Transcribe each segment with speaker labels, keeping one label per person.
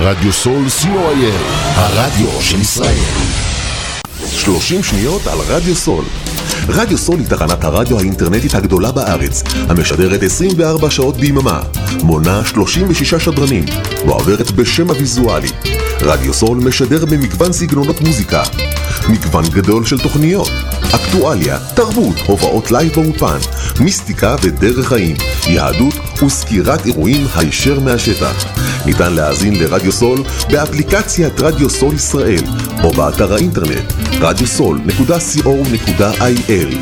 Speaker 1: רדיו סול co.il, הרדיו של ישראל. 30 שניות על רדיו סול. רדיו סול היא תחנת הרדיו האינטרנטית הגדולה בארץ, המשדרת 24 שעות ביממה, מונה 36 שדרנים, ועוברת בשם הוויזואלי. רדיו סול משדר במגוון סגנונות מוזיקה, מגוון גדול של תוכניות, אקטואליה, תרבות, הופעות לייב באופן, מיסטיקה ודרך חיים, יהדות וסקירת אירועים הישר מהשטח. ניתן להאזין לרדיו סול באפליקציית רדיו סול ישראל או באתר האינטרנט radiosol.co.il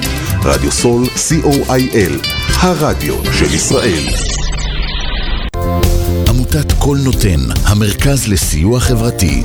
Speaker 1: רדיו סול co.il הרדיו של ישראל
Speaker 2: עמותת קול נותן, המרכז לסיוע חברתי.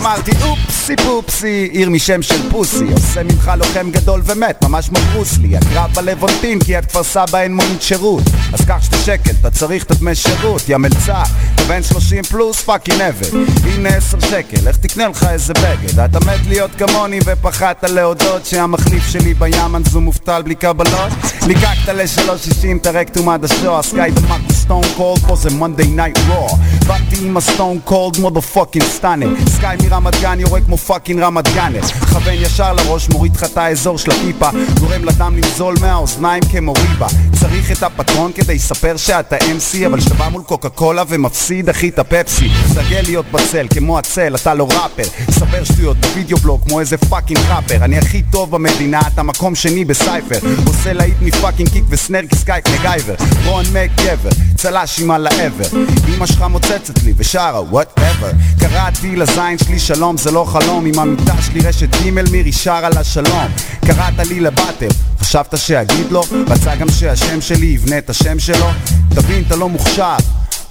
Speaker 3: אמרתי אופסי פופסי, עיר משם של פוסי. עושה ממך לוחם גדול ומת, ממש כמו ברוסלי הקרב בלוונטין כי את כפר סבא אין מונית שירות. אז קח שתי שקל, אתה צריך את הדמי שירות. יא מלצר, אתה בן 30 פלוס פאקינג עבד הנה 10 שקל, איך תקנה לך איזה בגד? אתה מת להיות כמוני ופחדת להודות שהמחליף שלי בימן זו מובטל בלי קבלות. ליקקת ל-360 את הרקטום עד השוע סקאי דמק סטון קולד פה זה מונדי נייט רוע באתי עם הסטון קולד מודו פאקינג סטאנר סקאי מרמת גן יורה כמו פאקינג רמת גאנר כוון ישר לראש מוריד לך את האזור של הפיפה גורם לדם לנזול מהאוזניים כמו ריבה. צריך את הפטרון כדי לספר שאתה MC אבל כשאתה בא מול קוקה קולה ומפסיד אחי את הפפסי. תרגיל להיות בצל כמו הצל אתה לא ראפר. ספר שטויות בווידאו בלוג כמו איזה פאקינג ראפר. אני הכי טוב במדינה אתה מקום שני בסייפר. עושה להיט מפאקינג קיק וסנר כסקייפ מגייבר. רון מק גבר צל"ש עם על העבר אמא שלך מוצצת לי ושרה וואטאבר קראתי לזין שלי שלום זה לא חלום עם המיטה שלי רשת ג' מירי שר על השלום קראת לי לבטל חשבת שאגיד לו? רצה גם שהשם שלי יבנה את השם שלו? תבין אתה לא מוכשר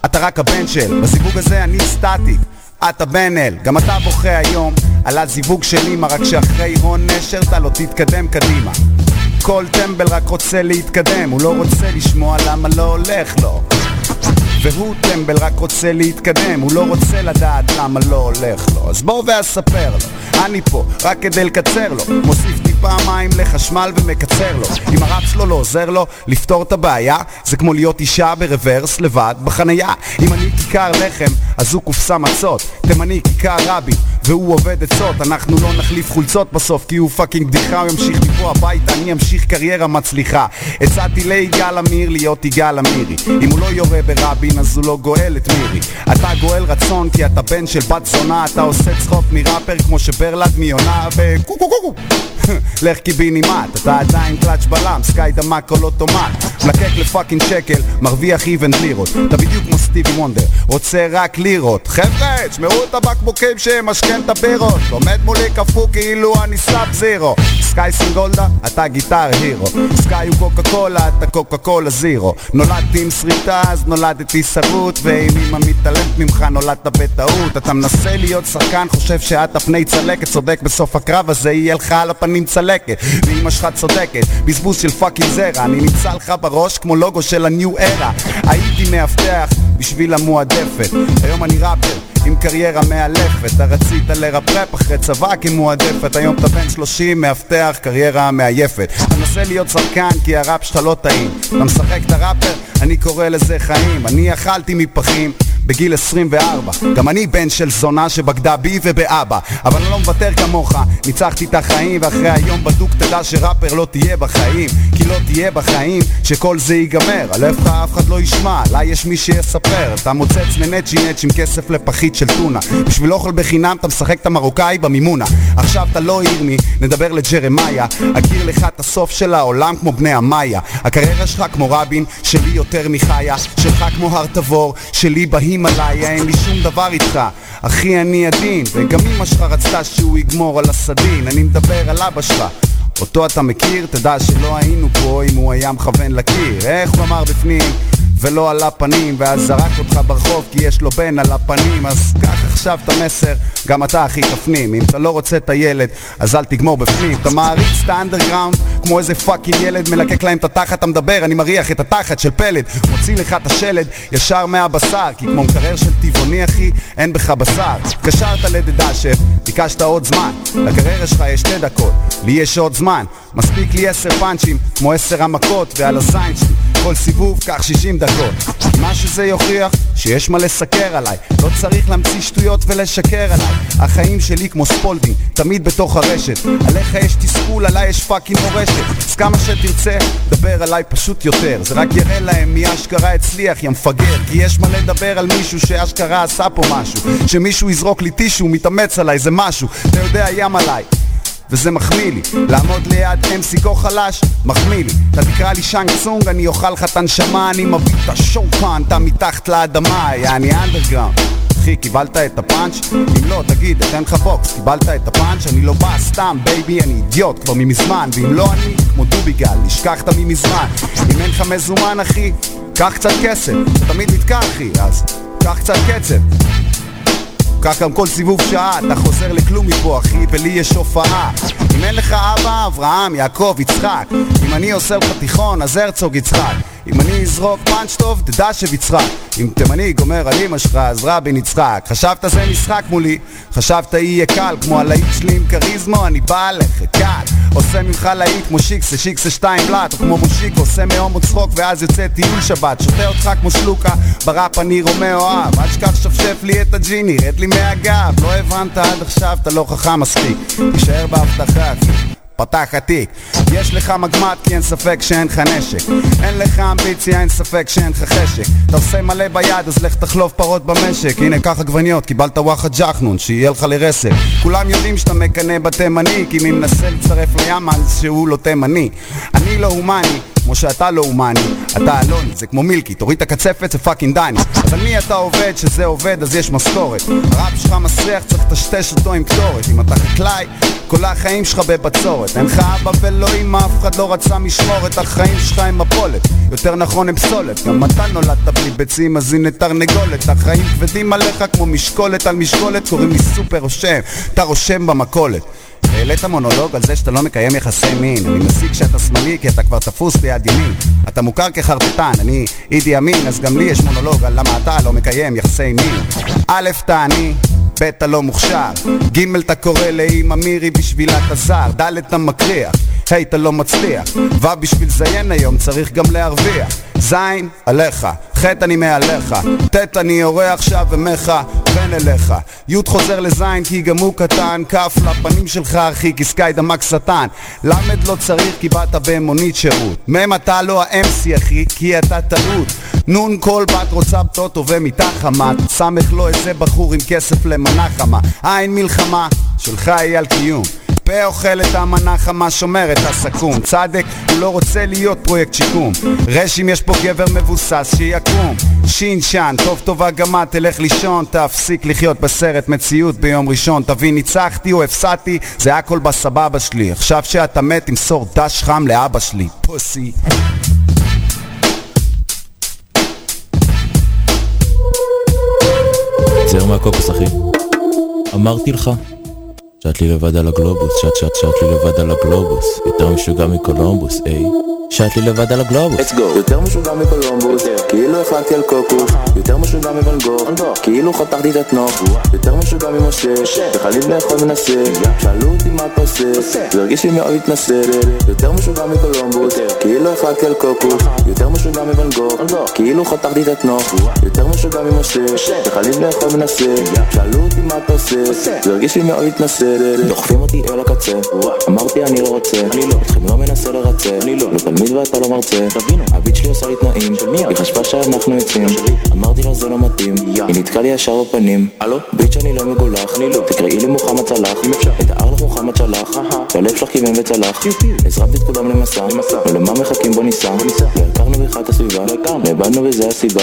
Speaker 3: אתה רק הבן של בסיווג הזה אני סטטי אתה בן אל, גם אתה בוכה היום על הזיווג של אמא רק שאחרי הון נשר אתה לא תתקדם קדימה כל טמבל רק רוצה להתקדם, הוא לא רוצה לשמוע למה לא הולך לו והוא טמבל רק רוצה להתקדם, הוא לא רוצה לדעת למה לא הולך לו. אז בוא ואספר לו, אני פה רק כדי לקצר לו. מוסיף טיפה מים לחשמל ומקצר לו. אם הרב שלו לא עוזר לו לפתור את הבעיה זה כמו להיות אישה ברוורס לבד בחנייה. אם אני כיכר לחם אז הוא קופסה מצות. תימני כיכר רבי והוא עובד עצות. אנחנו לא נחליף חולצות בסוף כי הוא fucking בדיחה. הוא ימשיך מפה הביתה אני אמשיך קריירה מצליחה. הצעתי ליגאל עמיר להיות יגאל עמירי. אם הוא לא יורה ברבין אז הוא לא גואל את מירי. אתה גואל רצון כי אתה בן של בת זונה אתה עושה צחוק מראפר כמו שברלד מיונה וקו קו קו קו לך קיבינימט אתה עדיין קלאץ' בלם סקאי דמק כל אוטומט. מלקק לפאקינג שקל מרוויח איבנט לירות אתה בדיוק כמו סטיבי וונדר רוצה רק לירות. חבר'ה תשמעו את הבקבוקים שמשכן את הבירות עומד מולי קפוא כאילו אני סאב זירו. סקאי סינגולדה אתה guitar hero. סקאי הוא קוקה קולה אתה קוקה קולה Zero. נולדתי עם שריטה אז נולדתי שרוט. ואם אמא מתעלמת ממך נולדת בטעות. אתה מנסה להיות שחקן חושב שאת הפני צלקת. צודק בסוף הקרב הזה יהיה לך על הפנים צלקת. ואמא שלך צודקת בזבוז של fucking זרע. אני נמצא לך בראש כמו לוגו של ה New Era. הייתי מאבטח בשביל המועדפת. היום אני ראפר עם קריירה אתה רצית לרפרפ אחרי צבא כמועדפת היום אתה בן 30 מאבטח קריירה מעייפת. אתה מנסה להיות שחקן כי הראפ שלך לא טעים. אתה משחק את הראפר אני קורא לזה חיים. אני אכלתי מפחים בגיל 24 גם אני בן של זונה שבגדה בי ובאבא. אבל אני לא מוותר כמוך. ניצחתי את החיים ואחרי היום בדוק תדע שראפר לא תהיה בחיים. כי לא תהיה בחיים שכל זה ייגמר. על איפה אף אחד לא ישמע. לה יש מי שיספר. אתה מוצץ לנצ'י נצ' עם כסף לפחית של טונה. בשביל אוכל בחינם אתה משחק את המרוקאי במימונה. עכשיו אתה לא ירמי נדבר לג'רמיה. אכיר לך את הסוף של העולם כמו בני המאיה הקריירה שלך כמו רבין שלי יותר מחיה. שלך כמו הר תבור שלי בהימאליה. אין לי שום דבר איתך. אחי אני עדין וגם אמא שלך רצתה שהוא יגמור על הסדין. אני מדבר על אבא שלך. אותו אתה מכיר, תדע שלא היינו פה אם הוא היה מכוון לקיר. איך הוא אמר בפנים? ולא על הפנים ואז זרק אותך ברחוב כי יש לו בן על הפנים אז קח עכשיו את המסר, גם אתה אחי תפנים. אם אתה לא רוצה את הילד, אז אל תגמור בפנים. אתה מעריץ את האנדרגראונד כמו איזה fucking ילד מלקק להם את התחת, אתה מדבר, אני מריח את התחת של פלד מוציא לך את השלד ישר מהבשר כי כמו מקרר של טבעוני אחי, אין בך בשר. קשרת לדדשף, ביקשת עוד זמן. לקריירה שלך יש שתי דקות, לי יש עוד זמן. מספיק לי עשר פאנצ'ים, כמו עשר המכות ועל הזין שלי כל סיבוב קח שישים דקות. מה שזה יוכיח שיש מה לסקר עליי. לא צריך להמציא שטויות ולשקר עליי. החיים שלי כמו Spalding תמיד בתוך הרשת. עליך יש תסכול, עליי יש fucking מורשת אז כמה שתרצה, דבר עליי פשוט יותר. זה רק יראה להם מי אשכרה הצליח, יא מפגר. כי יש מה לדבר על מישהו שאשכרה עשה פה משהו. שמישהו יזרוק לי טישו, מתאמץ עליי, זה משהו. אתה יודע ים עליי. וזה מחמיא לי. לעמוד ליד MC כה חלש, מחמיא לי. אתה תקרא לי שאנג צונג, אני אוכל לך את הנשמה אני מביא את השאו קאן, אתה מתחת לאדמה, יעני אנדרגראונד אחי, קיבלת את הפאנץ'? אם לא, תגיד, אתן לך בוקס. קיבלת את הפאנץ'? אני לא בא סתם, baby, אני אידיוט כבר ממזמן. ואם לא אני, כמו דוביגל, נשכחת ממזמן. אם אין לך מזומן, אחי, קח קצת כסף. אתה תמיד נתקע, אחי, אז קח קצת קצב כך גם כל סיבוב שעה, אתה חוזר לכלום מפה אחי, ולי יש הופעה. אם אין לך אבא, אברהם, יעקב, יצחק. אם אני עושה לך תיכון, אז הרצוג יצחק אם אני אזרוק פאנץ' טוב, תדע שביצחק אם תימני גומר על אמא שלך, אז רבין יצחק. חשבת זה משחק מולי, חשבת יהיה קל? כמו הלהיט שלי עם כריזמו, אני בא לך, קל. עושה ממך להיט כמו שיקסה, שיקסה שתיים בלאט או כמו מושיקו, עושה מהומו צחוק ואז יוצא טיול שבת. שותה אותך כמו שלוקה, בראפ אני רומאו אב אל תשכח שפשף לי את הג'יני, רד לי מהגב. לא הבנת עד עכשיו, אתה לא חכם מספיק. תישאר בהבטחה אחי פתח התיק. יש לך מגמט כי אין ספק שאין לך נשק. אין לך אמביציה, אין ספק שאין לך חשק. אתה עושה מלא ביד אז לך תחלוף פרות במשק. הנה קח עגבניות, קיבלת וואחד ג'חנון שיהיה לך לרסק. כולם יודעים שאתה מקנא בתימני כי מי מנסה לצרף לים אז שהוא לא תימני. אני לא הומני כמו שאתה לא הומני, אתה אלוני, זה כמו מילקי, תוריד את הקצפת, זה fucking דני. אבל מי אתה עובד, שזה עובד, אז יש משכורת. הרב שלך מסריח, צריך לטשטש אותו עם קטורת. אם אתה חקלאי, כל החיים שלך בבצורת. אין לך אבא ולא אמא, אף אחד לא רצה משמורת, החיים שלך הם מפולת. יותר נכון הם פסולת, גם אתה נולדת בלי ביצים, אז הנה תרנגולת. החיים כבדים עליך כמו משקולת על משקולת, קוראים לי סופר רושם, אתה רושם במכולת. העלית מונולוג על זה שאתה לא מקיים יחסי מין. אני מסיק שאתה שמאלי כי אתה כבר תפוס ביד ימין. אתה מוכר כחרטטן, אני אידי אמין אז גם לי יש מונולוג על למה אתה לא מקיים יחסי מין. א', אתה עני ב' אתה לא מוכשר, ג' אתה קורא לאמא מירי בשבילה אתה זר, ד' אתה מקריח, ה' אתה לא מצליח, ו' בשביל זיין היום צריך גם להרוויח, ז' עליך, ח' אני מעליך, ט' אני יורה עכשיו ומכוון אליך, י' חוזר לז' כי גם הוא קטן, כ' לפנים שלך אחי כי סקאי דמק שטן, ל' לא צריך כי באת במונית שירות, מ' אתה לא ה-MC אחי כי אתה טעות, נ' כל בת רוצה בטוטו ומיטה חמה, סמך לא איזה בחור עם כסף למנה חמה, עין מלחמה, שלך היא על קיום. פה אוכל את המנה חמה, שומר את הסכו"ם. צדק, הוא לא רוצה להיות פרויקט שיקום. רש אם יש פה גבר מבוסס, שיקום. שין שן, טוב טובה את, תלך לישון, תפסיק לחיות בסרט מציאות ביום ראשון. תבין, ניצחתי או הפסדתי, זה הכל בסבבה שלי. עכשיו שאתה מת, תמסור דש חם לאבא שלי. פוסי.
Speaker 4: צר מהקוקוס אחי אמרתי לך שט לי לבד על הגלובוס שט שט שט לי לבד על הגלובוס. יותר משוגע מקולומבוס היי
Speaker 5: שט לי לבד על הגלובוס.
Speaker 6: let's go. יותר משוגע מקולומבוס כאילו החלקתי על קוקוס. יותר משוגע מוואן גוך כאילו חתכתי את התנוך יותר משוגע ממשה. וחליל לאכול מנסה. שאלו אותי מה אתה עושה. זה הרגיש לי מאוד התנשא יותר משוגע מקולומבוס כאילו החלקתי על קוקוס. יותר משוגע מוואן גוך כאילו חתכתי את התנוך יותר משוגע ממשה. וחליל לאכול מנסה. שאלו אותי מה אתה עושה. זה הרגיש לי מאוד התנשא דוחפים אותי אל הקצה. אמרתי אני לא רוצה. אתכם לא מנסה לרצה. לא. תלמיד ואתה לא מרצה. הביט שלי עושה לי תנאים. היא חשבה שאנחנו יוצאים. אמרתי לה זה לא מתאים. היא נתקעה לי ישר בפנים. ביט שאני לא מגולח. תקראי לי מוחמד סלאח. את ההר לך מוחמד שלח שהלב שלך כיוון וצלח. הזרמתי את כולם למסע. ולמה מחכים? בוא ניסע. לא הכרנו בכלל את הסביבה. נאבדנו וזה הסיבה.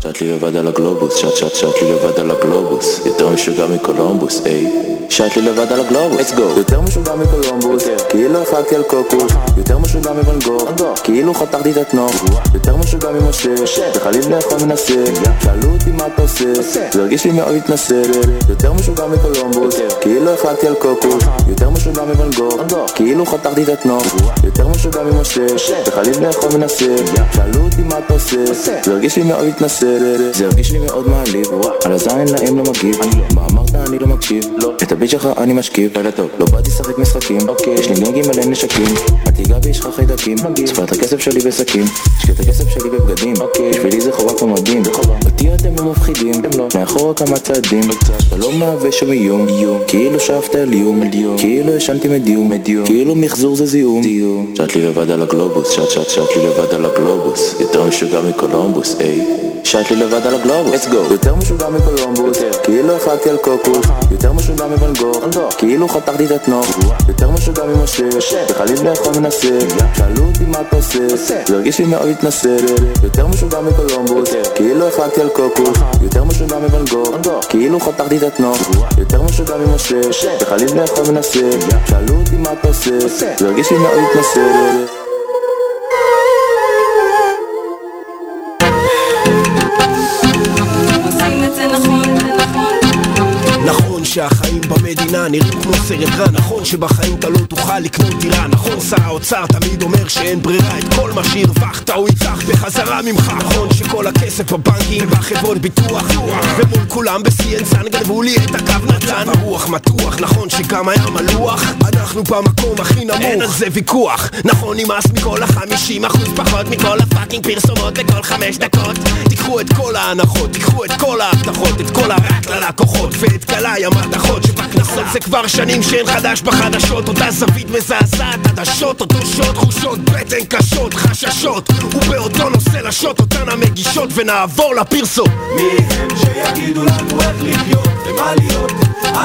Speaker 6: שט לי לבד על הגלובוס. שט שט שט לי לבד על הגלובוס. יותר משוגע מקולומבוס איי. שט לי לבד על הגלובוס let's go. יותר משוגע מקולומבוס כאילו החלקתי על קוקוס יותר משוגע גוך כאילו חתכתי את התנוך יותר משוגע ממשה וחליל לאכול מנסה שאלו אותי מה אתה עושה זה הרגיש לי מאוד התנשא יותר משוגע מקולומבוס כאילו החלקתי על קוקוס יותר משוגע גוך כאילו חתכתי את התנוך יותר משוגע ממשה וחליל לאכול מנסה שאלו אותי מה אתה עושה זה הרגיש לי מאוד התנשא זה הרגיש לי מאוד מעליב. על הזין להם לא מגיב. מה אמרת? אני לא מקשיב. את הביט שלך אני משכיב לא באתי לשחק משחקים. יש לי גנגים מלא נשקים. אל תיגע בי יש לך חיידקים. ספר את הכסף שלי בשקים. השקיע את הכסף שלי בבגדים. בשבילי זה חובה כמו מדים. אותי אתם לא מפחידים. מאחורה כמה צעדים. אתה לא מהווה שום איום. כאילו שאפת על איום. כאילו ישנתי מדיום. כאילו מחזור זה זיהום. שט לי לבד על הגלובוס. שט שט שט לי לבד על הגלובוס. יותר משוגע מקולומבוס איי. שט לי לבד על הגלובוס. Let's go. יותר משוגע מקולומבוס כאילו החלקתי על קוקוס יותר משוגע מוואן גוך כאילו חתכתי את התנוך יותר משוגע ממשה וחליל לאכול מנסה. שאלו אותי מה אתה עושה. זה הרגיש לי מאוד התנשא. יותר משוגע מקולומבוס. כאילו החלקתי על קוקוס יותר משוגע מוואן גוך כאילו חתכתי את התנוך יותר משוגע ממשה וחליל לאכול מנסה. שאלו אותי מה אתה עושה. זה הרגיש לי מאוד התנשא
Speaker 7: שהחיים במדינה נראים כמו סרט רע. נכון שבחיים אתה לא תוכל לקנות דירה נכון? שר האוצר תמיד אומר שאין ברירה. את כל מה שהרווחת הוא ייקח בחזרה ממך. נכון שכל הכסף בבנקים ובחברות ביטוח. ומול כולם ב-CNSN גנבו לי את הקו נתן. הרוח מתוח נכון שגם היה מלוח אנחנו במקום הכי נמוך. אין על זה ויכוח. נכון נמאס מכל החמישים אחוז פחות מכל הפאקינג פרסומות בכל חמש דקות. תיקחו את כל ההנחות תיקחו את כל ההבטחות את כל הרק ללקוחות ואת קלעי המתכות שבכנסות זה כבר שנים שאין חדש בחדשות. אותה זווית מזעזעת עדשות אותו שוט תחושות בטן קשות חששות. ובאותו נושא לשוט אותן המגישות ונעבור לפרסום
Speaker 8: מי הם שיגידו לנו איך לחיות ומה להיות?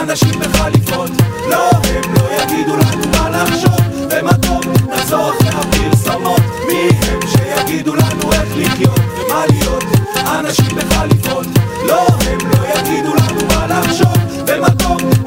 Speaker 8: אנשים בחליפות. לא הם לא יגידו לנו מה לחשוב ומה טוב. נחזור אחרי הפרסומות. מי הם שיגידו לנו איך לחיות ומה להיות? אנשים בחליפות. לא הם לא יגידו לנו מה לחשוב ומה טוב נחזור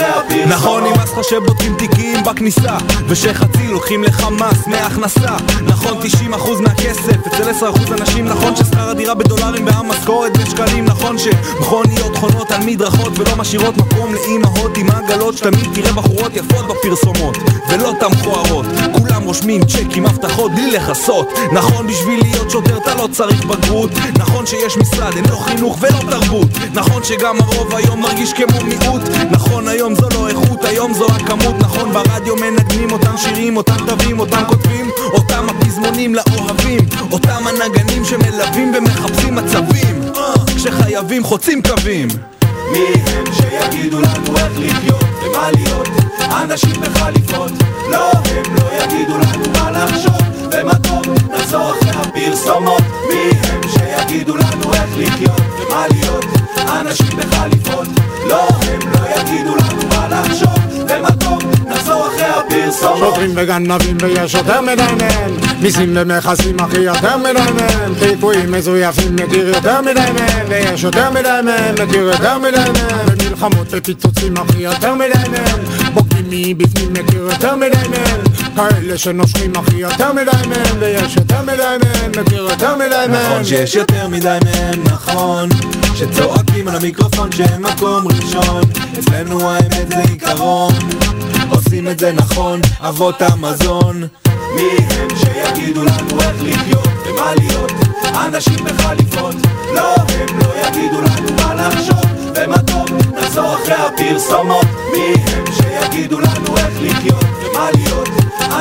Speaker 8: אחרי
Speaker 9: נכון נמאס לך שבודקים תיקים בכניסה ושחצי לוקחים לך מס מהכנסה. נכון 90% מהכסף אצל 10% אנשים נכון ששכר הדירה בדולרים והמשכורת בשקלים נכון שמכוניות חונות על מדרכות ולא משאירות מקום לאימהות עם עגלות שתמיד תראה בחורות יפות בפרסומות ולא תם מכוערות כולם רושמים צ'קים הבטחות בלי לכסות. נכון בשביל להיות שוטר אתה לא צריך בגרות. נכון שיש משרד אין לו חינוך ולא תרבות. נכון שגם הרוב היום מרגיש כמו מיעוט. נכון היום זו לא איכות היום זו הכמות. נכון ברדיו מנגנים אותם שירים אותם תווים אותם כותבים אותם הפזמונים לאוהבים אותם הנגנים שמלווים ומחפשים מצבים. אה, כשחייבים חוצים קווים.
Speaker 8: מי הם שיגידו לנו איך לחיות ומה להיות? אנשים בחליפות. לא הם לא יגידו לנו מה לחשוב ומה טוב. נחזור אחרי הפרסומות. מי הם שיגידו לנו איך לחיות ומה להיות אנשים בחליפות לא הם לא יגידו לנו מה לחשוב. טוב נחזור אחרי הפרסומות.
Speaker 10: שוטרים וגנבים ויש יותר מדי מהם. מיסים ומכסים אחי יותר מדי מהם. טיפויים מזויפים מכיר יותר מדי מהם. ויש יותר מדי מהם מכיר יותר מדי מהם. ומלחמות ופיצוצים אחי יותר מדי מהם. בוגדים מבפנים מכיר יותר מדי מהם כאלה שנושכים אחי יותר מדי מהם ויש יותר מדי מהם מכיר יותר מדי מהם.
Speaker 9: נכון שיש יותר מדי מהם, נכון. שצועקים על המיקרופון שהם מקום ראשון. אצלנו האמת זה עיקרון. עושים את זה נכון, אבות המזון
Speaker 8: מי הם שיגידו לנו איך לחיות ומה להיות. אנשים בחליפות לא, הם לא יגידו לנו מה לחשוב. ומה טוב, נחזור אחרי הפרסומות מי הם שיגידו לנו איך לחיות ומה להיות?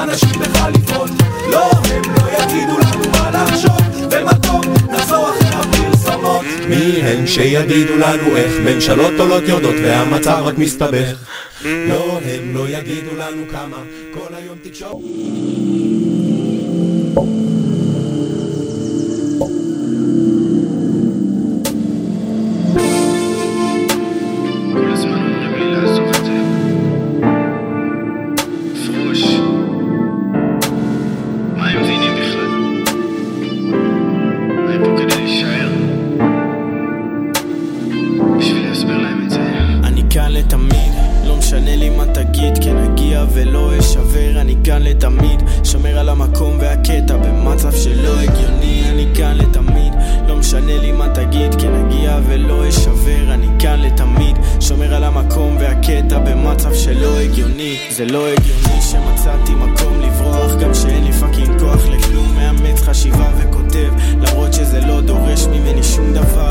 Speaker 8: אנשים בחליפות לא, הם לא יגידו לנו מה לחשוב. ומה טוב, נחזור אחרי הפרסומות מי הם שיגידו לנו איך ממשלות עולות יורדות והמצב רק מסתבך לא, הם לא יגידו לנו כמה. כל היום תקשורת
Speaker 11: משנה לי מה תגיד, כן אגיע ולא אשבר, אני כאן לתמיד, שומר על המקום והקטע במצב שלא הגיוני, אני כאן לתמיד, לא משנה לי מה תגיד, כן אגיע ולא אשבר, אני כאן לתמיד, שומר על המקום והקטע במצב שלא הגיוני, זה לא הגיוני שמצאתי מקום לברוח, גם שאין לי פאקינג כוח לכלום, מאמץ חשיבה וכותב, למרות שזה לא דורש ממני שום דבר,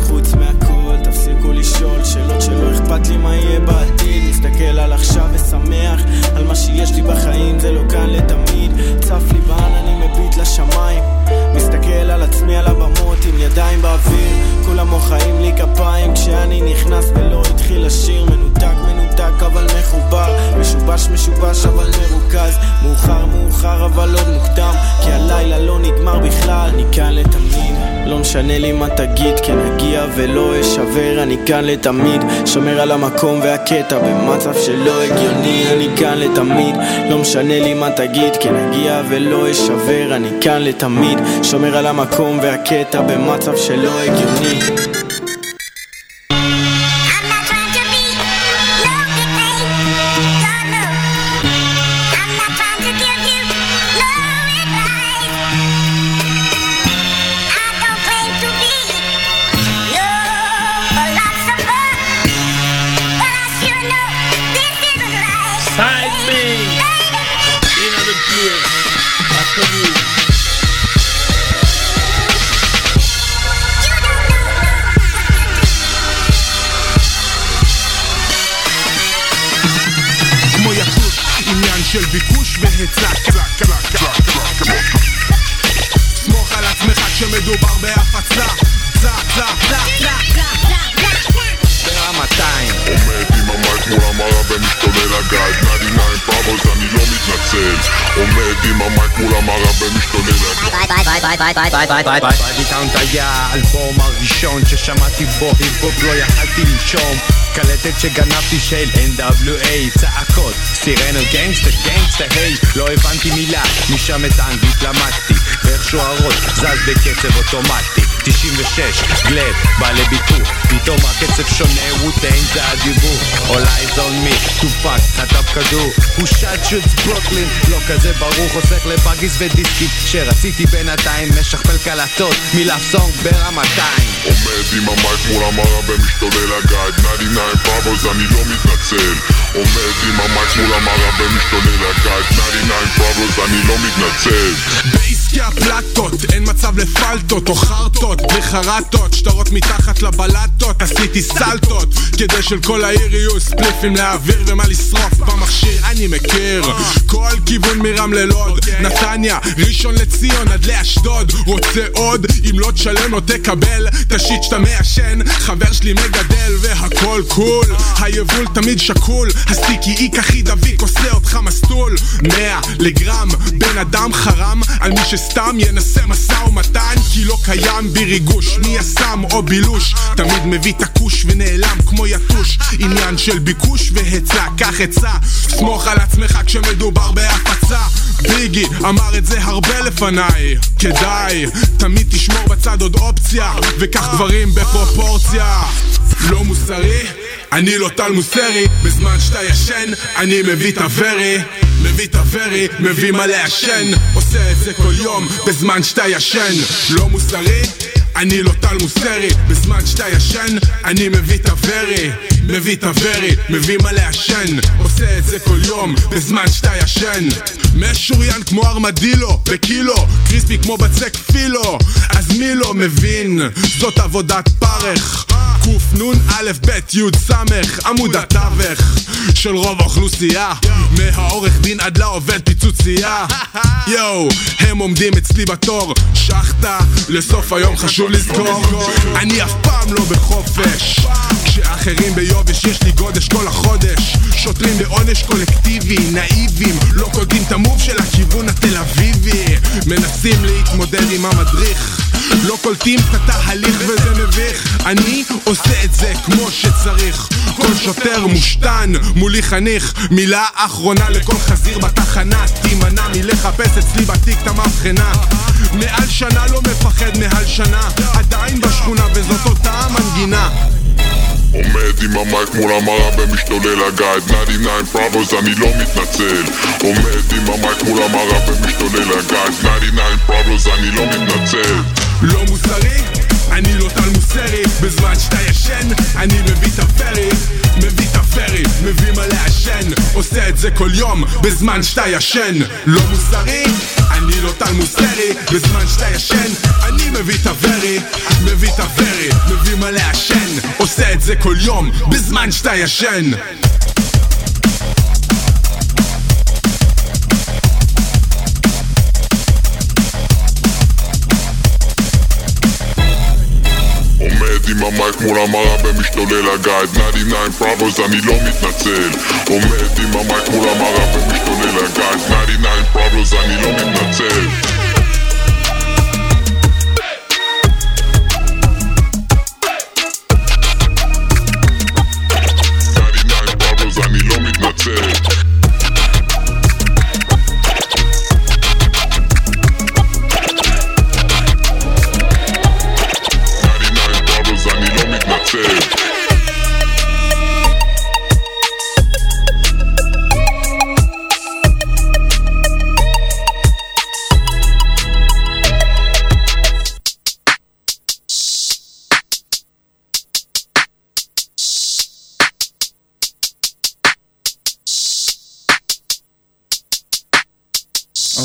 Speaker 11: חוץ מהכל, תפסיקו לשאול שאלות שלא אכפת לי מה יהיה בעתיד. מסתכל על עכשיו ושמח על מה שיש לי בחיים זה לא כאן לתמיד. צף לי בעננים מביט לשמיים. מסתכל על עצמי על הבמות עם ידיים באוויר. כולם מוחאים לי כפיים כשאני נכנס ולא התחיל לשיר מנותק מנותק אבל מחובר. משובש משובש אבל מרוכז. מאוחר מאוחר אבל עוד מוקדם. כי הלילה לא נגמר בכלל אני כאן לתמיד לא משנה לי מה תגיד כן אגיע ולא אשבר אני כאן לתמיד. שומר על המקום והקטע במצב שלא הגיוני אני כאן לתמיד. לא משנה לי מה תגיד כן אגיע ולא אשבר אני כאן לתמיד. שומר על המקום והקטע במצב שלא הגיוני
Speaker 12: של ביקוש והיצע סמוך על עצמך כשמדובר בהפצה צע צע צע
Speaker 13: ברמתיים עומד עם המייק מול המראה ומשתולל הגג. 99 פאבוס אני מתנצל עומד עם המייק מול המראה ומשתולל הגג
Speaker 9: בדיטאונט היה האלבום הראשון ששמעתי בו היפ-הופ לא יכלתי לנשום קלטת שגנבתי של NWA צעקות סירנות גנגסטר גנגסטר היי לא הבנתי מילה משם את האנגלית למדתי ואיך שוערות זז בקצב אוטומטי 96 גלד בא לביקור פתאום הקצב שונה ווטיין זה הדיבור. All eyes on me טופק חטף כדור. הוא שד שוטס ברוקלין לא כזה ברור חוסך לבאגיס ודיסקים שרציתי בינתיים משכפל קלטות מלאף סונג ברמתיים.
Speaker 13: עומד עם המייק מול המראה ומשתולל I got 99 problems אני לא מתנצל. עומד עם המייק מול המראה ומשתולל I got 99 problems אני לא מתנצל
Speaker 12: בעסקי הפלטות, אין מצב לפלטות או חרטות, בלי חרטות, שטרות מתחת לבלטות, עשיתי סלטות, כדי של כל העיר יהיו ספליפים להעביר ומה לשרוף במכשיר, אני מכיר, כל כיוון מרמלה לוד, נתניה, ראשון לציון עד לאשדוד, רוצה עוד, אם לא תשלם לא תקבל, ת shit שאתה מעשן, חבר שלי מגדל והכל קול, היבול תמיד שקול, הסטיקי איק הכי דביק עושה אותך מסטול, 100 לגרם, בן אדם חרם, על מי שסתם ינסה משא ומתן, כי לא קיים בי ריגוש, מי יסם או בילוש, תמיד מביא את הכוש ונעלם כמו יתוש, עניין של ביקוש והיצע, קח עצה, סמוך על עצמך כשמדובר בהפצה, ביגי אמר את זה הרבה לפניי, כדאי, תמיד תשמור בצד עוד אופציה, וקח דברים בפרופורציה, לא מוסרי? אני לא טל מוסרי, בזמן שאתה ישן, אני מביא את הוורי. מביא את הוורי, מביא מה לעשן. עושה את זה כל יום, בזמן שאתה ישן. לא מוסרי? אני לא טל מוסרי בזמן שאתה ישן, אני מביא את הוורי מביא את הוורי, מביא מה לעשן עושה את זה כל יום, בזמן שאתה ישן. משוריין כמו ארמדילו, בקילו קריספי כמו בצק פילו. אז מי לא מבין? זאת עבודת פרך. קנ"א ב' י' ס' עמוד התווך של רוב האוכלוסייה. מהעורך דין עד לעובד פיצוצייה. יואו, הם עומדים אצלי בתור. שחטה לסוף היום חשוב לזכור. אני אף פעם לא בחופש. כשאחרים ביובש יש לי גודש כל החודש. שוטרים בעונש קולקטיבי נאיבים לא קולטים את המוב של הכיוון התל אביבי. מנסים להתמודד עם המדריך לא קולטים את התהליך וזה מביך. אני עושה את זה כמו שצריך. כל שוטר מושתן מולי חניך. מילה אחרונה לכל חזיר בתחנה תימנע מלחפש אצלי בתיק את המבחנה. מעל שנה לא מפחד מעל שנה. עדיין בשכונה וזאת אותה המנגינה
Speaker 13: עומד עם המייק מול המראה ומשתולל הגייד. 99 פראבוס אני לא מתנצל. עומד עם המייק מול המראה ומשתולל הגייד. 99 פראבוס אני לא מתנצל.
Speaker 12: לא מוסרי? אני לא טל מוסרי בזמן שאתה ישן אני מביא את הפרי מביא את הפרי מביא מה לעשן עושה את זה כל יום בזמן שאתה ישן לא מוסרי? אני לא טל מוסרי בזמן שאתה ישן אני מביא את הוורי מביא את הוורי מביא מה לעשן עושה את זה כל יום בזמן שאתה ישן
Speaker 13: עם המייק מול המראה ומשתולל הגייד. 99 פראבוס אני לא מתנצל. עומד עם המייק מול המראה ומשתולל הגייד. 99 פראבוס אני לא מתנצל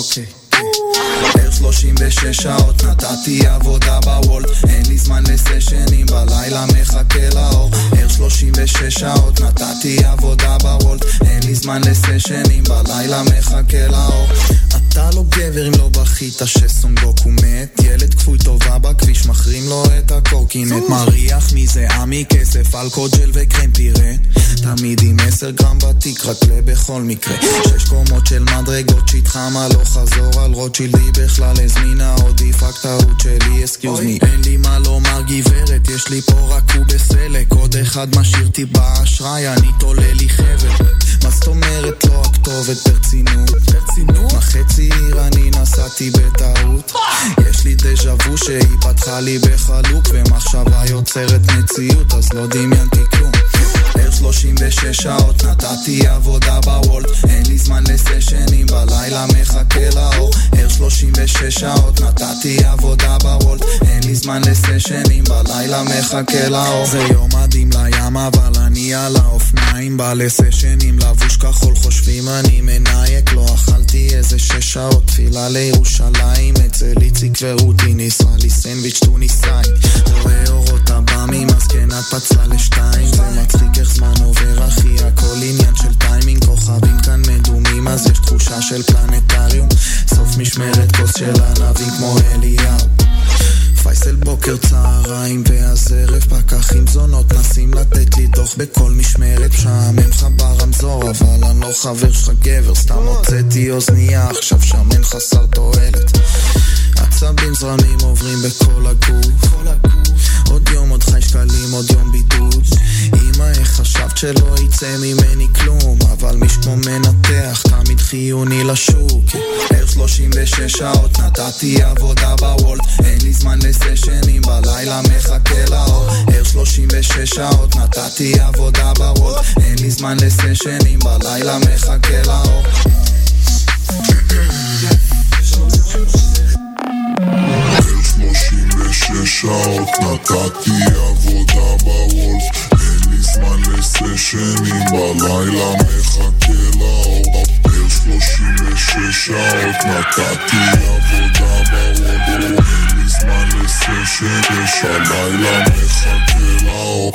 Speaker 14: אוקיי. בערך 36 שעות נתתי עבודה בוולט. אין לי זמן לסשנים בלילה מחכה לאור. ערך 36 שעות נתתי עבודה בוולט. אין לי זמן לסשנים בלילה מחכה לאור אתה לא גבר אם לא בכית שסונגוקו מת. ילד כפוי טובה בכביש מחרים לו את הקורקינט. מריח מזה עמי כסף אלכוג'ל וקרם פירה. תמיד עם 10 גרם בתיק רק בכל מקרה. שש קומות של מדרגות שהתחם הלוך חזור על רוטשילדי? בכלל הזמינה עודיף רק טעות שלי אסקיוז מי אין לי מה לומר גברת יש לי פה רק הוא בסלק. עוד אחד משאיר אותי באשראי אני תולה לי חבל מה זאת אומרת לא הכתובת ברצינות? ברצינות? מה חצי עיר אני נסעתי בטעות. יש לי דז'ה וו שהיא פתחה לי בחלוק ומחשבה יוצרת מציאות אז לא דמיינתי כלום. בערך 36 שעות נתתי עבודה בוולט. אין לי זמן לסשנים בלילה מחכה לאור. ערך 36 שעות נתתי עבודה בוולט. אין לי זמן לסשנים בלילה מחכה לאור. זה יום מדהים לים אבל אני על האופניים. בא לסשנים לבוש כחול חושבים אני מנייק לא אכלתי איזה שש שעות תפילה לירושלים אצל איציק ורותי ניסה לי סנדוויץ' טוניסאי. רואה אורות עב"מים הזקנה פצלה לשתיים. זה מצחיק איך זמן עובר אחי הכל עניין של טיימינג. כוכבים כאן מדומים אז יש תחושה של פלנטריום. סוף משמרת כוס של ענבים כמו אליהו פייסל בוקר צהריים ואז ערב פקחים זונות. נסים לתת לי דוח בכל משמרת משעמם לך ברמזור אבל אני לא חבר שלך גבר. סתם הוצאתי אוזנייה עכשיו שמן חסר תועלת עצבים זרמים עוברים בכל הגוף. עוד יום עוד חי שקלים עוד יום בידוד. אמא איך חשבת שלא יצא ממני כלום? אבל מי שכמו מנתח תמיד חיוני לשוק. ערך 36 שעות נתתי עבודה בוולט אין לי זמן לסשנים בלילה מחכה לאור. ערך 36 שעות נתתי עבודה בוולט אין לי זמן לסשנים בלילה מחכה לאור
Speaker 13: בשש שעות נתתי עבודה בוולף אין לי זמן לסשנים בלילה מחכה לאור. ער שלושים ושש שעות נתתי עבודה בוולף אין לי זמן לסשן יש הלילה מחכה לאור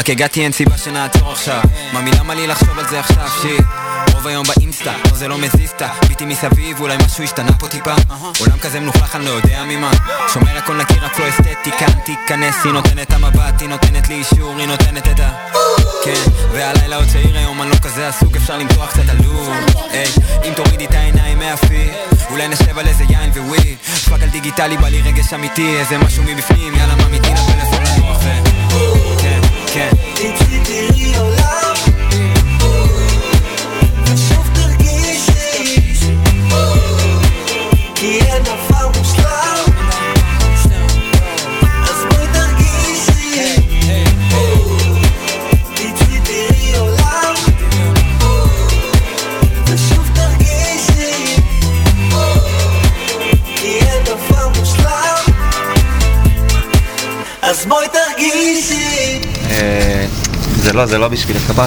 Speaker 15: רק
Speaker 16: הגעתי אין סיבה שנעצור עכשיו. ממי למה לי לחשוב על זה עכשיו? שיט. רוב היום באינסטה, לא זה לא מזיז תה ביטי מסביב, אולי משהו השתנה פה טיפה. עולם כזה מלוכלך, אני לא יודע ממה. שומר הכל נקי, רק לא אסתטיקה תיכנס, היא נותנת המבט, היא נותנת לי אישור, היא נותנת את ה... כן, והלילה עוד צעיר היום, אני לא כזה עסוק, אפשר למתוח קצת עלוב היי, אם תורידי את העיניים מהפיד אולי נשב על איזה יין וויד פאק על דיגיטלי, בא לי רגש אמיתי, איזה משהו מבפנים, יאללה מה מדינה פלאפון לנוח ו... כן, כן
Speaker 17: תצאי תראי עולם ושוב תרגישי כי אין דבר מושלם
Speaker 15: זה לא, זה לא בשבילך כפר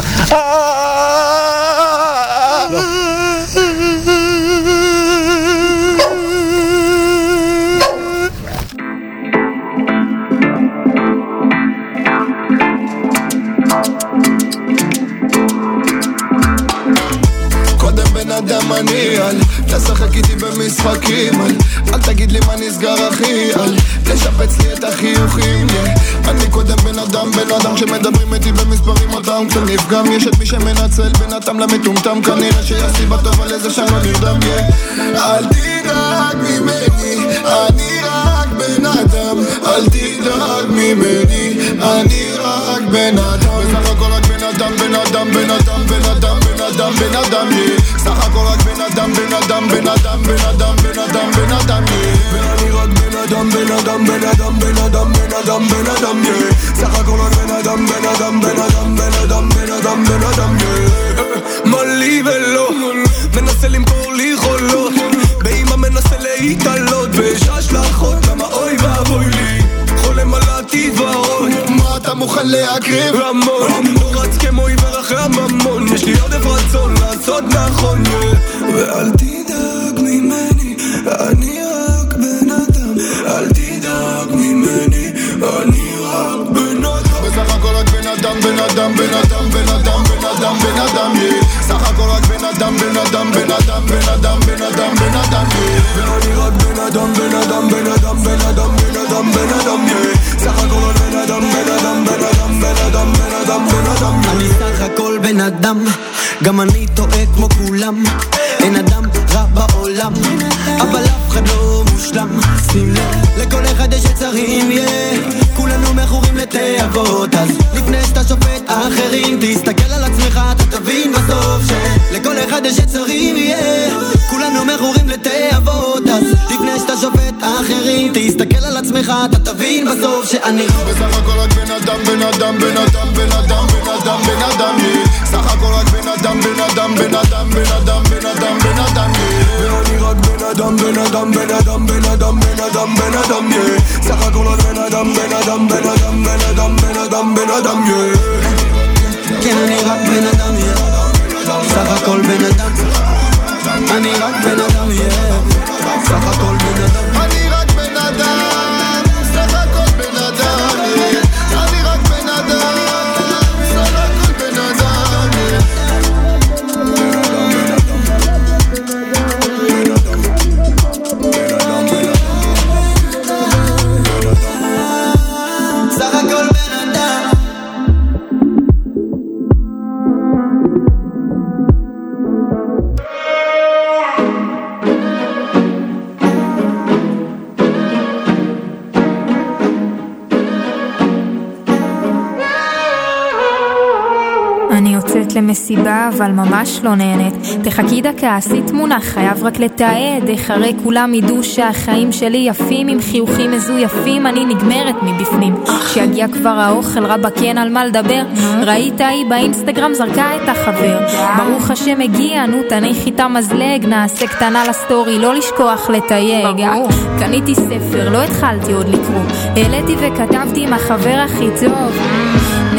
Speaker 18: קודם בן אדם אני אל תשחק איתי במשחקים אל אל תגיד לי מה נסגר אחי אל תשפץ לי את החיוכים yeah. אני קודם בן אדם בן אדם שמדברים איתי במספרים אותם קצת נפגם יש את מי שמנצל בין התם למטומטם כנראה שיש סיבה טובה לזה שאני לא נרדם yeah. אל תדאג ממני אני רק בן אדם אל תדאג ממני אני רק בן אדם בסך הכל רק בן אדם בן אדם בן אדם בן אדם אדם בן אדם yeah. סך הכל רק בן אדם בן אדם בן אדם בן אדם בן אדם בן אדם yeah. ואני רק בן אדם בן אדם בן אדם בן אדם בן אדם בן אדם yeah. סך הכל רק בן אדם בן אדם בן אדם בן אדם בן אדם בן אדם yeah. מה לי ולא מנסה למכור לי חולות באמא מנסה להתעלות ויש השלכות למה אוי ואבוי לי חולם על העתיד ורוד מה אתה מוכן להקריב? המון לא רץ כמו עיוור אחרי הממון יש לי
Speaker 19: עודף רצון לעשות נכון, yeah. ואל תדאג ממני, אני רק בן אדם. אל תדאג ממני, אני רק בן אדם.
Speaker 18: בסך הכל רק בן אדם, בן אדם, בן אדם, בן אדם, בן אדם, בן אדם, yeah. סך הכל רק בן אדם, בן אדם, בן אדם, בן אדם, בן אדם, בן אדם, yeah.
Speaker 19: ואני רק בן אדם, בן אדם, בן אדם, בן אדם, בן אדם, בן אדם, סך הכל בן אדם, בן אדם, בן אדם, בן אדם, בן אדם, בן אדם,
Speaker 17: בן אני סך הכל בן אדם, גם אני טועה כמו כולם, אין אדם רע
Speaker 20: בעולם, אבל אף אחד לא מושלם, שים לב, לכל אחד יש יצרים, יהיה כולנו מכורים לתאוות אז לפני שאתה שופט אחרים תסתכל על עצמך אתה תבין בסוף שלכל אחד יש יצרים, yeah. כולנו מכורים לתאוות אז לפני שאתה שופט אחרים תסתכל על עצמך אתה תבין בסוף שאני
Speaker 18: בסך הכל רק בן אדם, בן אדם, בן אדם, בן אדם, בן אדם, בן אדם, סך הכל רק בן אדם, בן אדם, בן אדם, בן אדם, בן אדם, בן אדם, ואני רק בן אדם, בן אדם, בן אדם, בן אדם, בן אדם, בן אדם, סך הכל רק בן אדם, בן אדם, בן אדם, בן אדם, בן אדם, בן אדם,
Speaker 20: כן אני רק בן אדם, סך הכל בן אדם אני רק בן אדם, סך הכל בן אדם
Speaker 18: אני
Speaker 21: למסיבה, אבל ממש לא נהנית. תחכי דקה, עשי תמונה, חייב רק לתעד. איך הרי כולם ידעו שהחיים שלי יפים, עם חיוכים מזויפים, אני נגמרת מבפנים. כשיגיע כבר האוכל, רבאק אין על מה לדבר. ראית היא באינסטגרם זרקה את החבר. ברוך השם הגיע, נו תניחי את המזלג, נעשה קטנה לסטורי, לא לשכוח לתייג. קניתי ספר, לא התחלתי עוד לקרוא. העליתי וכתבתי עם החבר הכי טוב.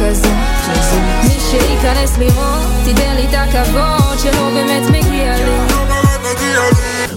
Speaker 21: כזה מי שייכנס לראות תיתן לי את הכבוד שלא באמת מגיע לי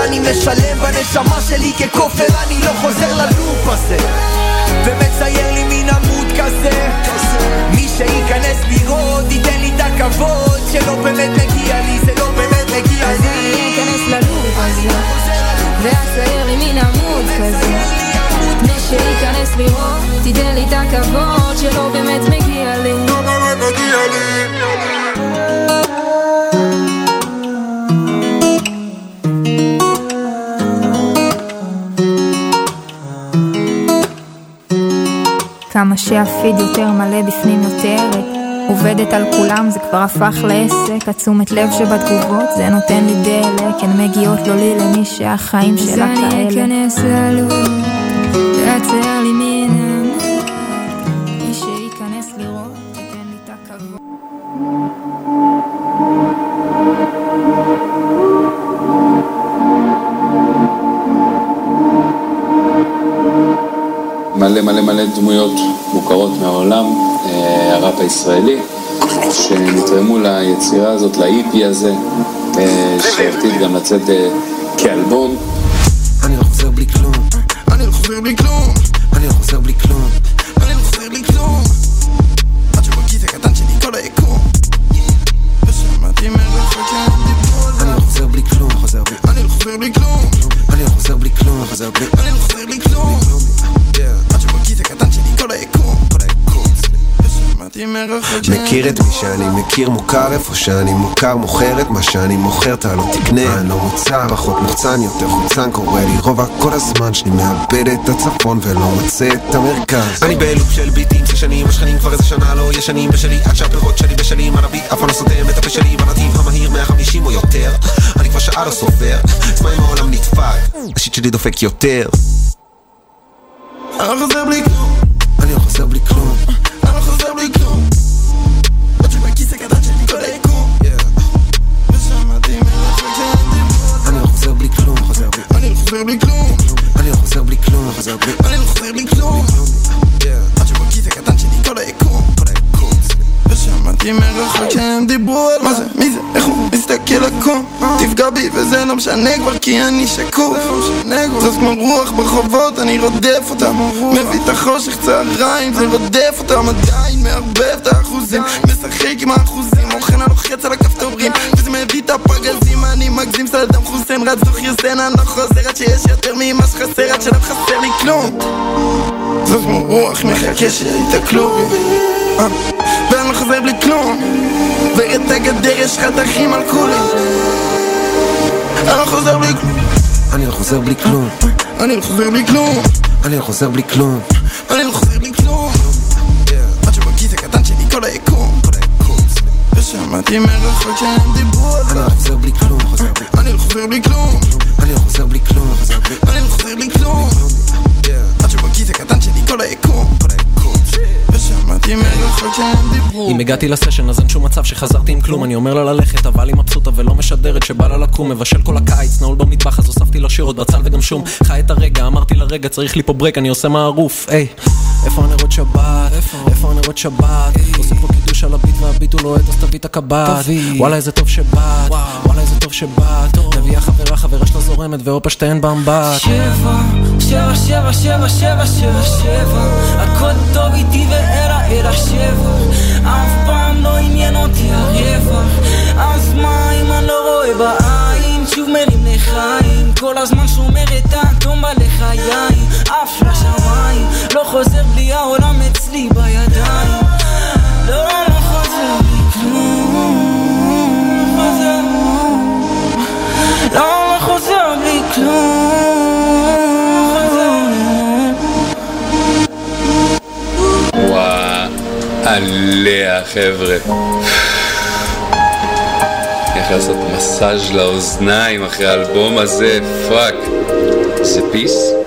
Speaker 20: ואני משלם בנשמה שלי ככופר אני לא חוזר ללופ הזה. ומצייר לי מין עמוד כזה. מי שייכנס לראות ייתן לי את הכבוד שלא באמת מגיע לי זה לא באמת מגיע
Speaker 21: אז
Speaker 20: לי
Speaker 21: אני אכנס ללופ הזה ואצייר לי מין עמוד כזה. מי שייכנס לראות תיתן לי את הכבוד שלא באמת מגיע לי. כמה שהפיד יותר מלא בפנים יותר עובדת על כולם זה כבר הפך לעסק. התשומת לב שבתגובות זה נותן לי דלק. הן מגיעות לא לי למי שהחיים שלה כאלה אז אני אכנס ללוב ואצייר לי מין עמוד. מי שייכנס לראות ייתן לי את הכבוד.
Speaker 22: מלא מלא מלא דמויות מוכרות מהעולם, אה, הראפ הישראלי, שנתרמו ליצירה הזאת, לאיפי הזה, אה, שעתיד גם לצאת
Speaker 23: שאני מכיר מוכר איפה שאני מוכר מוכר את מה שאני מוכר אתה לא תקנה. אני לא מוצא פחות מוחצן יותר חוצן קורה לי. רוב כל הזמן שאני מאבד את הצפון ולא מוצא את המרכז. אני בלופ של ביטים ששנים השכנים כבר איזה שנה לא ישנים בשלי. עד שהפירות שלי בשלים על הביט אף פעם לא סותם את הפה שלי. בנתיב המהיר 150 או יותר. אני כבר שעה לא סופר עצמאי העולם נדפק. השיט שלי דופק יותר.
Speaker 19: לא חוזר בלי
Speaker 23: אני
Speaker 19: שקוף. זאת כמו רוח ברחובות, אני רודף אותם. מביא את החושך צהריים, זה רודף אותם. עדיין מערבב את האחוזים. משחק עם האחוזים, אוכן הלוחץ על הכפתורים. וזה מביא את הפגזים, אני מגזים סלדם חוסיין. רץ דוח יוסן, אני לא חוזר עד שיש יותר ממה שחסר עד שלא חסר לי כלום. זאת כמו רוח מחכה שיתקלו בי ואני לא חוזר בלי כלום. ואת הגדר יש חתכים על כולי אני לא חוזר בלי כלום.
Speaker 23: אני לא חוזר בלי כלום.
Speaker 19: אני לא חוזר בלי כלום.
Speaker 23: אני לא חוזר בלי כלום.
Speaker 19: אני לא חוזר בלי כלום. עד שבכיס הקטן שלי כל היקום. ושמעתי מרחוק שהם דיברו על
Speaker 23: אני לא חוזר בלי כלום.
Speaker 19: אני לא חוזר בלי כלום.
Speaker 23: אני לא חוזר בלי כלום.
Speaker 19: אני לא חוזר בלי כלום. עד שבכיס הקטן שלי כל היקום
Speaker 24: אם הגעתי לסשן אז אין שום מצב שחזרתי עם כלום. אני אומר לה ללכת אבל היא מבסוטה ולא משדרת שבא לה לקום. מבשל כל הקיץ נעול במטבח אז הוספתי לו שירות בצל וגם שום. חי את הרגע אמרתי לרגע צריך לי פה ברק אני עושה מערוף היי. איפה הנרות שבת? איפה הנרות שבת? עושה פה קידוש על הביט והביט הוא לוהט אז תביא את הקבט. וואלה איזה טוב שבאת. וואלה איזה טוב שבאת. מביאה חברה חברה שלה זורמת והופה שתיהן באמבט
Speaker 25: שבע, שבע, שבע, שבע, שבע, שבע, שבע הכל טוב איתי ואלה אלא שבע אף פעם לא עניין אותי הרווח. אז מה אם אני לא רואה בעין? שוב מרים לחיים. כל הזמן שומר את האטום בלחיים. עף לשמיים. לא חוזר בלי העולם אצלי בידיים. לא, לא חוזר בלי כלום חוזר. לא,
Speaker 22: עליה חבר'ה. איך לעשות מסאז' לאוזניים אחרי האלבום הזה, fuck. זה
Speaker 26: peace?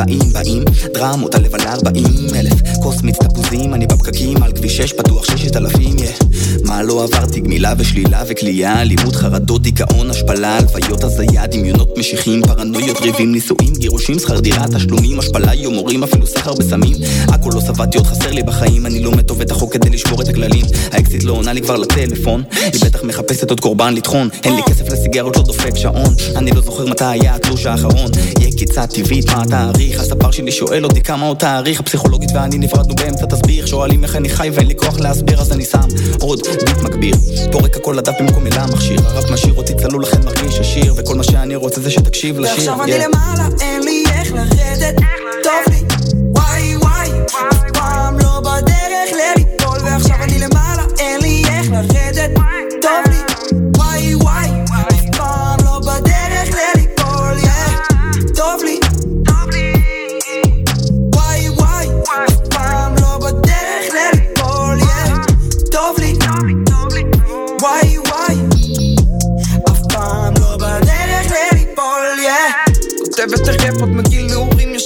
Speaker 26: país 40 דרמות, הלב על 40 אלף כוס מיץ תפוזים, אני בפקקים על כביש 6 פתוח 6,000 יא. מה לא עברתי? גמילה ושלילה וכליה אלימות, חרדות, דיכאון, השפלה, הלוויות, הזיה, דמיונות, משיחים פרנויות, ריבים, נישואים, גירושים, שכר דירה, תשלומים, השפלה, יומורים, אפילו סחר בסמים. הכל לא סבדתי עוד חסר לי בחיים, אני לא מת עובד החוק כדי לשבור את הכללים. האקזיט לא עונה לי כבר לטלפון היא בטח מחפשת עוד קורבן לטחון. אין לי כסף לסיגרות, לא דופק שעון. אני לא זוכר מתי היה התלוש האחרון. יהיה קיצה טבעית, מה התאריך? הספר שלי שואל אותי כמה עוד תאריך, הפסיכולוגית ואני נפרדנו באמצע תסביר, שואלים איך אני חי ואין לי כוח להסביר, אז אני שם עוד ביט מגביר, פורק הכל לדף במקום מילה מכשיר, הרב משאיר אותי צלול לכן מרגיש עשיר, וכל מה שאני רוצה זה שתקשיב לשיר,
Speaker 25: ועכשיו אני. למעלה, אין לי איך לרדת, טוב לי,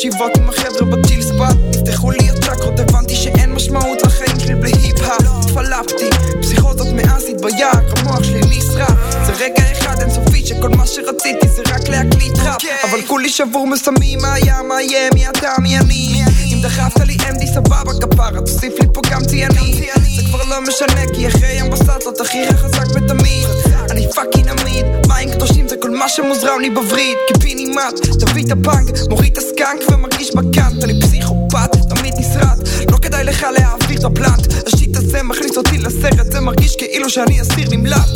Speaker 27: ישיבות עם החבר'ה ב chill spot. נפתחו לי הצ'קרות הבנתי שאין משמעות לחיים שלי בלי היפ-האפ. התפלפתי פסיכוזות מאז התבייר המוח שלי נשרף. זה רגע אחד אינסופי שכל מה שרציתי זה רק להקליט ראפ. אבל כולי שבור מסמים מה היה מה יהיה מי אתה מי אני דחפת לי MD סבבה כפרה. תוסיף לי פה גם תהייני זה כבר לא משנה כי אחרי ים בסטלות הכי חזק בתמיד אני fucking עמיד. מים קדושים זה כל מה שמוזרם לי בווריד. קיבינימט תביא את הפאנק מוריד את הסקאנק ומרגיש בקאנט אני פסיכופת לא כדאי לך להעביר את הפלנט. השיט הזה מכניס אותי לסרט זה מרגיש כאילו שאני אסיר נמלט.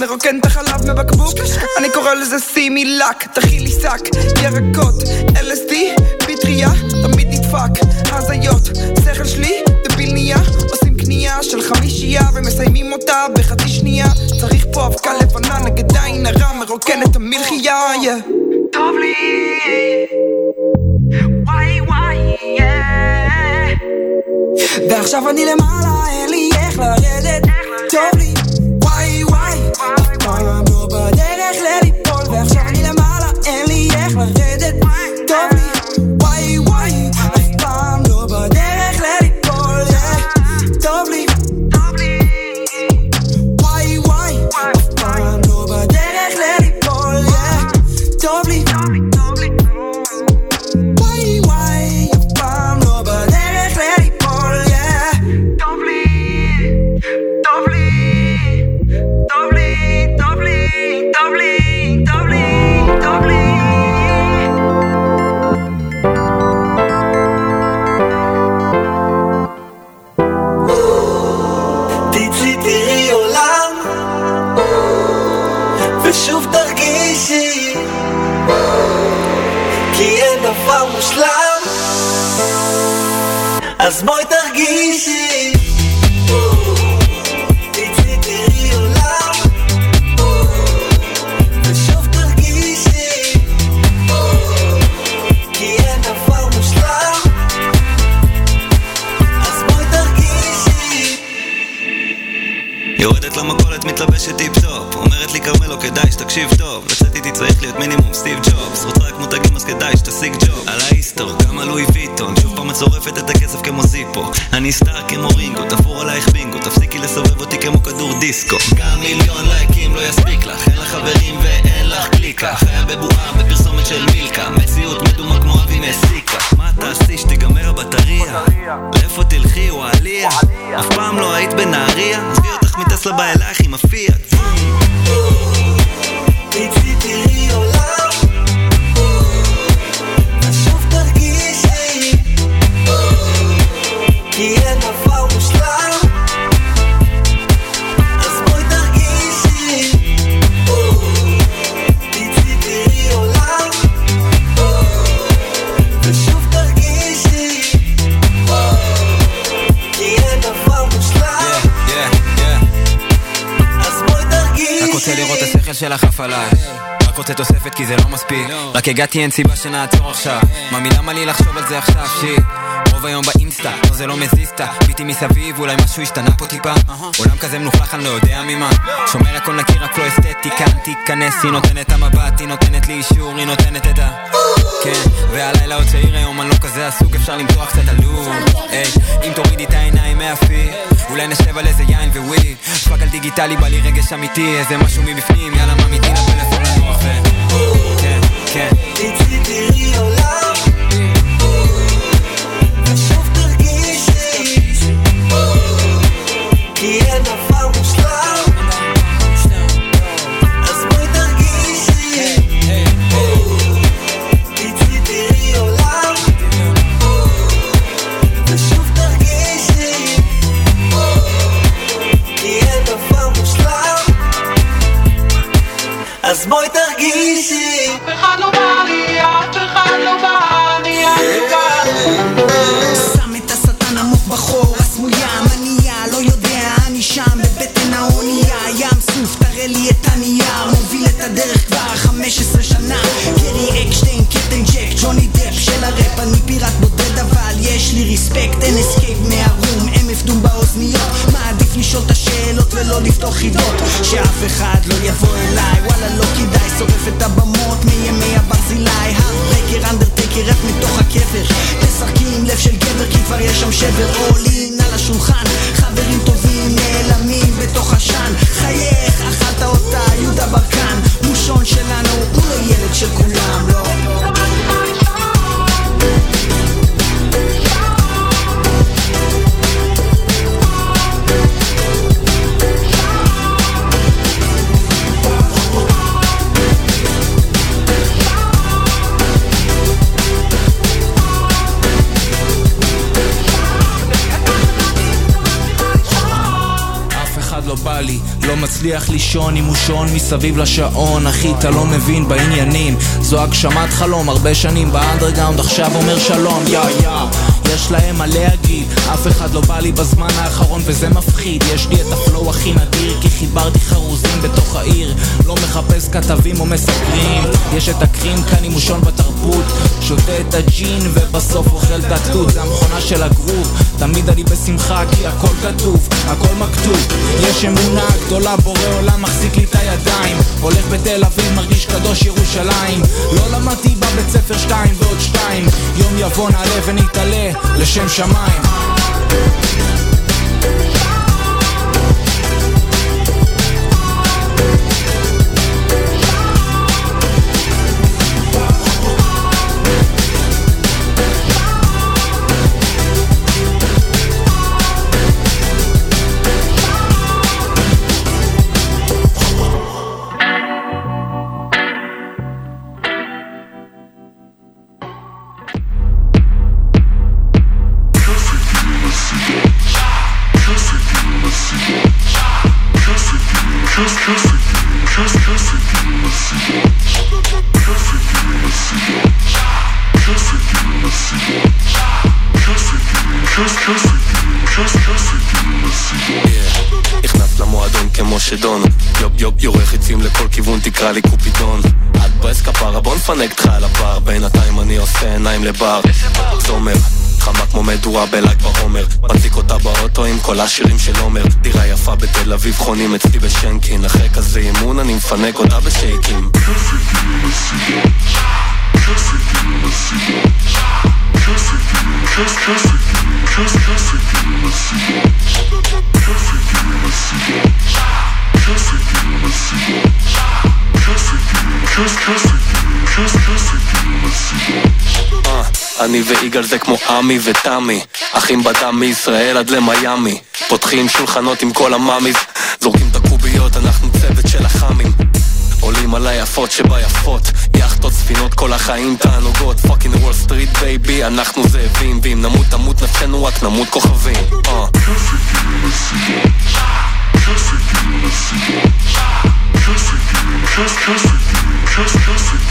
Speaker 27: מרוקן את החלב מבקבוק אני קורא לזה שימי לק. תכין לי שק ירקות LSD פטריה תמיד נדפק. הזיות שכל שלי דביל נהיה. עושים קנייה של חמישייה ומסיימים אותה בחצי שנייה. צריך פה אבקה לבנה נגד עין הרע מרוקן את המלחייה. טוב לי. וואי וואי ועכשיו אני למעלה אין לי איך לרדת. טוב לי וואי וואי. אף פעם לא בדרך לליפול ועכשיו אני למעלה אין לי איך לרדת. טוב לי
Speaker 17: אז בואי תרגישי.
Speaker 15: יורדת למכולת, מתלבשת טיפ-טופ. אומרת לי כרמלו, כדאי שתקשיב טוב איתי צריך להיות מינימום סטיב ג'ובס. רוצה רק מותגים אז כדאי שתשיג ג'וב. על ההיסטור, גם על לואי ויטון שוב פעם את שורפת את הכסף כמו זיפו. אני star כמו רינגו, תפור עלייך בינגו תפסיקי לסובב אותי כמו כדור דיסקו. גם מיליון לייקים לא יספיק לך אין לך חברים ואין לך קליקה. חיה בבועה בפרסומת של מילקה. מציאות מדומה כמו אבי מסיקה. מה תעשי שתיגמר הבטריה? לאיפה תלכי וואליה? אף פעם לא היית בנהריה? עזבי אותך מטסלה בא אלייך עם הפיאט
Speaker 17: תצאי תראי עולם
Speaker 16: שלך עף עליי רק רוצה תוספת כי זה לא מספיק. רק הגעתי אין סיבה שנעצור עכשיו. ממי למה לי לחשוב על זה עכשיו שיט רוב היום באינסטה, לא זה לא מזיזתה ביטי מסביב, אולי משהו השתנה פה טיפה. עולם כזה מלוכלך, אני לא יודע ממה. שומר הכל נקי, רק לא אסתטיקה תיכנס, היא נותנת המבט, היא נותנת לי אישור, היא נותנת את ה... כן, והלילה עוד צעיר היום, אני לא כזה עסוק, אפשר למתוח קצת עלוב. היי, אם תורידי את העיניים מהפי אולי נשב על איזה יין וווי. fuck על דיגיטלי, בא לי רגש אמיתי, איזה משהו מבפנים, יאללה מה מדינה פלאפון לנוח ו... כן, כן.
Speaker 17: תראי עולם כי אין דבר מושלם אז בואי תרגישי. תצאי תראי עולם. ושוב תרגישי. כי אין דבר מושלם אז בואי תרגישי
Speaker 27: ולא לפתוח חידות שאף אחד לא יבוא אליי. וואלה לא כדאי שורף את הבמות מימי הברזילי. הרקר אנדרטקר רק מתוך הקבר. תשחקי עם לב של גבר כי כבר יש שם שבר. עולים על השולחן חברים טובים נעלמים בתוך עשן חייך אכלת אותה יהודה ברקן. מושון
Speaker 8: שלנו הוא הילד של כולם לא. מצליח לישון עם מושון מסביב לשעון. אחי אתה לא מבין בעניינים. זו הגשמת חלום הרבה שנים באנדרגאונד עכשיו אומר שלום יא יא. יש להם מה להגיד אף אחד לא בא לי בזמן האחרון וזה מפחיד. יש לי את הפלואו הכי נדיר כי חיברתי חרוזים בתוך העיר מחפש כתבים או מסקרים יש את הקרים כאן עם מושון בתרבות שותה את הג'ין ובסוף אוכל את התות. זה המכונה של הגרוב. תמיד אני בשמחה כי הכל כתוב, הכל מכתוב. יש אמונה גדולה בורא עולם מחזיק לי את הידיים. הולך בתל אביב מרגיש קדוש ירושלים. לא למדתי בבית ספר שתיים ועוד שתיים. יום יבוא נעלה ונתעלה לשם שמיים
Speaker 28: מפנק אותה בשייקים אני ויגאל זה כמו עמי ותמי אחים בדם מישראל עד למיאמי. פותחים שולחנות עם כל המאמיז היפות שביפות יאכטות, ספינות, כל החיים תענוגות fucking Wall Street baby, אנחנו זאבים ואם נמות תמות נפשנו רק נמות כוכבים uh.
Speaker 29: היי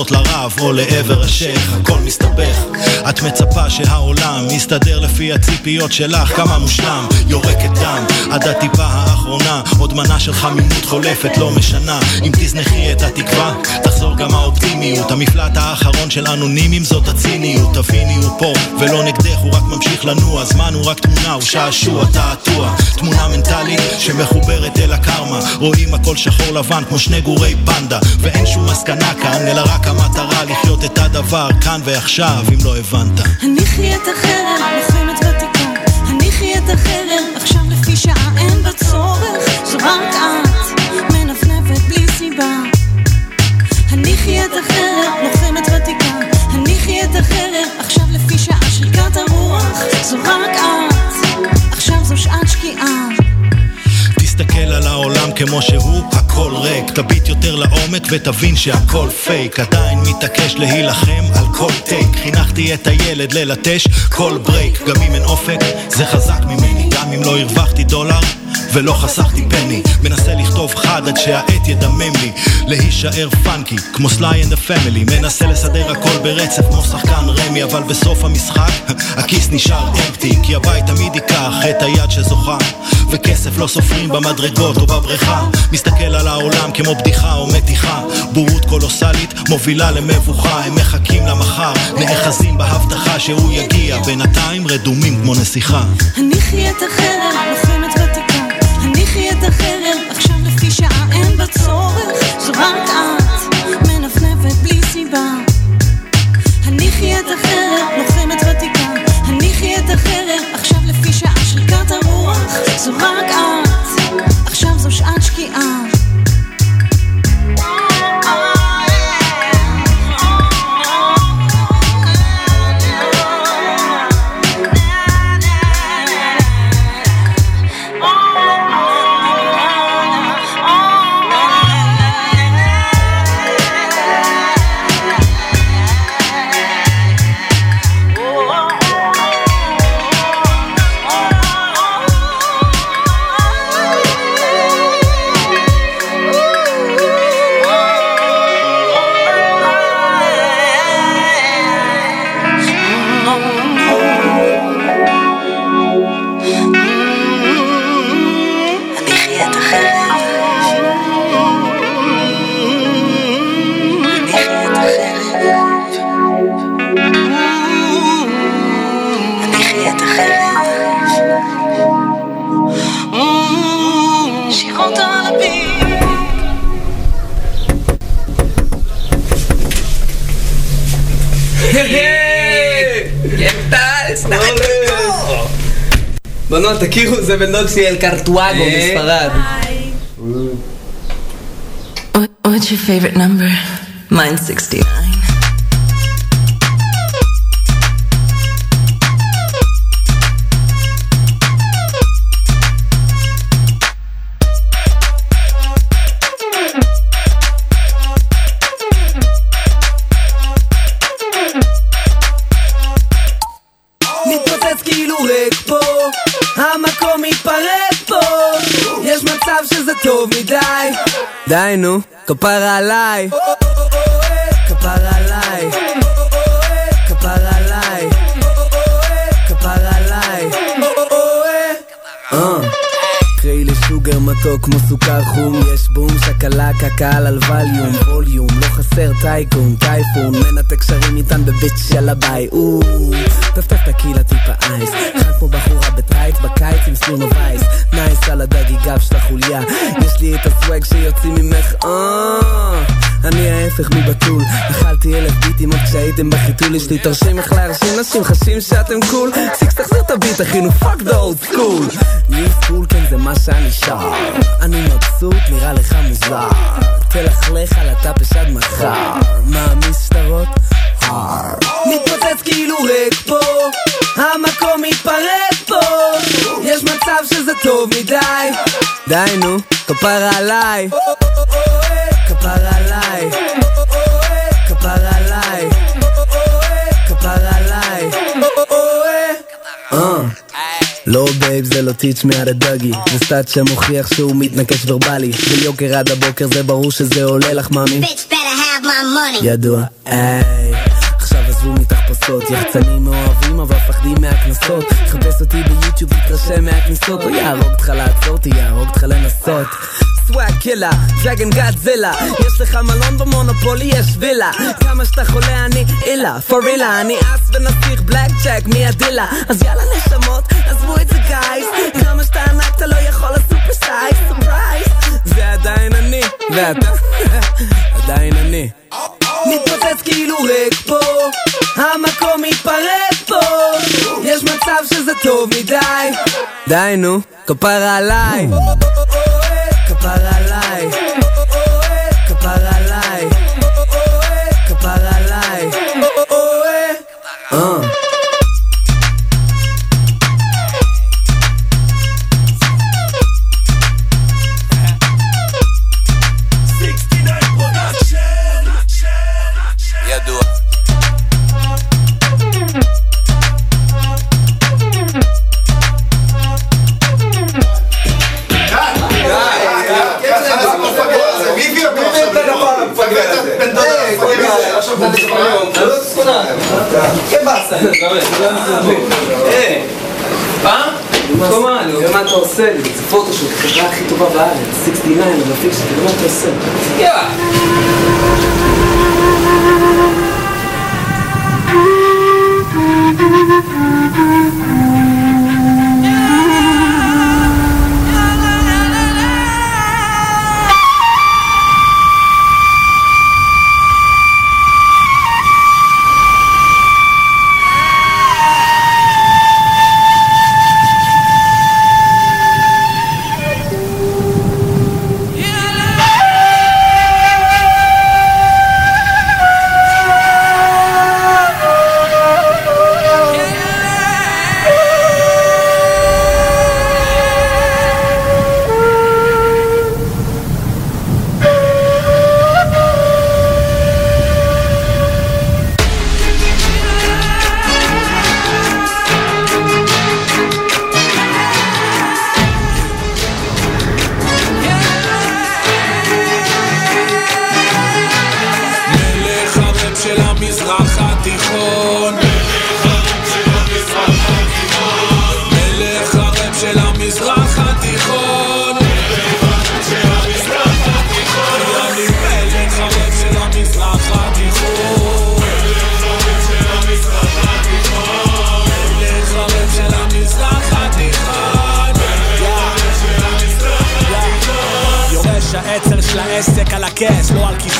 Speaker 29: את
Speaker 30: לרב או לעבר השייח הכל מסתבך. את מצפה שהעולם יסתדר לפי הציפיות שלך כמה מושלם יורקת דם. עד הטיפה האחרונה עוד מנה של חמימות חולפת לא משנה. אם תזנחי את התקווה תחזור גם האופטימיות. המפלט האחרון של אנונימים זאת הציניות. תביני הוא פה ולא נגדך הוא רק ממשיך לנוע. זמן הוא רק תמונה הוא שעשוע תעתוע. תמונה מנטלית שמחוברת אל הקרמה. רואים הכל שחור לבן כמו שני גורי פנדה. ואין שום מסקנה כאן אלא רק המטרה לחיות את הדבר כאן ועכשיו אם לא הבנת.
Speaker 31: הניחי את החרב, לוחמת ותיקה. הניחי את החרב, עכשיו לפי שעה אין בה צורך. זו רק את, מנפנפת בלי סיבה. הניחי את החרב, לוחמת ותיקה. הניחי את החרב, עכשיו לפי שעה שריקת הרוח. זו רק את, עכשיו זו שעת שקיעה.
Speaker 30: תסתכל על העולם כמו שהוא, הכל ריק תביט יותר לעומק ותבין שהכל פייק עדיין מתעקש להילחם על כל take חינכתי את הילד ללטש כל break גם אם אין אופק זה חזק ממני. גם אם לא הרווחתי דולר ולא חסכתי penny. מנסה לכתוב חד עד שהעט ידמם לי. להישאר funky כמו Sly and the Family מנסה לסדר הכל ברצף כמו שחקן רמי אבל בסוף המשחק הכיס נשאר empty כי הבית תמיד ייקח את היד שזוכה וכסף לא סופרים במדרגות או בבריכה. מסתכל על העולם כמו בדיחה או מתיחה. בורות קולוסלית מובילה למבוכה. הם מחכים למחר נאחזים בהבטחה שהוא יגיע. בינתיים רדומים כמו נסיכה.
Speaker 31: הניחי את החרב, לוחמת ותיקה. הניחי את החרב, עכשיו לפי שעה אין בה צורך. זו רק את, מנפנפת בלי סיבה. הניחי את החרב, לוחמת ותיקה. הניחי את החרב, הרוח זו רק את, עכשיו זו שעת שקיעה
Speaker 8: תכירו, זה בן דוד שלי אל קרטואגו
Speaker 32: אה?
Speaker 8: מספרד.
Speaker 32: What, what's your favorite number? Mine's 69.
Speaker 33: נו, כפרה עליי. כפרה עליי. כפרה עליי. כפרה עליי. אה. קראי לי שוגר מתוק כמו סוכר חום יש בום שקלק הקהל על ווליום ווליום לא חסר טייקון טייפון מנתק קשרים איתן בביץ' של הביי או טפטף טקילה טיפה ההפך מבתול. אכלתי אלף ביטים עוד כשהייתם בחיתול. יש לי תרשים איך להרשים נשים חשים שאתם קול סיקס תחזיר את הביט אחינו fuck the old school new school כן זה מה שאני שר. אני מבסוט נראה לך מוזר. תלכלך על הטאפש עד מחר. מעמיס שטרות מתפוצץ כאילו ריק פה. המקום מתפרק פה. יש מצב שזה טוב מדי. די נו כפרה עליי. כפרה בייב זה לא how to דגי זה סטאט שמוכיח שהוא מתנקש ורבלי. של יוקר עד הבוקר זה ברור שזה עולה לך מאמי. ידוע. היי. עכשיו עזבו מתחפושות. יחצנים מאוהבים אבל מפחדים מהקנסות. חפש אותי ביוטיוב תתרשם מהכניסות או יהרוג אותך לעצור אותי יהרוג אותך לנסות. swag killer, dragon Godzilla יש לך מלון במונופולי, יש וילה. כמה שאתה חולה אני אילה, גורילה אני אס ונסיך blank check מידילה אז יאללה נשמות, עזבו את זה guys כמה שאתה ענק אתה לא יכול ל super size surprise זה עדיין אני, ואתה עדיין אני. מתפוצץ כאילו ריק פה. המקום מתפרק פה. יש מצב שזה טוב מדי. די נו, כפרה עליי. כפרה עליי. כפרה עליי. כפרה עליי
Speaker 34: מה?
Speaker 35: תראה מה אתה עושה לי, זה פוטושופ, החברה הכי טובה בארץ, 69, המפיק שלי, מה אתה עושה.
Speaker 34: יאללה.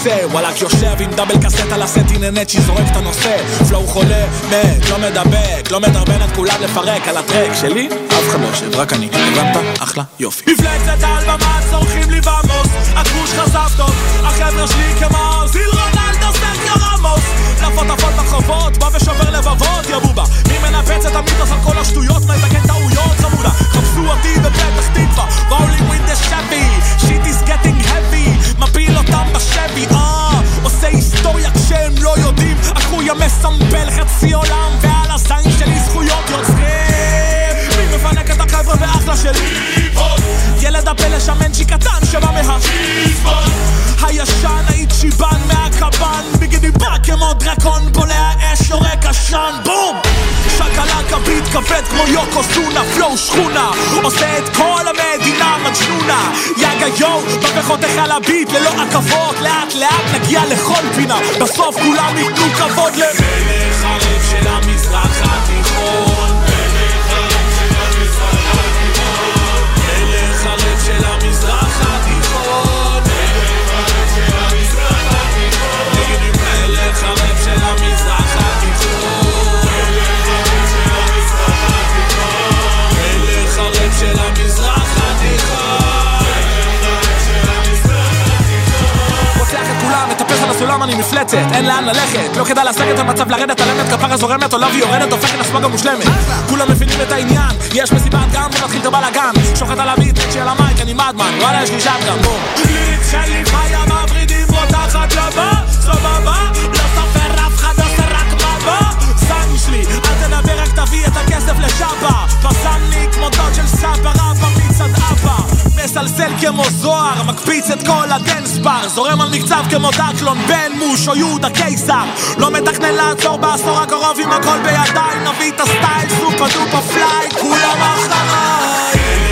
Speaker 36: לא על כיסא וואלאק יושב עם דאבל קסט על הסט, הנה נצ'י זורק את הנושא. פלואו חולה, מת, לא מדבק, לא מדרבן את כולם לפרק על הטרק שלי, אף אחד לא יושב, רק אני, הבנת? אחלה, יופי. מפלצת על במה צורכים לי במוס, הכבוש חזב טוב, החבר'ה שלי כמו זיל רונלדו, סרקיו רמוס. נפות עפות ברחובות, בא ושובר לבבות, יא בובה. מי מנפץ את המיתוס על כל השטויות, מתקן טעויות, חמודה. חפשו אותי בפתח תקווה, with the Chevy shit is getting heavy, מפיל אותם בשבי, אה, עושה היסטוריה כשהם לא יודעים, אחוי המסמבל חצי עולם, ועל הזין שלי זכויות יוצרים, מי מפנק את החבר'ה ואחלה שלי? הפלא שמנצ'י קטן שבא מה... הישן האיצ'יבן מהקבן ביגידי בא כמו דרקון בולע אש יורק עשן בום! שקלקה ביט כבד כמו יוקו סונה פלואו שכונה עושה את כל המדינה מג'נונה. יאגה יואו בא וחותך על הביט ללא עכבות לאט לאט נגיע לכל פינה. בסוף כולם ייתנו כבוד ל...
Speaker 24: מלך הרב של המזרח התיכון
Speaker 36: הסולם אני מפלצת אין לאן ללכת, לא כדאי לסגת המצב לרדת על אמת כפרה זורמת עולה ויורדת הופכת לספוגה מושלמת כולם מבינים את העניין, יש מסיבת גם ומתחיל את הבלאגן. שוחט על הביט, על המייק, אני מדמן. וואלה יש לי שטגן בום. ליט שלי חיה מברידים רותחת לבא סבבה, שלי, אל תדבר רק תביא את הכסף לשאבה פסלני כמו דוד של סבא רבא מצד אבא. מסלסל כמו זוהר, מקפיץ את כל ה dance bar. זורם על מקצב כמו דקלון, בן מוש או יהודה קיסר. לא מתכנן לעצור בעשור הקרוב עם הכל בידיי. נביא את הסטייל super duper fly כולם אחריי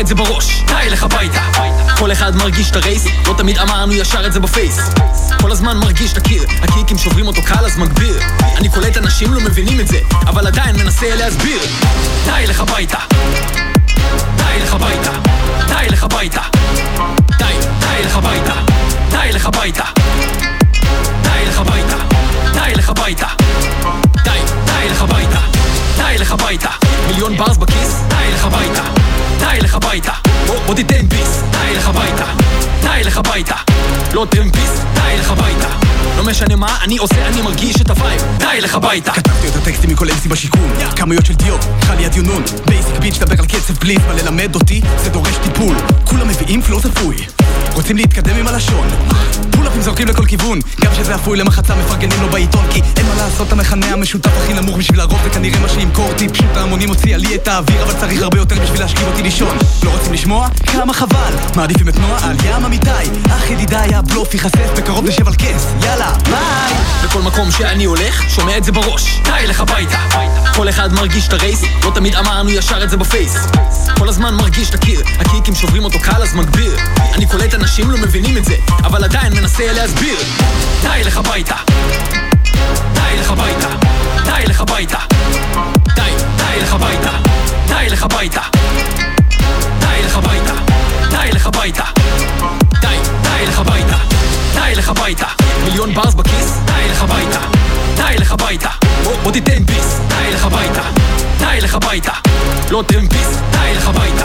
Speaker 24: את זה בראש. די, לך הביתה. כל אחד מרגיש את הרייס, לא תמיד אמרנו ישר את זה בפייס. כל הזמן מרגיש את הקיר, הקיקים שוברים אותו קל אז מגביר. אני קולט אנשים לא מבינים את זה, אבל עדיין מנסה להסביר. די, לך הביתה. די, לך הביתה. די, לך הביתה. די, די, לך הביתה. די, לך הביתה. די, לך הביתה. די, לך הביתה. די, די, לך הביתה די, לך הביתה. מיליון ברס בכיס, די, לך הביתה. די, לך הביתה. בוא, תיתן ביס, די, לך הביתה די, לך הביתה. לא תן ביס, די, לך הביתה. לא משנה מה אני עושה, אני מרגיש את הווייב. די, לך הביתה.
Speaker 37: כתבתי את הטקסטים מכל MC בשיכון כמויות של דיו, חלי עד יונון. בייסיק ביט שדבר על קצב בלי זמן ללמד אותי? זה דורש טיפול. כולם מביאים פלוט אפוי רוצים להתקדם עם הלשון. פולאפים זורקים לכל כיוון. גם שזה אפוי למחצה מפרגנים לו בעיתון כי אין מה לעשות המכנה המשותף הכי נמוך בשביל הרוב זה כנראה מה שימכור אותי פשוט ההמונים הוציאה לי את האוויר אבל צריך הרבה יותר בשביל להשכיב אותי לישון. לא רוצים לשמוע? כמה חבל. מעדיפים את נועה על ים אמיתי אח ידידיי הבלוף ייחשף בקרוב נשב על כס. יאללה ביי!
Speaker 24: בכל מקום שאני הולך, שומע את זה בראש. די, לך הביתה. כל אחד מרגיש את ה race, לא תמיד אמרנו ישר את זה ב face. כל הזמן מרגיש את הקיר, הקיקים שוברים אותו קל אז מגביר. אני קולט אנשים לא מבינים את זה, אבל עדיין מנסה להסביר. די, לך הביתה. די, לך הביתה. די, לך הביתה. די, די, לך הביתה. די, לך הביתה. די, לך הביתה די, לך הביתה. די, די, לך הביתה. די, לך הביתה. מיליון ברס בכיס, די, לך הביתה די, לך הביתה. בוא, תיתן ביס, די, לך הביתה. די, לך הביתה. לא תן ביס, די, לך הביתה.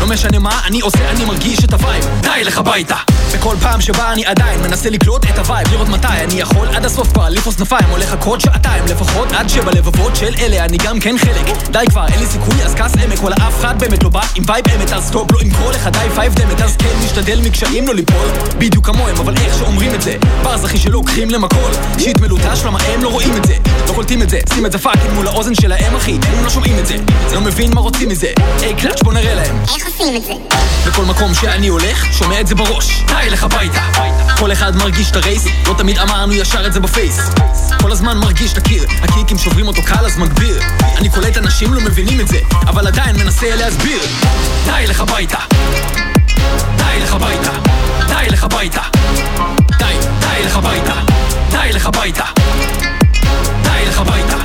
Speaker 24: לא משנה מה אני עושה, אני מרגיש את הווייב. די, לך הביתה. בכל פעם שבה אני עדיין מנסה לקלוט את הווייב לראות מתי אני יכול עד הסוף כבר לפרוס כנפיים הולך לחכות שעתיים לפחות עד שבלבבות של אלה אני גם כן חלק. די כבר אין לי סיכוי אז כעס עמק וואלה אף אחד באמת לא בא עם וייב אמת אז סטופ לא עם כל אחד די פייב דמת אז כן משתדל מקשיים לא ליפול. בדיוק כמוהם אבל איך שאומרים את זה ברז אחי שלוקחים למקול. shit מלוטש למה הם לא רואים את זה לא קולטים את זה. שים את זה fucking מול האוזן שלהם אחי הם לא שומעים את זה. לא מבין מה רוצים מזה. היי קלאץ' בוא נראה להם.
Speaker 38: איך עושים את זה?
Speaker 24: בכל מקום שאני הולך, שומע את זה בראש. די, לך הביתה. כל אחד מרגיש את ה race, לא תמיד אמרנו ישר את זה ב face. כל הזמן מרגיש את הקיר, הקיקים שוברים אותו קל אז מגביר. אני קולט אנשים לא מבינים את זה, אבל עדיין מנסה להסביר. די, לך הביתה. די, לך הביתה. די, לך הביתה. די, די, לך הביתה. די, לך הביתה לך הביתה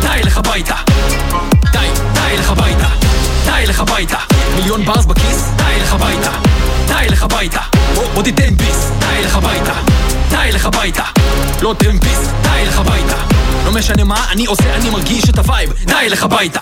Speaker 24: די, לך הביתה די, די, לך הביתה די, לך הביתה מיליון bars בכיס, די, לך הביתה די, לך הביתה בוא, תיתן ביס, די, לך הביתה די, לך הביתה לא ביס, די, לך הביתה לא משנה מה אני עושה, אני מרגיש את ה vibe די, לך הביתה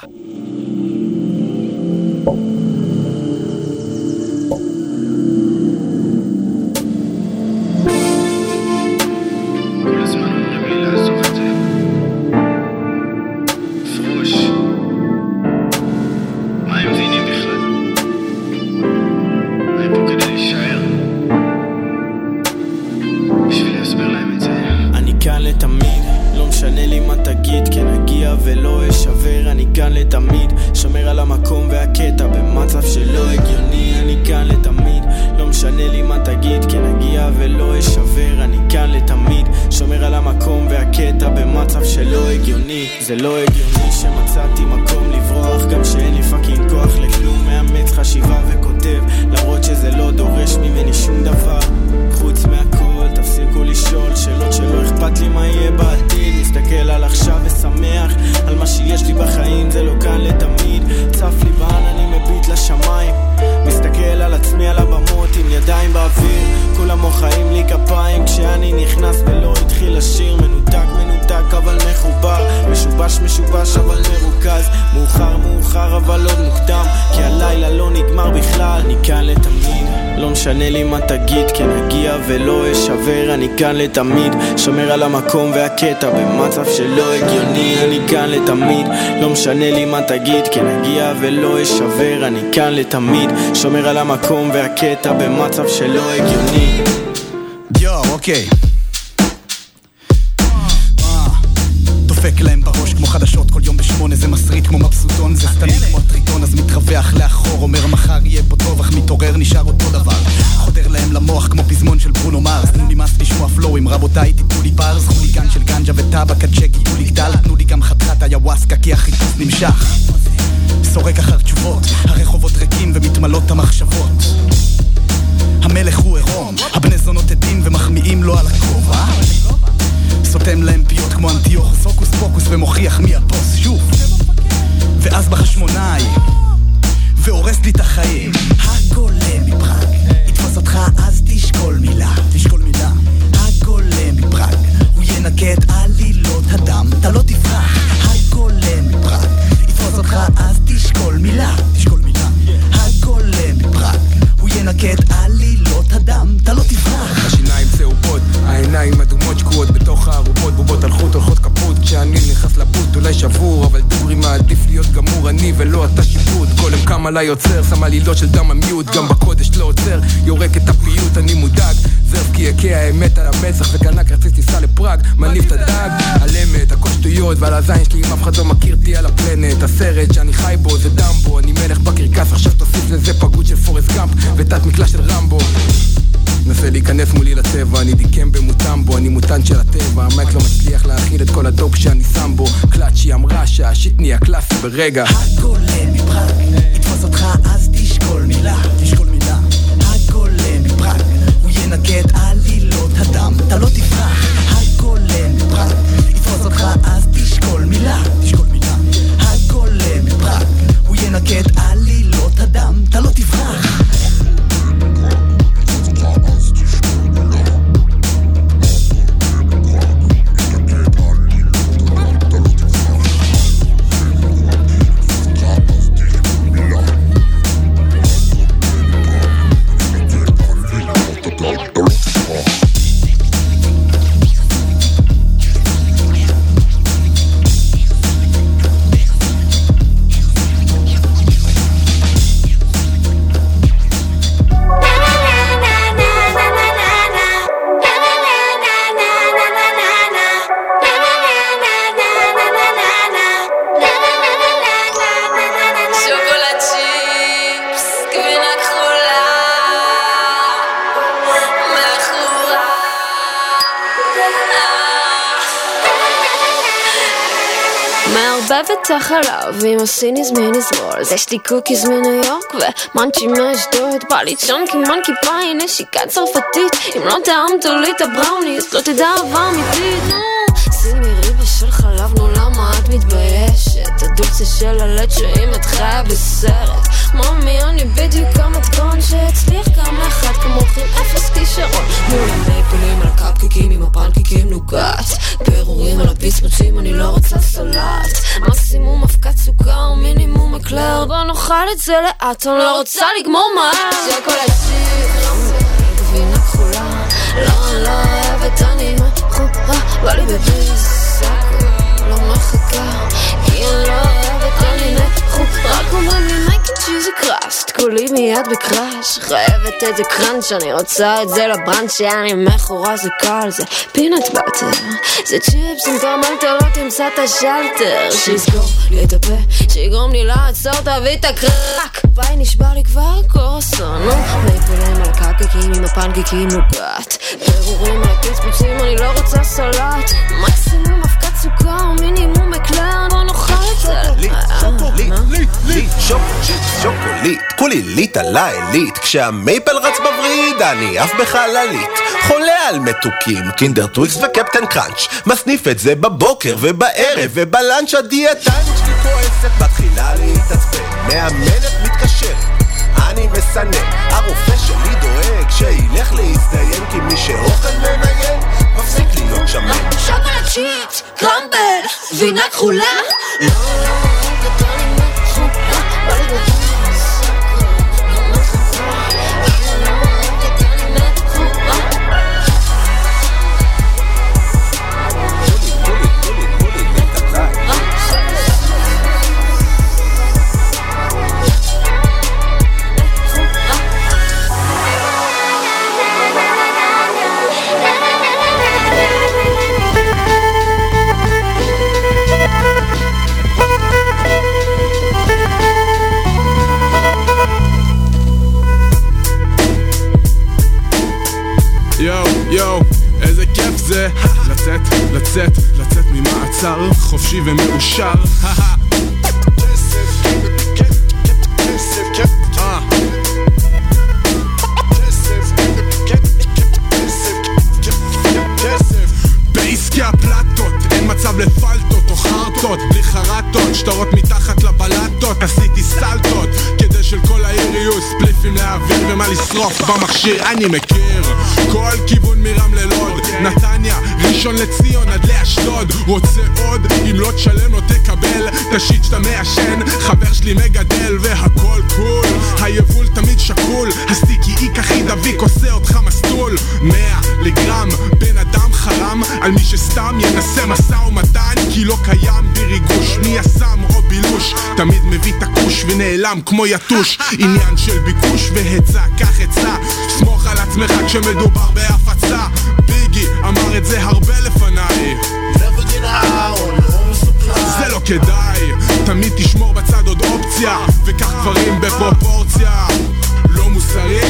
Speaker 22: אגיד כן אגיע ולא אשבר. אני כאן לתמיד שומר על המקום והקטע במצב שלא הגיוני. אני כאן לתמיד לא משנה לי מה תגיד. כן
Speaker 11: אגיע ולא אשבר. אני כאן לתמיד שומר על המקום והקטע במצב שלא הגיוני. זה לא הגיוני שמצאתי מקום לברוח גם שאין לי פאקינג כוח לכלום. מאמץ חשיבה וכותב למרות שזה לא דורש ממני שום דבר. חוץ מהכל. תפסיקו לשאול שאלות שלא אכפת לי מה יהיה בעתיד. מסתכל על עכשיו ושמח על מה שיש לי בחיים זה לא כאן לתמיד. צף לי בעננים מביט לשמיים. מסתכל על עצמי על הבמות עם ידיים באוויר. כולם מוחאים לי כפיים כשאני נכנס ולא התחיל לשיר מנותק מנותק אבל מחובר. משובש משובש אבל מרוכז. מאוחר מאוחר אבל עוד מוקדם. כי הלילה לא נגמר בכלל. אני כאן לתמיד לא משנה לי מה תגיד כן אגיע ולא אשבר אני כאן לתמיד. שומר על המקום והקטע במצב שלא הגיוני אני כאן לתמיד. לא משנה לי מה תגיד כן אגיע ולא אשבר אני כאן לתמיד. שומר על המקום והקטע במצב שלא הגיוני.
Speaker 39: יואו, אוקיי. אה, דופק להם בראש כמו חדשות כל יום בשמונה זה מסריט כמו מבסוטון זה סתני כמו הטריטון אז מתרווח לאחור אומר מחר יהיה פה טוב אך מתעורר נשאר אותו דבר. חודר להם למוח כמו פזמון של ברונו מרס תנו לי מס לשמוע פלואים רבותיי תיתנו לי ברס חוליגן של גנג'ה וטבק שהגיעו לי גדל תנו לי גם חתיכת איוואסקה כי החיפוש נמשך. סורק אחר תשובות הרחובות ריקים ומתמלאות המחשבות. המלך הוא עירום, הבני זונות עדים ומחמיאים לו על הכובע סותם להם פיות כמו אנטיוך, סוקוס פוקוס ומוכיח מי הבוס שוב. ואז בחשמונאי והורס לי את החיים. הגולם מפראג יתפוס אותך אז תשקול מילה. תשקול מילה. הגולם מפראג הוא ינקה את עלילות הדם. אתה לא תברח הגולם מפראג יתפוס אותך אז תשקול מילה. תשקול מילה. הגולם מפראג הוא ינקה את עלילות הדם. אתה לא תברח
Speaker 37: העיניים אדומות שקועות בתוך הארובות בובות על חוט הולכות כפות. כשאני נכנס לבוט אולי שבור אבל דוגרי מעדיף להיות גמור אני ולא אתה שיפוט. גולם קם עליי יוצר שם עלילות של דם המיעוט. גם בקודש לא עוצר יורק את הפיוט אני מודאג. זרף כי יכה האמת על המצח וקנה כרטיס טיסה לפראג. מניף את הדג על אמת הכל שטויות ועל הזין שלי אם אף אחד לא מכיר אותי על הפלנט. הסרט שאני חי בו זה דמבו אני מלך בקרקס עכשיו תוסיף לזה פגות של פורסט גאמפ ותת מקלע של רמבו מנסה להיכנס מולי לצבע, אני דיקם במוטמבו, אני מוטנט של הטבע, המייק לא מצליח להכיל את כל הדופ שאני שם בו, קלאצ'י אמרה שהשיט נהיה קלאסי ברגע.
Speaker 39: הגולם מפראג יתפוס אותך
Speaker 40: החלב עם הסיניס מנזרול יש לי קוקיז מניו יורק ומאנצ'ים מאשדוד בא לי צ'אנקי מנקי פאי נשיקה צרפתית אם לא טעמת לי את הבראוניס לא תדע אהבה אמיתית שימי ריבה של חלב נו למה את מתביישת הדוקציה של הלד שאם את חיה בסרט ממי אני בדיוק המתכון שהצליח גם לאחד כמוכם אפס כישרון. מול מייפלים על קפקקים עם הפנקקים נוגת פירורים על הפיצפוצים אני לא רוצה סלט. מקסימום אבקת סוכר מינימום אקלר. בוא נאכל את זה לאט אני לא רוצה לגמור מהר. שוקולד צ'יפ גבינה כחולה. לא לא אוהבת אני מכורה. בא לי בביס לא מחכה. כי אני לא אוהבת אני מכורה. רק אומרים לי מייק כולי מיד ב crush. חייבת את זה crunch אני רוצה את זה לבראנץ' שאני מכורה זה קל זה פינאט באטר זה צ'יפס עם קרמלטר לא תמצא את השלטר. שיסגור לי את הפה שיגרום לי לעצור תביא את הקרק. ביי נשבר לי כבר קורסון נו מייפלים על הקפקקים עם הפנקקים נוגת פירורים על הפיצפוצים אני לא רוצה סלט. מקסימום אבקת סוכר, מינימום אקלר, בוא נאכל
Speaker 41: ליט, שוקוליט, שוקוליט, כולי ליט על העילית, כשהמייפל רץ בווריד, אני עף בחללית. חולה על מתוקים, קינדר טוויקס וקפטן קראנץ', מסניף את זה בבוקר ובערב, וב lunch הדיאטנט שלי כועסת, מתחילה להתעצבן, מאמנת מתקשרת. אני מסנן, הרופא שלי דואג שילך להזדיין כי מי שאוכל ממיין שמן
Speaker 40: שוקולד צ'יפס, קרמבל, גבינה כחולה.
Speaker 12: יואו, זה. לצאת, לצאת, לצאת ממעצר חופשי ומאושר. לפלטות או חרטות, בלי חרטות, שטרות מתחת לבלטות, עשיתי סלטות, כדי של כל העיר יהיו ספליפים להעביר ומה לשרוף במכשיר, אני מכיר כל כיוון מרם ללוד, נתניה, ראשון לציון עד לאשדוד, רוצה עוד? אם לא תשלם לא תקבל, תשיט שאתה מעשן, חבר שלי מגדל והכל קול, היבול תמיד שקול, הסטיקי איק הכי דביק עושה אותך מסטול, 100 לגרם, בן אדם חרם, על מי שסתם ינסה משא ומתן, כי לא קיים בי ריגוש, מי יסם או בילוש, תמיד מביא את הכוש ונעלם כמו יתוש, עניין של ביקוש והיצע, קח עצה, סמוך על עצמך כשמדובר בהפצה, ביגי אמר את זה הרבה לפניי. זה לא כדאי, תמיד תשמור בצד עוד אופציה, וקח דברים בפרופורציה. לא מוסרי,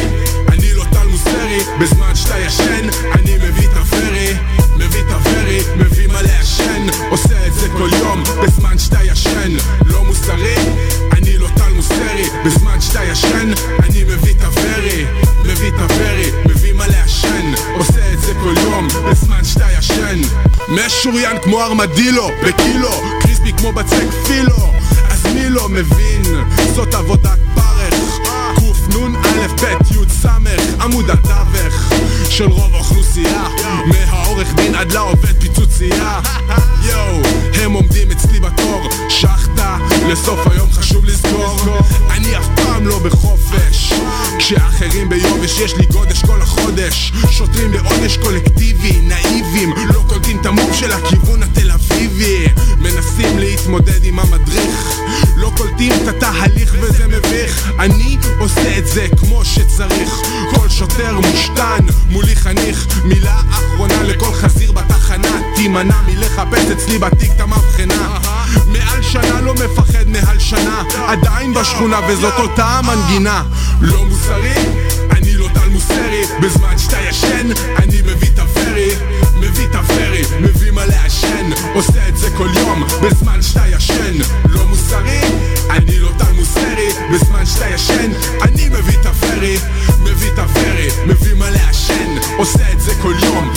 Speaker 12: אני לא טל מוסרי, בזמן שאתה ישן, אני מביא את הפרי, מביא את הפרי, מביא מה לעשן, עושה את זה כל יום, בזמן שאתה ישן. בזמן שאתה ישן, אני מביא את הפרי, מביא את הפרי, מביא מה לעשן, עושה את זה כל יום, בזמן שאתה ישן. משוריין כמו ארמדילו, בקילו, קריספי כמו בצק פילו, אז מי לא מבין? זאת עבודת פרך. קנ"א ב' י' ס' עמוד התווך של רוב האוכלוסייה. מהעורך דין עד לעובד פיצוצייה. יואו, הם עומדים אצלי בתור. שחטה, לסוף היום חשוב לזכור. אני אף פעם לא בחופש. כשאחרים ביובש יש לי גודש כל החודש. שוטרים בעונש קולקטיבי, נאיבים. לא קולטים את המוב של הכיוון התל אביבי. מנסים להתמודד עם המדריך. לא קולטים את התהליך וזה מביך. אני עושה את זה כמו שצריך שוטר מושתן. מולי חניך מילה אחרונה לכל חזיר בתחנה. תימנע מלחפש אצלי בתיק את המבחנה. מעל שנה לא מפחד מהלשנה עדיין בשכונה וזאת אותה המנגינה. לא מוסרי, אני לא טל מוסרי. בזמן שאתה ישן, אני מביא את הפרי מביא את הפרי, מביא מה לעשן עושה את זה כל יום בזמן שאתה ישן. לא מוסרי, אני לא טל מוסרי. בזמן שאתה ישן, אני מביא את הפרי מביא מה לעשן עושה את זה כל יום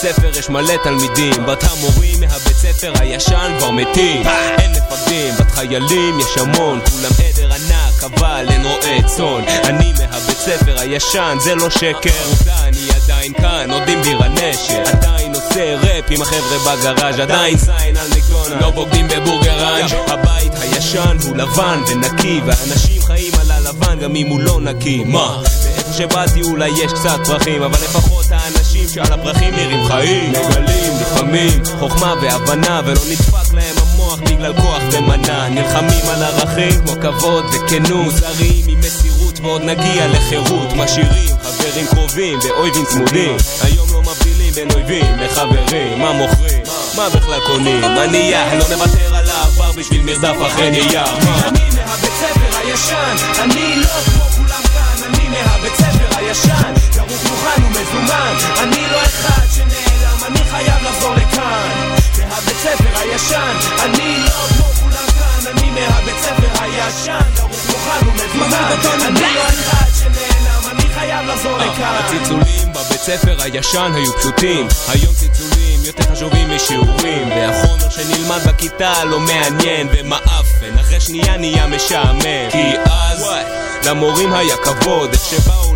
Speaker 42: ספר יש מלא תלמידים, בת המורים מהבית ספר הישן כבר מתים. אין מפקדים, בת חיילים יש המון, כולם עדר ענק, אבל אין רועה צאן. אני מהבית ספר הישן, זה לא שקר. עובדה, אני עדיין כאן, עוד עם ביר הנשק. עדיין עושה ראפ עם החבר'ה בגראז', עדיין זין על מקדונלד. לא בוגדים בבורגר אורנג' הבית הישן הוא לבן ונקי והאנשים חיים על הלבן גם אם הוא לא נקי מה? ואיפה שבאתי אולי יש קצת פרחים אבל לפחות שעל הפרחים נראים חיים. מגלים לפעמים חוכמה והבנה ולא נדפק להם המוח בגלל כוח ומנה. נלחמים על ערכים כמו כבוד וכנות מוסריים עם מסירות ועוד נגיע לחירות. משאירים חברים קרובים ואויבים צמודים. היום לא מבדילים בין אויבים לחברים. מה מוכרים? מה בכלל קונים? הנייה, לא נוותר על העבר בשביל מרדף אחרי נייר. אני מהבית ספר הישן, אני לא כמו כולם כאן אני מהבית ספר הישן, מוכן ומזומן. אני לא אחד שנעלם, אני חייב לחזור לכאן. מהבית ספר הישן, אני לא כמו כולם כאן. אני מהבית ספר הישן, כרוך מוכן ומזומן. אני לא אחד שנעלם, אני חייב לחזור לכאן. הצלצולים בבית ספר הישן היו פשוטים. היום צלצולים יותר חשובים משיעורים. והחומר שנלמד בכיתה לא מעניין ומאפן אחרי שנייה נהיה משעמם. כי אז למורים היה כבוד איך שבאו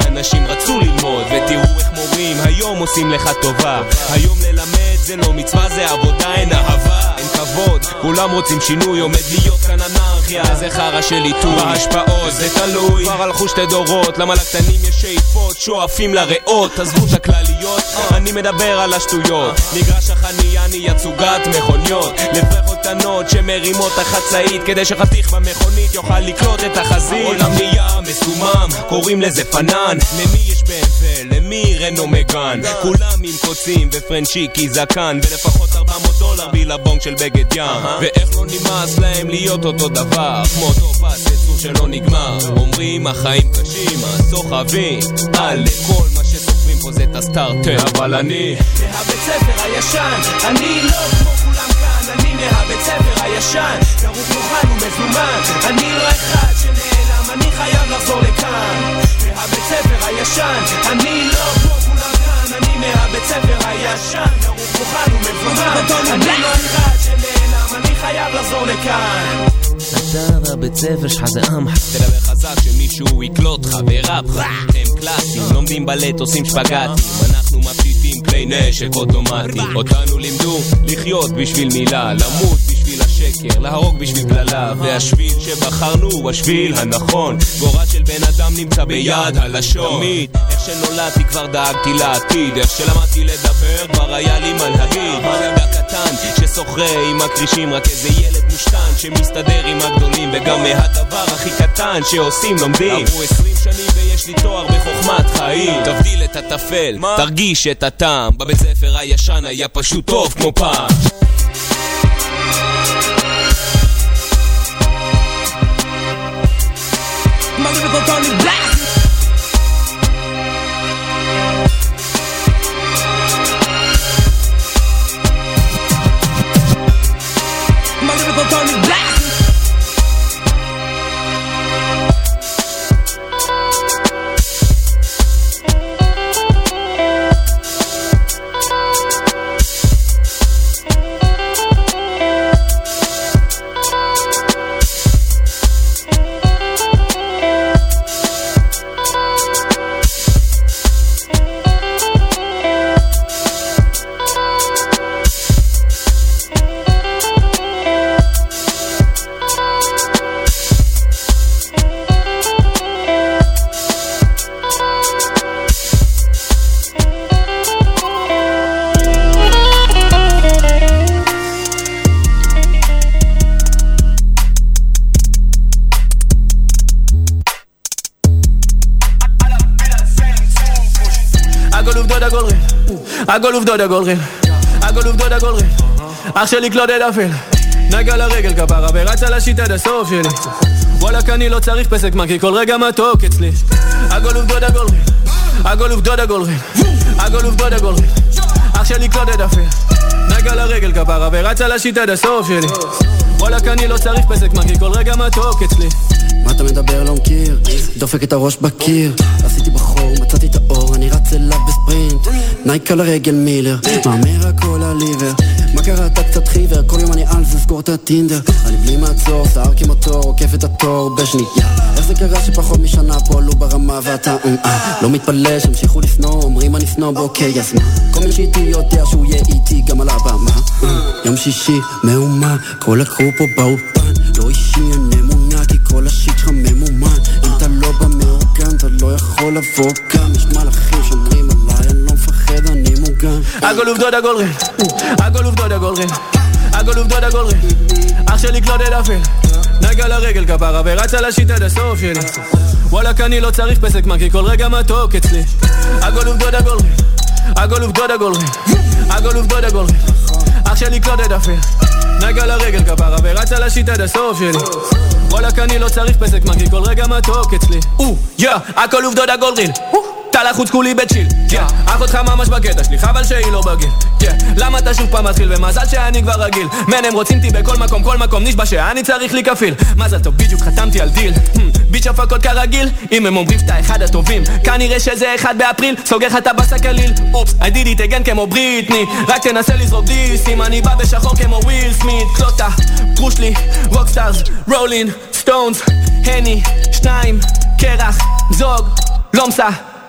Speaker 42: האנשים רצו ללמוד ותראו איך מורים היום עושים לך טובה. היום ללמד זה לא מצווה זה עבודה אין אהבה אין כבוד. כולם רוצים שינוי עומד להיות כאן אנרכיה. זה חרא של עיתוי. בהשפעות זה תלוי. כבר הלכו שתי דורות למה לקטנים יש שאיפות? שואפים לריאות עזבו את הכלליות. אני מדבר על השטויות. מגרש החניה נהיה צוגת מכוניות. לפרחות קטנות שמרימות החצאית כדי שחתיך במכונית יוכל לקלוט את החזית. העולם נהיה מסומם קוראים לזה פנן. למי יש BMW למי רנו מגן? כולם עם קוצים ופרנצ'יקי זקן ולפחות 400 דולר בילבונג של בגד ים. ואיך לא נמאס להם להיות אותו דבר? כמו אותו פס יצור שלא נגמר. אומרים החיים קשים הסוחבים. על כל מה שסוחבים פה זה את הסטארטר. אבל אני מהבית ספר הישן. אני לא כמו אני מהבית ספר הישן כרוך מוכן ומזומן. אני לא אחד שנעלם אני חייב לחזור לכאן. מהבית ספר הישן אני לא כמו כולם כאן אני מהבית ספר הישן כרוך מוכן ומזומן. אני לא אחד שנעלם אני חייב לחזור לכאן. אתה והבית ספר שלך זה עמך תדבר חזק שמישהו יקלוט בראפ הם קלאסים. לומדים בלט עושים שפגטים אנחנו מפשיטים כלי נשק אוטומטי. אותנו לימדו לחיות בשביל מילה למות בשביל השקר להרוג בשביל קללה והשביל שבחרנו הוא השביל הנכון. גורל של בן אדם נמצא ביד הלשון. תמיד איך שנולדתי כבר דאגתי לעתיד. איך שלמדתי לדבר כבר היה לי מה להגיד. ילד הקטן ששוחה עם הכרישים רק איזה ילד מושתן שמסתדר עם הגדולים וגם מהדבר הכי קטן שעושים לומדים. עברו עשרים שנים ויש לי תואר בחוכמת חיים. תבדיל את הטפל, תרגיש את הטעם. בבית ספר הישן היה פשוט טוב כמו פעם
Speaker 32: הכל הכל עובדות הכל ריל הכל עובדות הכל ריל אח שלי קלודד אפל. נגע לרגל כפרה ורץ על השיט עד הסוף שלי. וואלכ אני לא צריך פסק מה כי כל רגע מתוק אצלי. הכל עובדות הכל ריל הכל עובדות הכל ריל הכל עובדות הכל ריל אח שלי קלודד אפל. נגע לרגל כפרה ורץ על השיט עד הסוף שלי. וואלכ אני לא צריך פסק מה כי כל רגע מתוק אצלי.
Speaker 43: מה אתה מדבר לא מכיר? דופק את הראש בקיר. עשיתי בחור, מצאתי את האור, אני רץ אליו בספרינט נייק על הרגל מילר, מהמר הכל על ליבר קרה? אתה קצת חיוור, כל יום אני על זה, סגור את הטינדר. אני בלי מעצור, שיער כמוטור, עוקף את התור בשנייה. איך זה קרה שפחות משנה פה עלו ברמה ואתה אה, אה. לא מתפלא שהמשיכו לשנוא, אומרים אני שנוא, אוקיי אז מה? כל מי שאיתי יודע שהוא יהיה איתי גם על הבמה. יום שישי, מהומה, כל הקרו פה באופן. לא אישי, אין אמונה, כי כל השיט שלך ממומן. אם אתה לא במאורגן, אתה לא יכול לבוא גם מפחד, אני מוגן.
Speaker 32: הכל עובדות הכל ריל, הכל עובדות הכל ריל, הכל עובדות הכל ריל, אח שלי קלודד אפל, נגע לרגל כפרה ורץ על השיט עד הסוף שלי, וואלכ אני לא צריך פסק מה כי כל רגע מתוק אצלי, הכל עובדות הכל ריל, הכל עובדות הכל ריל, הכל עובדות הכל ריל, אח שלי קלודד אפל, נגע לרגל כפרה ורץ על השיט עד הסוף שלי, וואלכ אני לא צריך פסק מה כי כל רגע מתוק אצלי, או, יא, הכל עובדות הכל real, אתה לחוץ כולי ב chill, כן, אח אותך ממש בקטע שלי, חבל שהיא לא בגיל, כן, למה אתה שוב פעם מתחיל, ומזל שאני כבר רגיל, man הם רוצים אותי בכל מקום, כל מקום נשבע שאני צריך לי כפיל, מזל טוב, בדיוק חתמתי על דיל, bitch הפקות כרגיל, אם הם אומרים שאתה אחד הטובים, כנראה שזה אחד באפריל, סוגר לך את הבאסה כליל, אופס, I did it again כמו בריטני, רק תנסה לזרוק דיסים, אני בא בשחור כמו וויל סמית, קלוטה, פרושלי, רוקסטארס, רולין, סטונס, הני, שניים, קרח, זוג, לא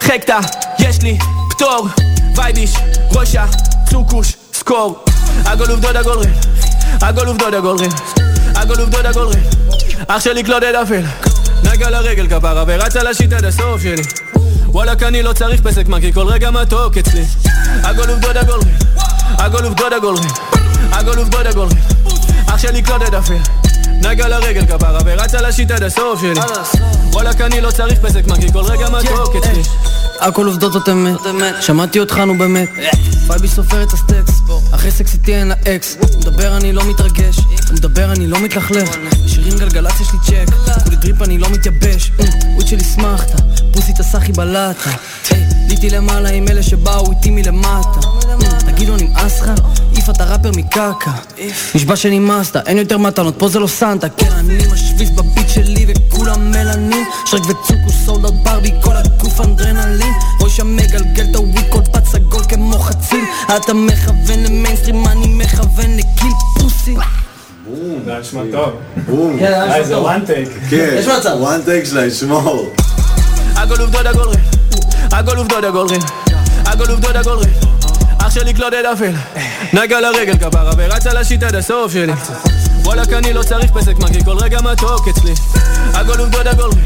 Speaker 32: משחקת, יש לי פטור, וייביש, ראשה, צוקוש, סקור, ריל, הכל עובדות הכל ריל, הכל עובדות הכל ריל, אח שלי קלודד אפל, נגע לרגל כפרה ורץ על השיט עד הסוף שלי, וואלכ אני לא צריך פסק מה כי כל רגע מתוק אצלי, real, הכל עובדות הכל real, הכל עובדות הכל real, אח שלי clouted up, נייק על הרגל כפרה ורץ על ה shit עד הסוף שלי, וואלכ אני לא צריך פסק זמן כי כל רגע מתוק אצלי,
Speaker 43: הכל עובדות זאת אמת, שמעתי אותך נו באמת. baby סופר את ה stacks, אחרי סקס איתי אין לה אקס מדבר אני לא מתרגש, מדבר אני לא מתלכלך. שירים גלגלצ יש לי צ'ק, כולי drip אני לא מתייבש. weed שלי שמחת, פוסי את הסחי בלטה. עליתי למעלה עם אלה שבאו איתי מלמטה. תגיד לו נמאס לך? העיף אתה ראפר מקרקע נשבע שנמאסת, אין יותר מתנות, פה זה לא סנטה כן אני משוויץ בביט שלי וכולם מלנים שרק וצוקוש סולדות ברבי, כל הגוף אנדרנלין ראש המגלגל את הוויד כל בת סגול כמו חציל אתה מכוון למיינסטרים, אני מכוון לגיל פוסי
Speaker 12: זה היה נשמע טוב.
Speaker 44: בום.
Speaker 43: כן, היה נשמע
Speaker 12: איזה
Speaker 43: טוב.
Speaker 12: one take.
Speaker 44: כן,
Speaker 43: יש מצב.
Speaker 44: one take שלה, ישמור.
Speaker 32: הכל עובדות הכל real, הכל עובדות הכל real, הכל עובדות הכל real, אח שלי clouted up, נייק על הרגל כפרה ורץ על ה shit עד הסוף שלי, וואלכ אני לא צריך פסק זמן כי כל רגע מתוק אצלי, real,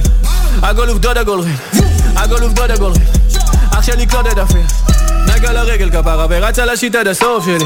Speaker 32: הכל עובדות הכל real, הכל עובדות הכל real, אח שלי clouted up, נייק על הרגל כפרה ורץ על ה shit עד הסוף שלי,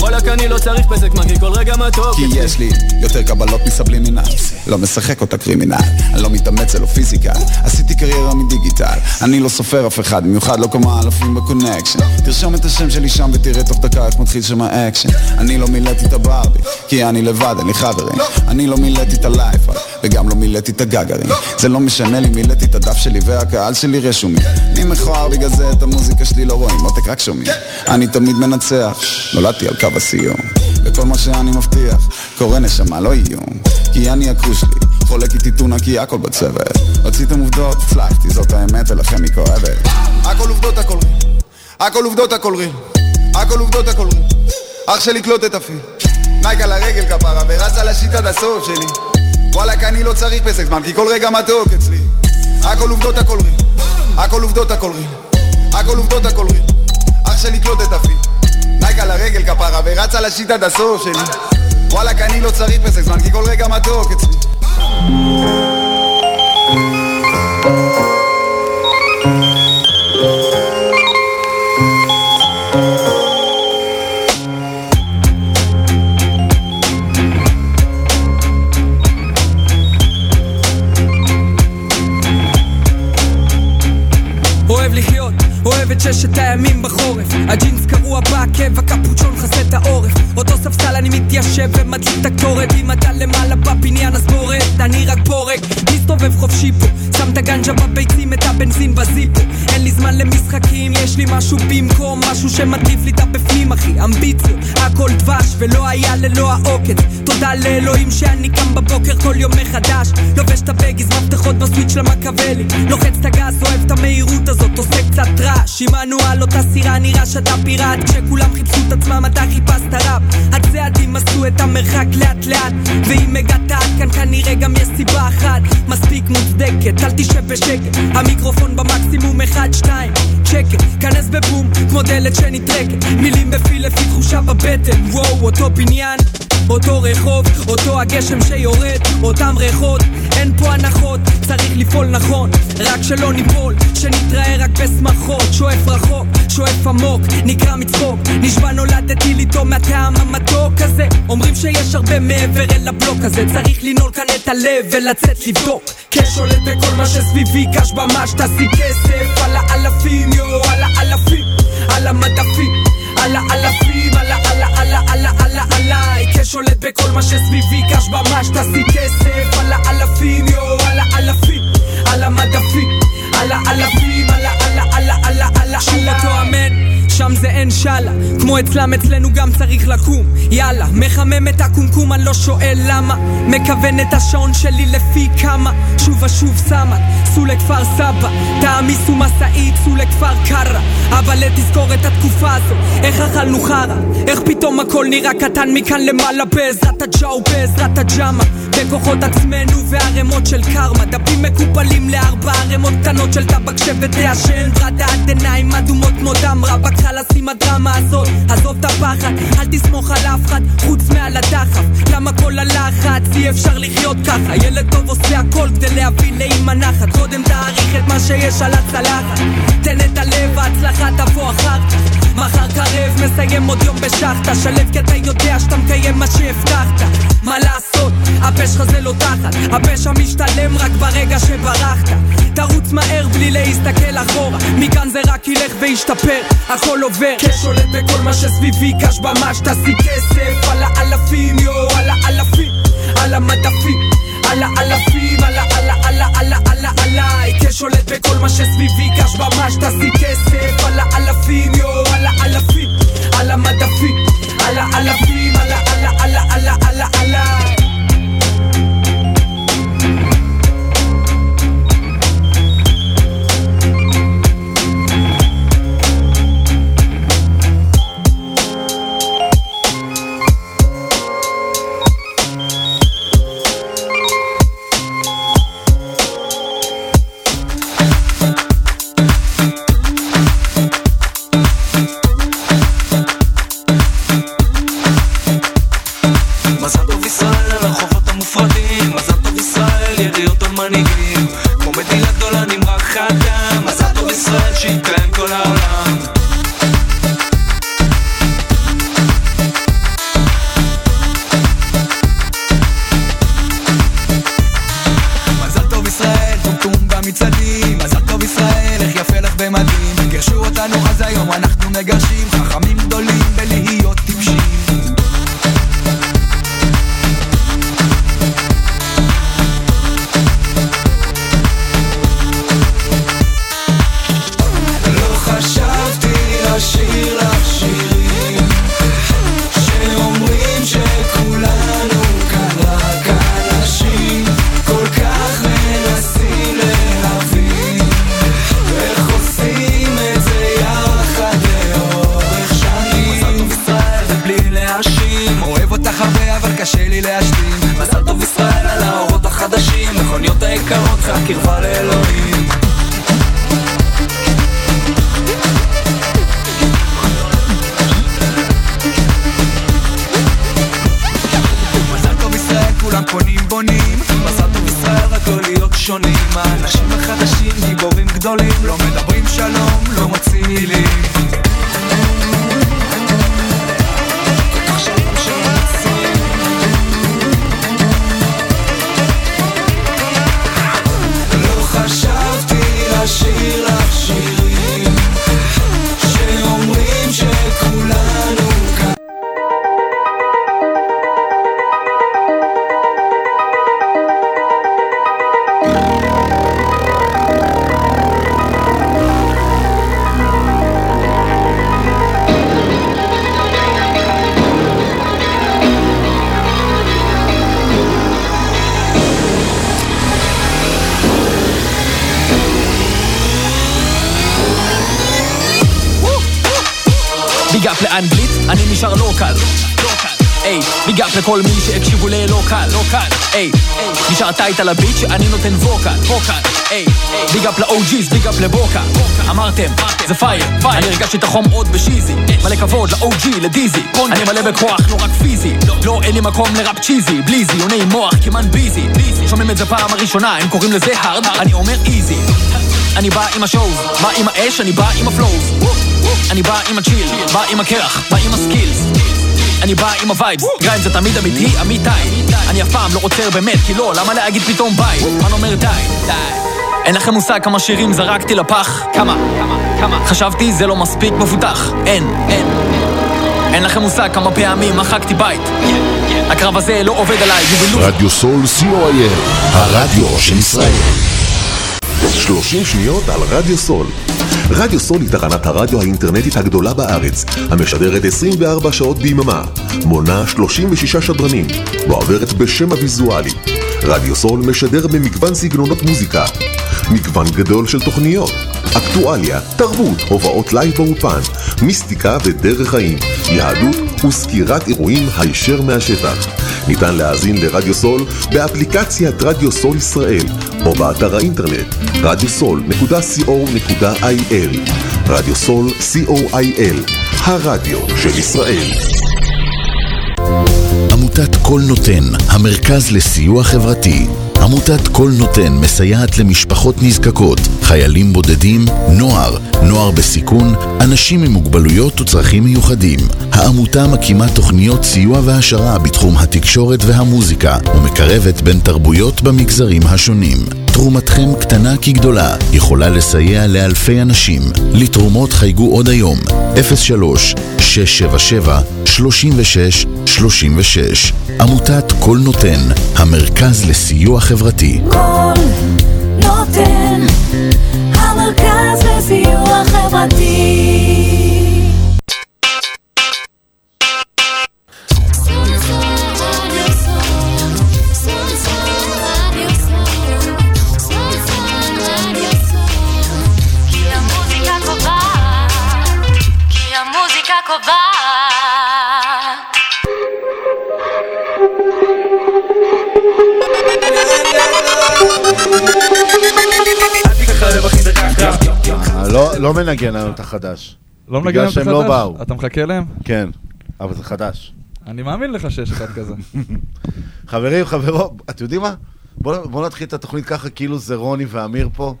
Speaker 32: וואלכ אני לא צריך פסק זמן כי כל רגע מתוק
Speaker 45: כי יש לי יותר קבלות מסבלימינל. לא משחק אותה criminal. אני לא מתאמץ, זה לא פיזיקה. עשיתי קריירה מ digital. אני לא סופר אף אחד, במיוחד לא כמה אלפים ב connection. תרשום את השם שלי שם ותראה תוך דקה איך מתחיל שם האקשן. אני לא מילאתי את הברבי כי אני לבד, אין לי חברים. אני לא מילאתי את הלייפל וגם לא מילאתי את הגגרין. זה לא משנה לי, מילאתי את הדף שלי והקהל שלי רשומים. אני מכוער בגלל זה את המוזיקה שלי לא רואים, אותי רק שומעים. אני תמיד מנצח, נולדתי על קו הסיום. וכל מה שאני מבטיח, קורה נשמה, לא איום. כי אני וה crew שלי, חולק איתי טונה כי הכל בצוות. רציתם עובדות, הצלחתי, זאת האמת ולכם היא כואבת.
Speaker 46: הכל עובדות הכל real, הכל עובדות הכל real, הכל עובדות הכל real, אח שלי clouted up, נייק על הרגל כפרה ורץ על ה shit עד הסוף שלי, וואלכ אני לא צריך פסק זמן כי כל רגע מתוק אצלי, הכל עובדות הכל real, הכל עובדות הכל real, הכל עובדות הכל real, אח שלי clouted up, נייק על הרגל כפרה ורץ על ה shit עד הסוף שלי, וואלכ אני לא צריך פסק זמן כי כל רגע מתוק אצלי.
Speaker 33: את ששת הימים בחורף. הג'ינס קרוע בעקב, הקפוצ'ון חסה את העורף. אותו ספסל אני מתיישב ומדליק את הקטורת אם אתה למעלה בבניין אז בורט אני רק פורק, מסתובב חופשי פה שם את הגנג'ה בביצים, את הבנזין בזיפו. אין לי זמן למשחקים, יש לי משהו במקום משהו שמטריף לי את הבפנים אחי. אמביציות, הכל דבש ולא היה ללא העוקץ. תודה לאלוהים שאני קם בבוקר כל יום מחדש. לובש את הבגיז, מפתחות בסוויץ' למקבלי לוחץ את הגז, אוהב את המהירות הזאת, עושה קצת רעש עם מנואל אותה סירה נראה שאתה פיראט. כשכולם חיפשו את עצמם אתה חיפשת ראפ הצעדים עשו את המרחק לאט לאט. ואם הגעת עד כאן כנראה גם יש סיבה אחת. מספיק מוצדקת אל תשב בשקט. המיקרופון במקסימום אחד שתיים שקט כנס בבום כמו דלת שנטרקת מילים בפי לפי תחושה בבטן. וואו אותו בניין אותו רחוב, אותו הגשם שיורד, אותם ריחות, אין פה הנחות, צריך לפעול נכון, רק שלא ניפול, שנתראה רק בשמחות, שואף רחוק, שואף עמוק, נקרע מצחוק, נשבע נולדתי לטעום מהטעם המתוק הזה, אומרים שיש הרבה מעבר אל הבלוק הזה, צריך לנעול כאן את הלב ולצאת לבדוק, קש שולט בכל מה שסביבי, קש ממש תעשי כסף, על האלפים, יואו, על האלפים, על המדפים, על האלפים, עליי כשולט בכל מה שסביבי קש ממש תעשי כסף. על האלפים יואו על האלפים על המדפים על האלפים על האלפים על האלפים שוב אותו אמן שם זה אין שאלה כמו אצלם אצלנו גם צריך לקום. יאללה מחמם את הקומקום אני לא שואל למה. מכוון את השעון שלי לפי כמה. שוב ושוב שמה סעו לכפר סבא. תעמיסו משאית סעו לכפר קרא. אבל תזכור את התקופה הזו. איך אכלנו חרא? איך פתאום הכל נראה קטן מכאן למעלה? בעזרת הג'או בעזרת הג'אמה. בכוחות עצמנו וערימות של קרמה. דפים מקופלים לארבע ערימות קטנות של טבק שותעשן ברדת עיניים אדומות כמו דם רבק חלאס עם הדרמה הזאת. עזוב את הפחד אל תסמוך על אף אחד חוץ מעל הדחף. למה כל הלחץ? אי אפשר לחיות ככה. ילד טוב עושה הכל כדי להביא לאמא נחת קודם תעריך את מה שיש על הצלחת. תן את הלב ההצלחה תבוא אחר כך. מחר קרב מסיים עוד יום בשחטה. שלב כי אתה יודע שאתה מקיים מה שהבטחת. מה לעשות? הפה שלך זה לא תחת. הפשע משתלם רק ברגע שברחת. תרוץ מהר בלי להסתכל אחורה. מכאן זה רק ילך וישתפר. הכל עובר קש שולט בכל מה שסביבי קש ממש תעשי כסף על האלפים יואו על האלפים על המדפים על האלפים על האלפים עליי כשולט בכל מה שסביבי קש ממש תעשי כסף על האלפים יואו על האלפים על המדפים על האלפים על האלפים על האלפים עליי
Speaker 24: money. לכל מי שהקשיבו ל local. היי, נשאר tight על ה beat שאני נותן vocal. היי, big up ל OGs, big up לבוקה. אמרתם, זה fire, אני הרגשתי את החום עוד בשיזי. מלא כבוד ל OG, לדיזי. אני מלא בכוח, לא רק פיזי. לא, אין לי מקום לראפ cheesy. בלי זיוני מוח, כמעט busy. שומעים את זה פעם הראשונה, הם קוראים לזה hard, אני אומר easy. אני בא עם ה show, בא עם האש, אני בא עם ה flow. אני בא עם ה chill, בא עם הקרח, בא עם ה skills. אני בא עם ה vibes, grime זה תמיד אמיתי, אמיתי. אני אף פעם לא עוצר באמת, כי לא, למה להגיד פתאום ביי? מה אומר די? די. אין לכם מושג כמה שירים זרקתי לפח? כמה? כמה? כמה? חשבתי זה לא מספיק מפותח. אין, אין. אין לכם מושג כמה פעמים מחקתי בית. הקרב הזה לא עובד עליי, יבלו.
Speaker 2: רדיו סול co.il, הרדיו של ישראל.
Speaker 1: 30 שניות על רדיו סול. רדיו סול היא תחנת הרדיו האינטרנטית הגדולה בארץ, המשדרת 24 שעות ביממה, מונה 36 שדרנים, ועוברת בשם הוויזואלי. רדיו סול משדר במגוון סגנונות מוזיקה, מגוון גדול של תוכניות, אקטואליה, תרבות, הופעות live באולפן, מיסטיקה ודרך חיים, יהדות וסקירת אירועים הישר מהשטח. ניתן להאזין לרדיו סול באפליקציית רדיו סול ישראל או באתר האינטרנט radiosol.co.il רדיו סול co.il הרדיו של ישראל
Speaker 2: עמותת כל נותן, המרכז לסיוע חברתי. עמותת כל נותן מסייעת למשפחות נזקקות, חיילים בודדים, נוער, נוער בסיכון, אנשים עם מוגבלויות וצרכים מיוחדים. העמותה מקימה תוכניות סיוע והעשרה בתחום התקשורת והמוזיקה ומקרבת בין תרבויות במגזרים השונים. תרומתכם קטנה כגדולה, יכולה לסייע לאלפי אנשים. לתרומות חייגו עוד היום, 03-677-36-36. עמותת כל נותן, המרכז לסיוע חברתי.
Speaker 39: כל לסיוע
Speaker 44: לא- לא מנגן לנו את החדש.
Speaker 47: לא מנגן
Speaker 44: בגלל
Speaker 47: להם את
Speaker 44: שהם לא
Speaker 47: החדש?
Speaker 44: באו.
Speaker 47: אתה מחכה להם?
Speaker 44: כן, אבל זה חדש.
Speaker 47: אני מאמין לך שיש אחד כזה.
Speaker 44: חברים, חברות, אתם יודעים מה? בואו בוא נתחיל את התוכנית ככה, כאילו זה רוני ואמיר פה.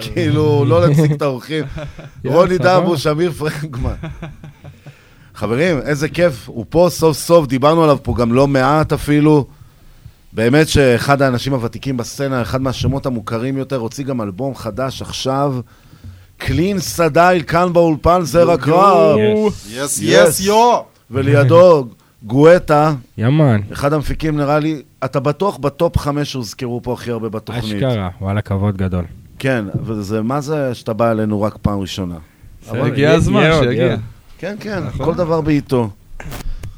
Speaker 44: כאילו, לא להפסיק את האורחים. רוני. דבוש, אמיר פרנקמן. חברים, איזה כיף, הוא פה סוף סוף, דיברנו עליו פה גם לא מעט אפילו. באמת שאחד האנשים הוותיקים בסצנה, אחד מהשמות המוכרים יותר, הוציא גם אלבום חדש עכשיו. קלין סדייל, כאן באולפן, זרע קרב.
Speaker 48: Yes, yes, yo.
Speaker 44: ולידו גואטה.
Speaker 49: ימן.
Speaker 44: אחד המפיקים, נראה לי, אתה בטוח בטופ חמש שהוזכרו פה הכי הרבה בתוכנית.
Speaker 49: אשכרה, וואלה, כבוד גדול.
Speaker 44: כן, וזה, מה זה שאתה בא אלינו רק פעם ראשונה?
Speaker 47: הגיע הזמן שיגיע.
Speaker 44: כן, כן,
Speaker 47: נכון.
Speaker 44: כל דבר בעיתו.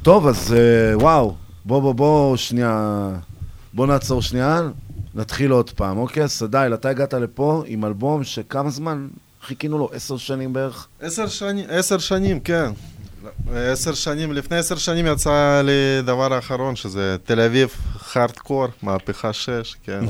Speaker 44: טוב, אז אה, וואו, בוא, בוא, בוא, שנייה, בוא נעצור שנייה, נתחיל עוד פעם, אוקיי? סדייל, אתה הגעת לפה עם אלבום שכמה זמן חיכינו לו? עשר שנים בערך?
Speaker 48: עשר שנים, עשר שנים, כן. עשר שנים, לפני עשר שנים יצא לי דבר האחרון, שזה תל אביב הארדקור, מהפכה 6, כן.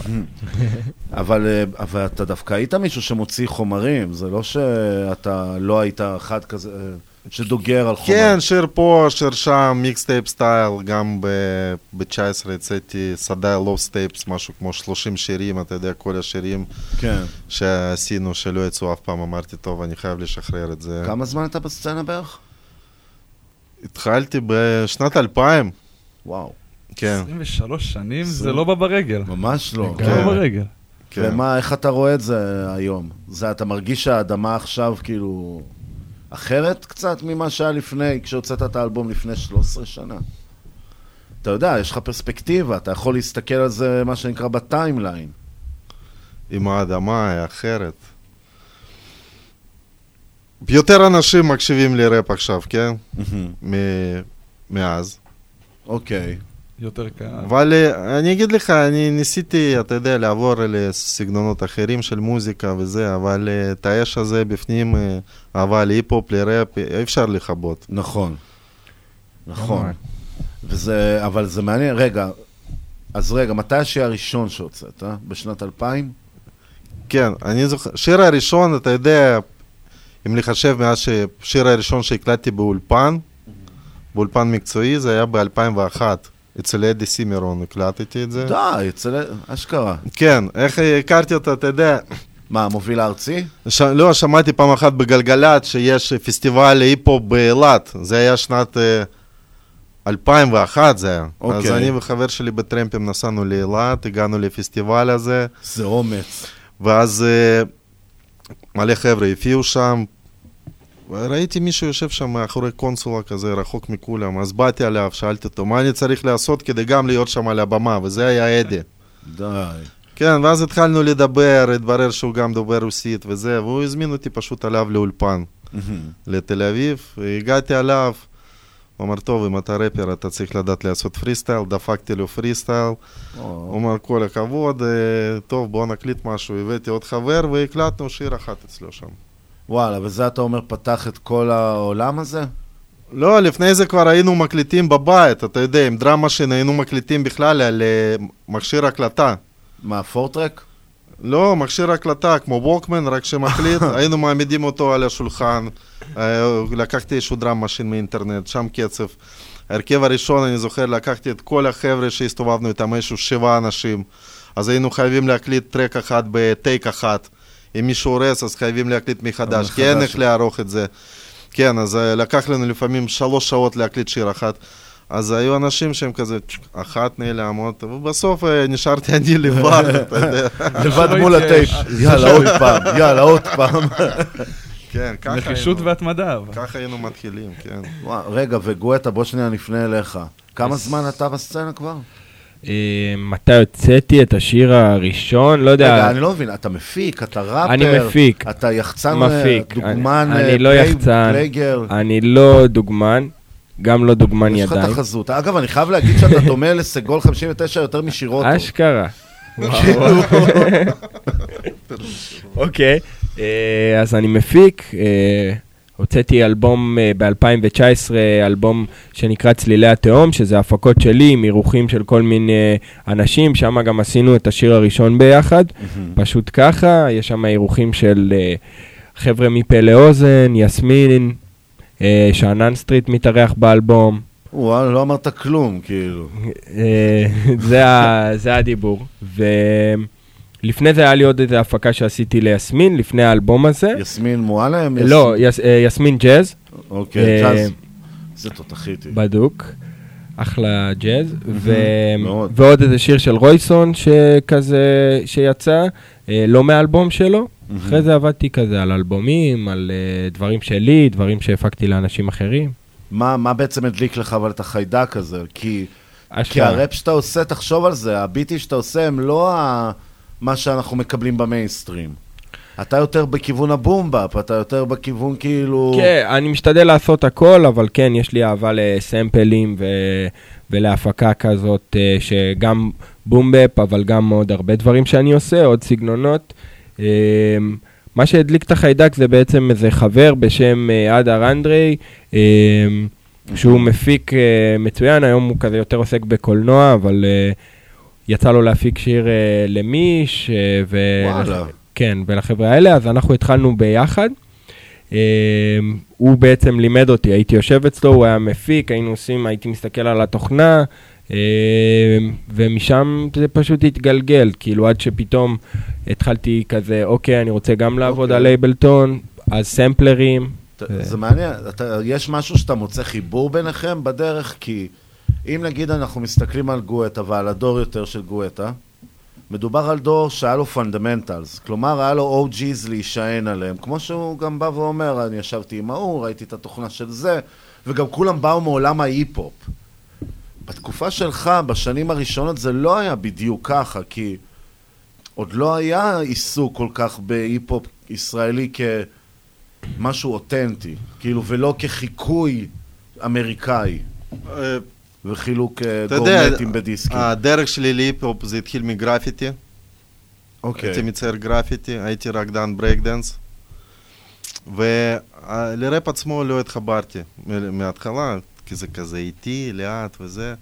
Speaker 44: אבל, אה, אבל אתה דווקא היית מישהו שמוציא חומרים, זה לא שאתה לא היית אחד כזה אה, שדוגר על חומר.
Speaker 48: כן, שיר פה, שיר שם, mixtape style, גם ב-19 יצאתי סדייל Lost Tapes, משהו כמו 30 שירים, אתה יודע, כל השירים
Speaker 44: כן.
Speaker 48: שעשינו, שלא יצאו אף פעם, אמרתי, טוב, אני חייב לשחרר את זה.
Speaker 44: כמה זמן אתה בסצנה בערך?
Speaker 48: התחלתי בשנת 2000.
Speaker 44: וואו.
Speaker 48: כן.
Speaker 47: 23 שנים זה לא בא ברגל.
Speaker 44: ממש לא.
Speaker 47: זה לא בא ברגל.
Speaker 48: כן.
Speaker 44: ומה, איך אתה רואה את זה היום? זה, אתה מרגיש שהאדמה עכשיו כאילו אחרת קצת ממה שהיה לפני, כשהוצאת את האלבום לפני 13 שנה? אתה יודע, יש לך פרספקטיבה, אתה יכול להסתכל על זה, מה שנקרא, בטיימליין.
Speaker 48: עם האדמה היא אחרת. יותר אנשים מקשיבים לראפ עכשיו, כן? מאז.
Speaker 44: אוקיי.
Speaker 47: יותר קל.
Speaker 48: אבל אה, אני אגיד לך, אני ניסיתי, אתה יודע, לעבור לסגנונות אחרים של מוזיקה וזה, אבל אה, את האש הזה בפנים, אה, אהבה להיפ-הופ, לראפ, אי אפשר לכבות.
Speaker 44: נכון. נכון. וזה, אבל זה מעניין, רגע, אז רגע, מתי השיר הראשון שהוצאת, אה? בשנת 2000?
Speaker 48: כן, אני זוכר, שיר הראשון, אתה יודע, אם לחשב מאז ששיר הראשון שהקלטתי באולפן, באולפן מקצועי, זה היה ב-2001. אצל אדי סימרון הקלטתי את זה.
Speaker 44: די, אצל... אשכרה.
Speaker 48: כן, איך הכרתי אותו, אתה יודע.
Speaker 44: מה, המוביל הארצי?
Speaker 48: ש... לא, שמעתי פעם אחת בגלגלצ שיש פסטיבל היפ-הופ באילת. זה היה שנת אה, 2001 זה היה.
Speaker 44: אוקיי.
Speaker 48: אז אני וחבר שלי בטרמפים נסענו לאילת, הגענו לפסטיבל הזה.
Speaker 44: זה אומץ.
Speaker 48: ואז אה, מלא חבר'ה הופיעו שם. ראיתי מישהו יושב שם מאחורי קונסולה כזה, רחוק מכולם, אז באתי עליו, שאלתי אותו, מה אני צריך לעשות כדי גם להיות שם על הבמה, וזה היה אדי.
Speaker 44: די.
Speaker 48: כן, ואז התחלנו לדבר, התברר שהוא גם דובר רוסית וזה, והוא הזמין אותי פשוט עליו לאולפן, לתל אביב, והגעתי עליו, הוא אמר, טוב, אם אתה רפר, אתה צריך לדעת לעשות פרי סטייל, דפקתי לו פרי סטייל, הוא אמר, כל הכבוד, אה, טוב, בוא נקליט משהו, הבאתי עוד חבר, והקלטנו שיר אחת אצלו שם.
Speaker 44: וואלה, וזה אתה אומר פתח את כל העולם הזה?
Speaker 48: לא, לפני זה כבר היינו מקליטים בבית, אתה יודע, עם drum machine היינו מקליטים בכלל על אה, מכשיר הקלטה.
Speaker 44: מה, four-track?
Speaker 48: לא, מכשיר הקלטה, כמו ווקמן, רק שמקליט, היינו מעמידים אותו על השולחן, אה, לקחתי איזשהו drum machine מאינטרנט, שם קצב. ההרכב הראשון, אני זוכר, לקחתי את כל החבר'ה שהסתובבנו איתם, איזשהו שבעה אנשים, אז היינו חייבים להקליט track אחד ב take אחת. אם מישהו הורס, אז חייבים להקליט מחדש, כי אין איך לערוך את זה. כן, אז אה, לקח לנו לפעמים שלוש שעות להקליט שיר אחת. אז היו אנשים שהם כזה, "צ'ק, אחת נעלמות, ובסוף אה, נשארתי אני לבד, אתה יודע.
Speaker 44: לבד מול הטייפ. יאללה, עוד פעם, יאללה, עוד פעם.
Speaker 48: כן, ככה
Speaker 47: נחישות
Speaker 48: היינו-
Speaker 47: והתמדה. אבל.
Speaker 48: ככה היינו מתחילים, כן.
Speaker 44: רגע, וגואטה, בוא שנייה נפנה אליך. כמה זמן אתה בסצנה כבר?
Speaker 49: אה, מתי הוצאתי את השיר הראשון? לא יודע.
Speaker 44: רגע, אני לא מבין, אתה מפיק, אתה ראפר,
Speaker 49: אני מפיק.
Speaker 44: אתה יחצן,
Speaker 49: מפיק.
Speaker 44: דוגמן,
Speaker 49: אני,
Speaker 44: אה,
Speaker 49: אני לא יחצן,
Speaker 44: פלייגר.
Speaker 49: אני לא דוגמן, גם לא דוגמן
Speaker 44: יש לך את
Speaker 49: ידיים.
Speaker 44: החזות. אגב, אני חייב להגיד שאתה דומה לסגול 59 יותר משירות.
Speaker 49: אשכרה. אוקיי, אה, אז אני מפיק, אה, הוצאתי אלבום ב-2019, אלבום שנקרא צלילי התהום, שזה הפקות שלי עם אירוחים של כל מיני אנשים, שם גם עשינו את השיר הראשון ביחד, פשוט ככה, יש שם אירוחים של אה, חבר'ה מפה לאוזן, יסמין, אה, שאנן סטריט מתארח באלבום.
Speaker 44: וואלה, לא אמרת כלום, כאילו.
Speaker 49: אה, זה זה הדיבור. ולפני זה היה לי עוד איזה הפקה שעשיתי ליסמין, לפני האלבום הזה.
Speaker 44: יסמין מועלם?
Speaker 49: לא, יס- אה, יסמין ג'אז.
Speaker 44: אוקיי,
Speaker 49: אה,
Speaker 44: ג'אז. זה תותחית.
Speaker 49: בדוק. אחלה ג'אז. ו... ועוד איזה שיר של רויסון שכזה, שיצא, אה, לא מהאלבום שלו. אחרי זה עבדתי כזה על אלבומים, על אה, דברים שלי, דברים שהפקתי לאנשים אחרים.
Speaker 44: מה, מה בעצם הדליק לך אבל את החיידק הזה? כי, כי. הראפ שאתה עושה, תחשוב על זה, הביטים שאתה עושה הם לא ה... מה שאנחנו מקבלים במיינסטרים. אתה יותר בכיוון הבום-באפ, אתה יותר בכיוון כאילו...
Speaker 49: כן, אני משתדל לעשות הכל, אבל כן, יש לי אהבה לסמפלים ו... ולהפקה כזאת, אה, שגם בום-באפ, אבל גם עוד הרבה דברים שאני עושה, עוד סגנונות. אה, מה שהדליק את החיידק זה בעצם איזה חבר בשם אה, אדר אנדרי, שהוא מפיק מצוין, היום הוא כזה יותר עוסק בקולנוע, אבל יצא לו להפיק שיר אה, למיש, אה, ו...
Speaker 44: וואלה.
Speaker 49: כן, ולחבר'ה האלה, אז אנחנו התחלנו ביחד. Um, הוא בעצם לימד אותי, הייתי יושב אצלו, הוא היה מפיק, היינו עושים, הייתי מסתכל על התוכנה, um, ומשם זה פשוט התגלגל, כאילו עד שפתאום התחלתי כזה, אוקיי, אני רוצה גם לעבוד על Ableton, אז סמפלרים.
Speaker 44: ת- זה מעניין, אתה, יש משהו שאתה מוצא חיבור ביניכם בדרך? כי אם נגיד אנחנו מסתכלים על גואטה ועל הדור יותר של גואטה, מדובר על דור שהיה לו fundamentals, כלומר היה לו OG's להישען עליהם, כמו שהוא גם בא ואומר, אני ישבתי עם ההוא, ראיתי את התוכנה של זה, וגם כולם באו מעולם ההיפ-הופ. בתקופה שלך, בשנים הראשונות, זה לא היה בדיוק ככה, כי עוד לא היה עיסוק כל כך בהיפ-הופ ישראלי כמשהו אותנטי, כאילו, ולא כחיקוי אמריקאי. וחילוק אה, גורנטים בדיסקים.
Speaker 48: הדרך שלי להיפ-הופ זה התחיל מגרפיטי.
Speaker 44: אוקיי.
Speaker 48: הייתי מצייר גרפיטי, הייתי רקדן ברייקדנס. ולראפ עצמו לא התחברתי מההתחלה, כי זה כזה איטי, לאט וזה.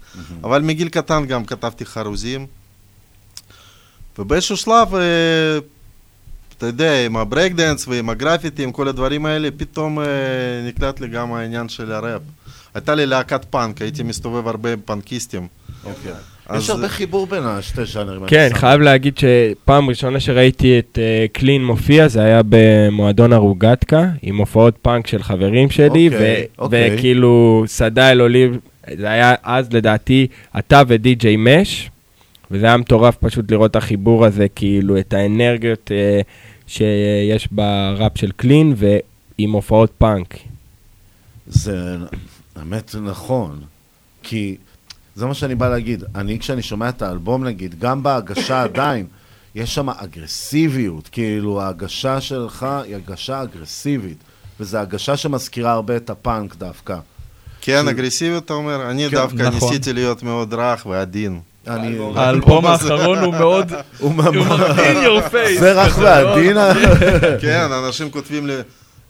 Speaker 48: אבל מגיל קטן גם כתבתי חרוזים. ובאיזשהו שלב, אה, אתה יודע, עם הברייקדנס ועם הגרפיטי, עם כל הדברים האלה, פתאום אה, נקלט לי גם העניין של הראפ. הייתה לי להקת פאנק, הייתי מסתובב הרבה עם פאנקיסטים.
Speaker 44: אוקיי.
Speaker 48: אז-
Speaker 44: יש הרבה חיבור בין השתי ז'אנרים.
Speaker 49: כן. חייב להגיד שפעם ראשונה שראיתי את אה, קלין מופיע, זה היה במועדון הרוגטקה, עם הופעות פאנק של חברים שלי,
Speaker 44: אוקיי,
Speaker 49: ו-
Speaker 44: אוקיי.
Speaker 49: וכאילו סדאל אוליב, זה היה אז לדעתי אתה ודי.ג'יי מש, וזה היה מטורף פשוט לראות את החיבור הזה, כאילו את האנרגיות אה, שיש בראפ של קלין, ועם הופעות פאנק.
Speaker 44: זה האמת נכון, כי זה מה שאני בא להגיד. אני, כשאני שומע את האלבום, נגיד, גם בהגשה עדיין, יש שם אגרסיביות, כאילו, ההגשה שלך היא הגשה אגרסיבית, וזו הגשה שמזכירה הרבה את הפאנק דווקא.
Speaker 48: כן,
Speaker 44: ש-
Speaker 48: אגרסיביות, אתה אומר? אני
Speaker 44: כן,
Speaker 48: דווקא
Speaker 44: נכון.
Speaker 48: ניסיתי להיות מאוד רך ועדין.
Speaker 44: אני-
Speaker 47: האלבום האחרון הוא מאוד...
Speaker 44: הוא ממש-
Speaker 47: הוא in your face.
Speaker 44: זה רך
Speaker 47: כזה,
Speaker 44: ועדין,
Speaker 48: כן, אנשים כותבים לי,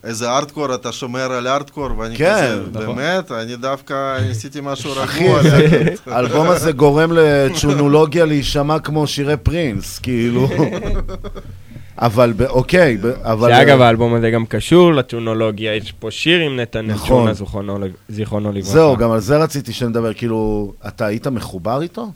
Speaker 48: איזה ארטקור, אתה שומר על ארטקור, ואני
Speaker 44: כן,
Speaker 48: כזה,
Speaker 44: נכון.
Speaker 48: באמת, אני דווקא ניסיתי משהו רגוע.
Speaker 44: האלבום הזה גורם לצ'ונולוגיה להישמע כמו שירי פרינס, כאילו. אבל, ב- אוקיי, ב- אבל...
Speaker 49: שאגב, האלבום הזה גם קשור לטונולוגיה, יש פה שיר עם נתנאל
Speaker 44: נכון.
Speaker 49: צ'ונה, זיכרונו לברכה.
Speaker 44: זהו, גם על זה רציתי שנדבר, כאילו, אתה היית מחובר איתו?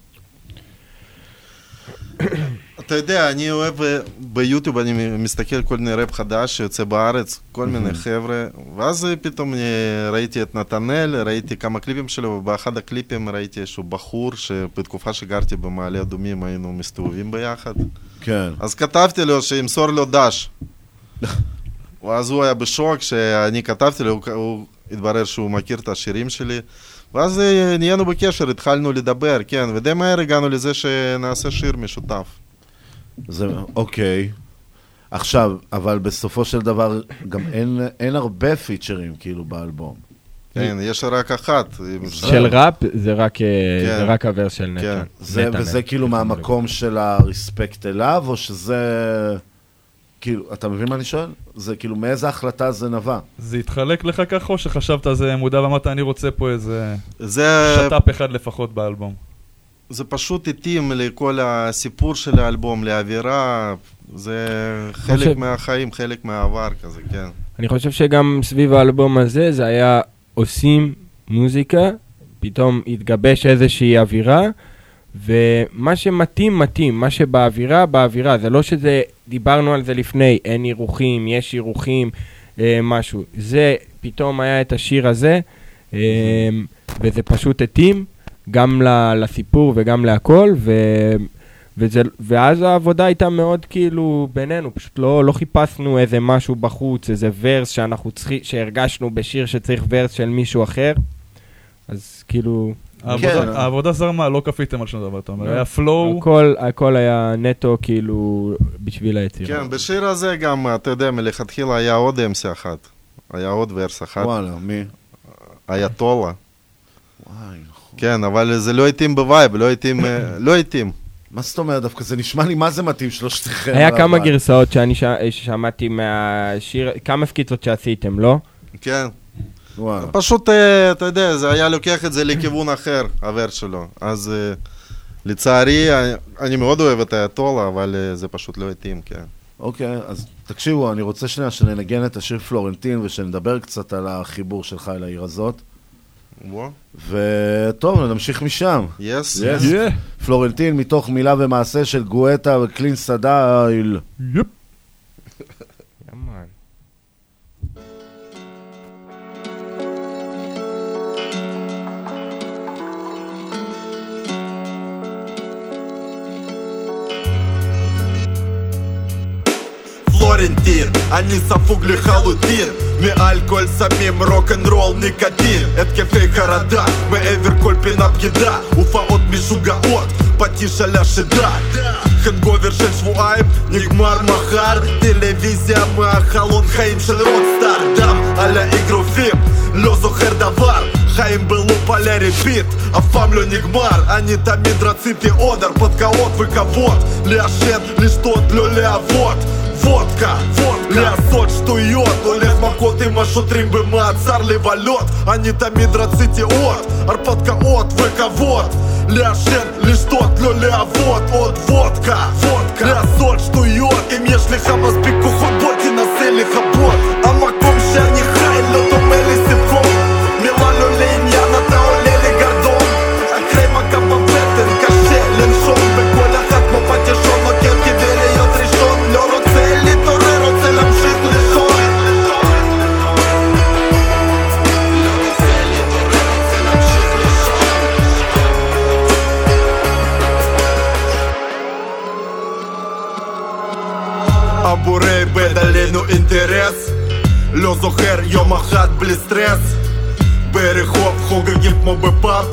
Speaker 48: אתה יודע, אני אוהב אה, ביוטיוב, אני מסתכל כל מיני ראפ חדש שיוצא בארץ, כל מיני חבר'ה, ואז פתאום אה, ראיתי את נתנאל, ראיתי כמה קליפים שלו, ובאחד הקליפים ראיתי איזשהו בחור שבתקופה שגרתי במעלה אדומים היינו מסתובבים ביחד.
Speaker 44: כן.
Speaker 48: אז כתבתי לו שימסור לו דש. ואז הוא היה בשוק שאני כתבתי לו, הוא התברר שהוא מכיר את השירים שלי. ואז אה, נהיינו בקשר, התחלנו לדבר, כן, ודי מהר הגענו לזה שנעשה שיר משותף.
Speaker 44: זה, אוקיי. עכשיו, אבל בסופו של דבר, גם אין, אין הרבה פיצ'רים, כאילו, באלבום.
Speaker 48: כן, יש רק אחת.
Speaker 49: של ראפ, זה רק, אה,
Speaker 48: כן.
Speaker 49: זה רק הוורס של נתן.
Speaker 48: כן.
Speaker 44: זה. וזה כאילו מהמקום של הרספקט אליו, או שזה... כאילו, אתה מבין מה אני שואל? זה כאילו, מאיזה החלטה זה נבע?
Speaker 47: זה התחלק לך ככה, או שחשבת על זה מודע ואמרת, אני רוצה פה איזה...
Speaker 48: זה...
Speaker 47: שת"פ אחד לפחות באלבום.
Speaker 48: זה פשוט התאים לכל הסיפור של האלבום, לאווירה, זה חלק
Speaker 49: חושב-
Speaker 48: מהחיים, חלק מהעבר כזה, כן.
Speaker 49: אני חושב שגם סביב האלבום הזה, זה היה עושים מוזיקה, פתאום התגבש איזושהי אווירה, ומה שמתאים, מתאים. מה שבאווירה, באווירה. זה לא שזה, דיברנו על זה לפני, אין אירוחים, יש אירוחים, אה, משהו. זה, פתאום היה את השיר הזה, אה, וזה פשוט התאים, גם לסיפור וגם להכל, ו... וזה, ואז העבודה הייתה מאוד כאילו בינינו, פשוט לא, לא חיפשנו איזה משהו בחוץ, איזה ורס שאנחנו צריכים, שהרגשנו בשיר שצריך ורס של מישהו אחר. אז כאילו...
Speaker 47: העבודה- העבודה זרמה, לא כפיתם על שום דבר, אתה אומר. היה פלואו.
Speaker 49: הכל, הכל היה נטו כאילו בשביל היצירה.
Speaker 48: כן, בשיר הזה גם, אתה יודע, מלכתחילה היה עוד MC אחת. היה עוד verse אחת.
Speaker 44: וואלה, מי?
Speaker 48: אייתולה.
Speaker 44: וואי,
Speaker 48: כן, אבל זה לא התאים ב vibe, לא התאים, אה, לא התאים.
Speaker 44: מה זאת אומרת דווקא? זה נשמע לי מה זה מתאים שלושתכם.
Speaker 49: היה
Speaker 44: אבל-
Speaker 49: כמה גרסאות שאני ש... שמעתי מהשיר, כמה סקיצות שעשיתם, לא?
Speaker 48: כן.
Speaker 44: וואו.
Speaker 48: פשוט, אה, אתה יודע, זה היה לוקח את זה לכיוון אחר, הוורס שלו. אז אה, לצערי, אני- אני מאוד אוהב את האייתולה, אבל אה, זה פשוט לא התאים, כן.
Speaker 44: אוקיי, אז תקשיבו, אני רוצה שנייה שננגן את השיר פלורנטין ושנדבר קצת על החיבור שלך אל העיר הזאת. וטוב, נמשיך משם.
Speaker 48: יס.
Speaker 44: Yes.
Speaker 48: Yeah.
Speaker 44: פלורנטין מתוך מילה ומעשה של גואטה וקלין סדייל.
Speaker 47: יפ.
Speaker 50: פלורנטין, אני ספוג לחלוטין מאלכוהול, סמים, רוקנרול, ניקוטין התקפי חרדה מעבר כל פינת בגידה הופעות משוגעות, פטיש על השידה הנגובר של שבועיים נגמר מחר טלוויזיה מהחלון חיים של רודסטאר דם על האגרופים לא זוכר דבר חיים בלופ על הריבית, אף פעם לא נגמר אני תמיד רציתי עוד הרפתקאות וכבוד לעשן, לשתות, לא לעבוד וודקה, וודקה, לעשות שטויות הולך מכות עם השוטרים במעצר לבלות אני תמיד רציתי עוד הרפתקאות וכבוד לעשן, לשתות, לא לעבוד עוד וודקה, וודקה, לעשות שטויות אם יש לך מספיק כוחות בוא תנסה לכבות המקום שאני חי לא דומה לא זוכר יום אחד בלי סטרס ברחוב חוגגים כמו בפאב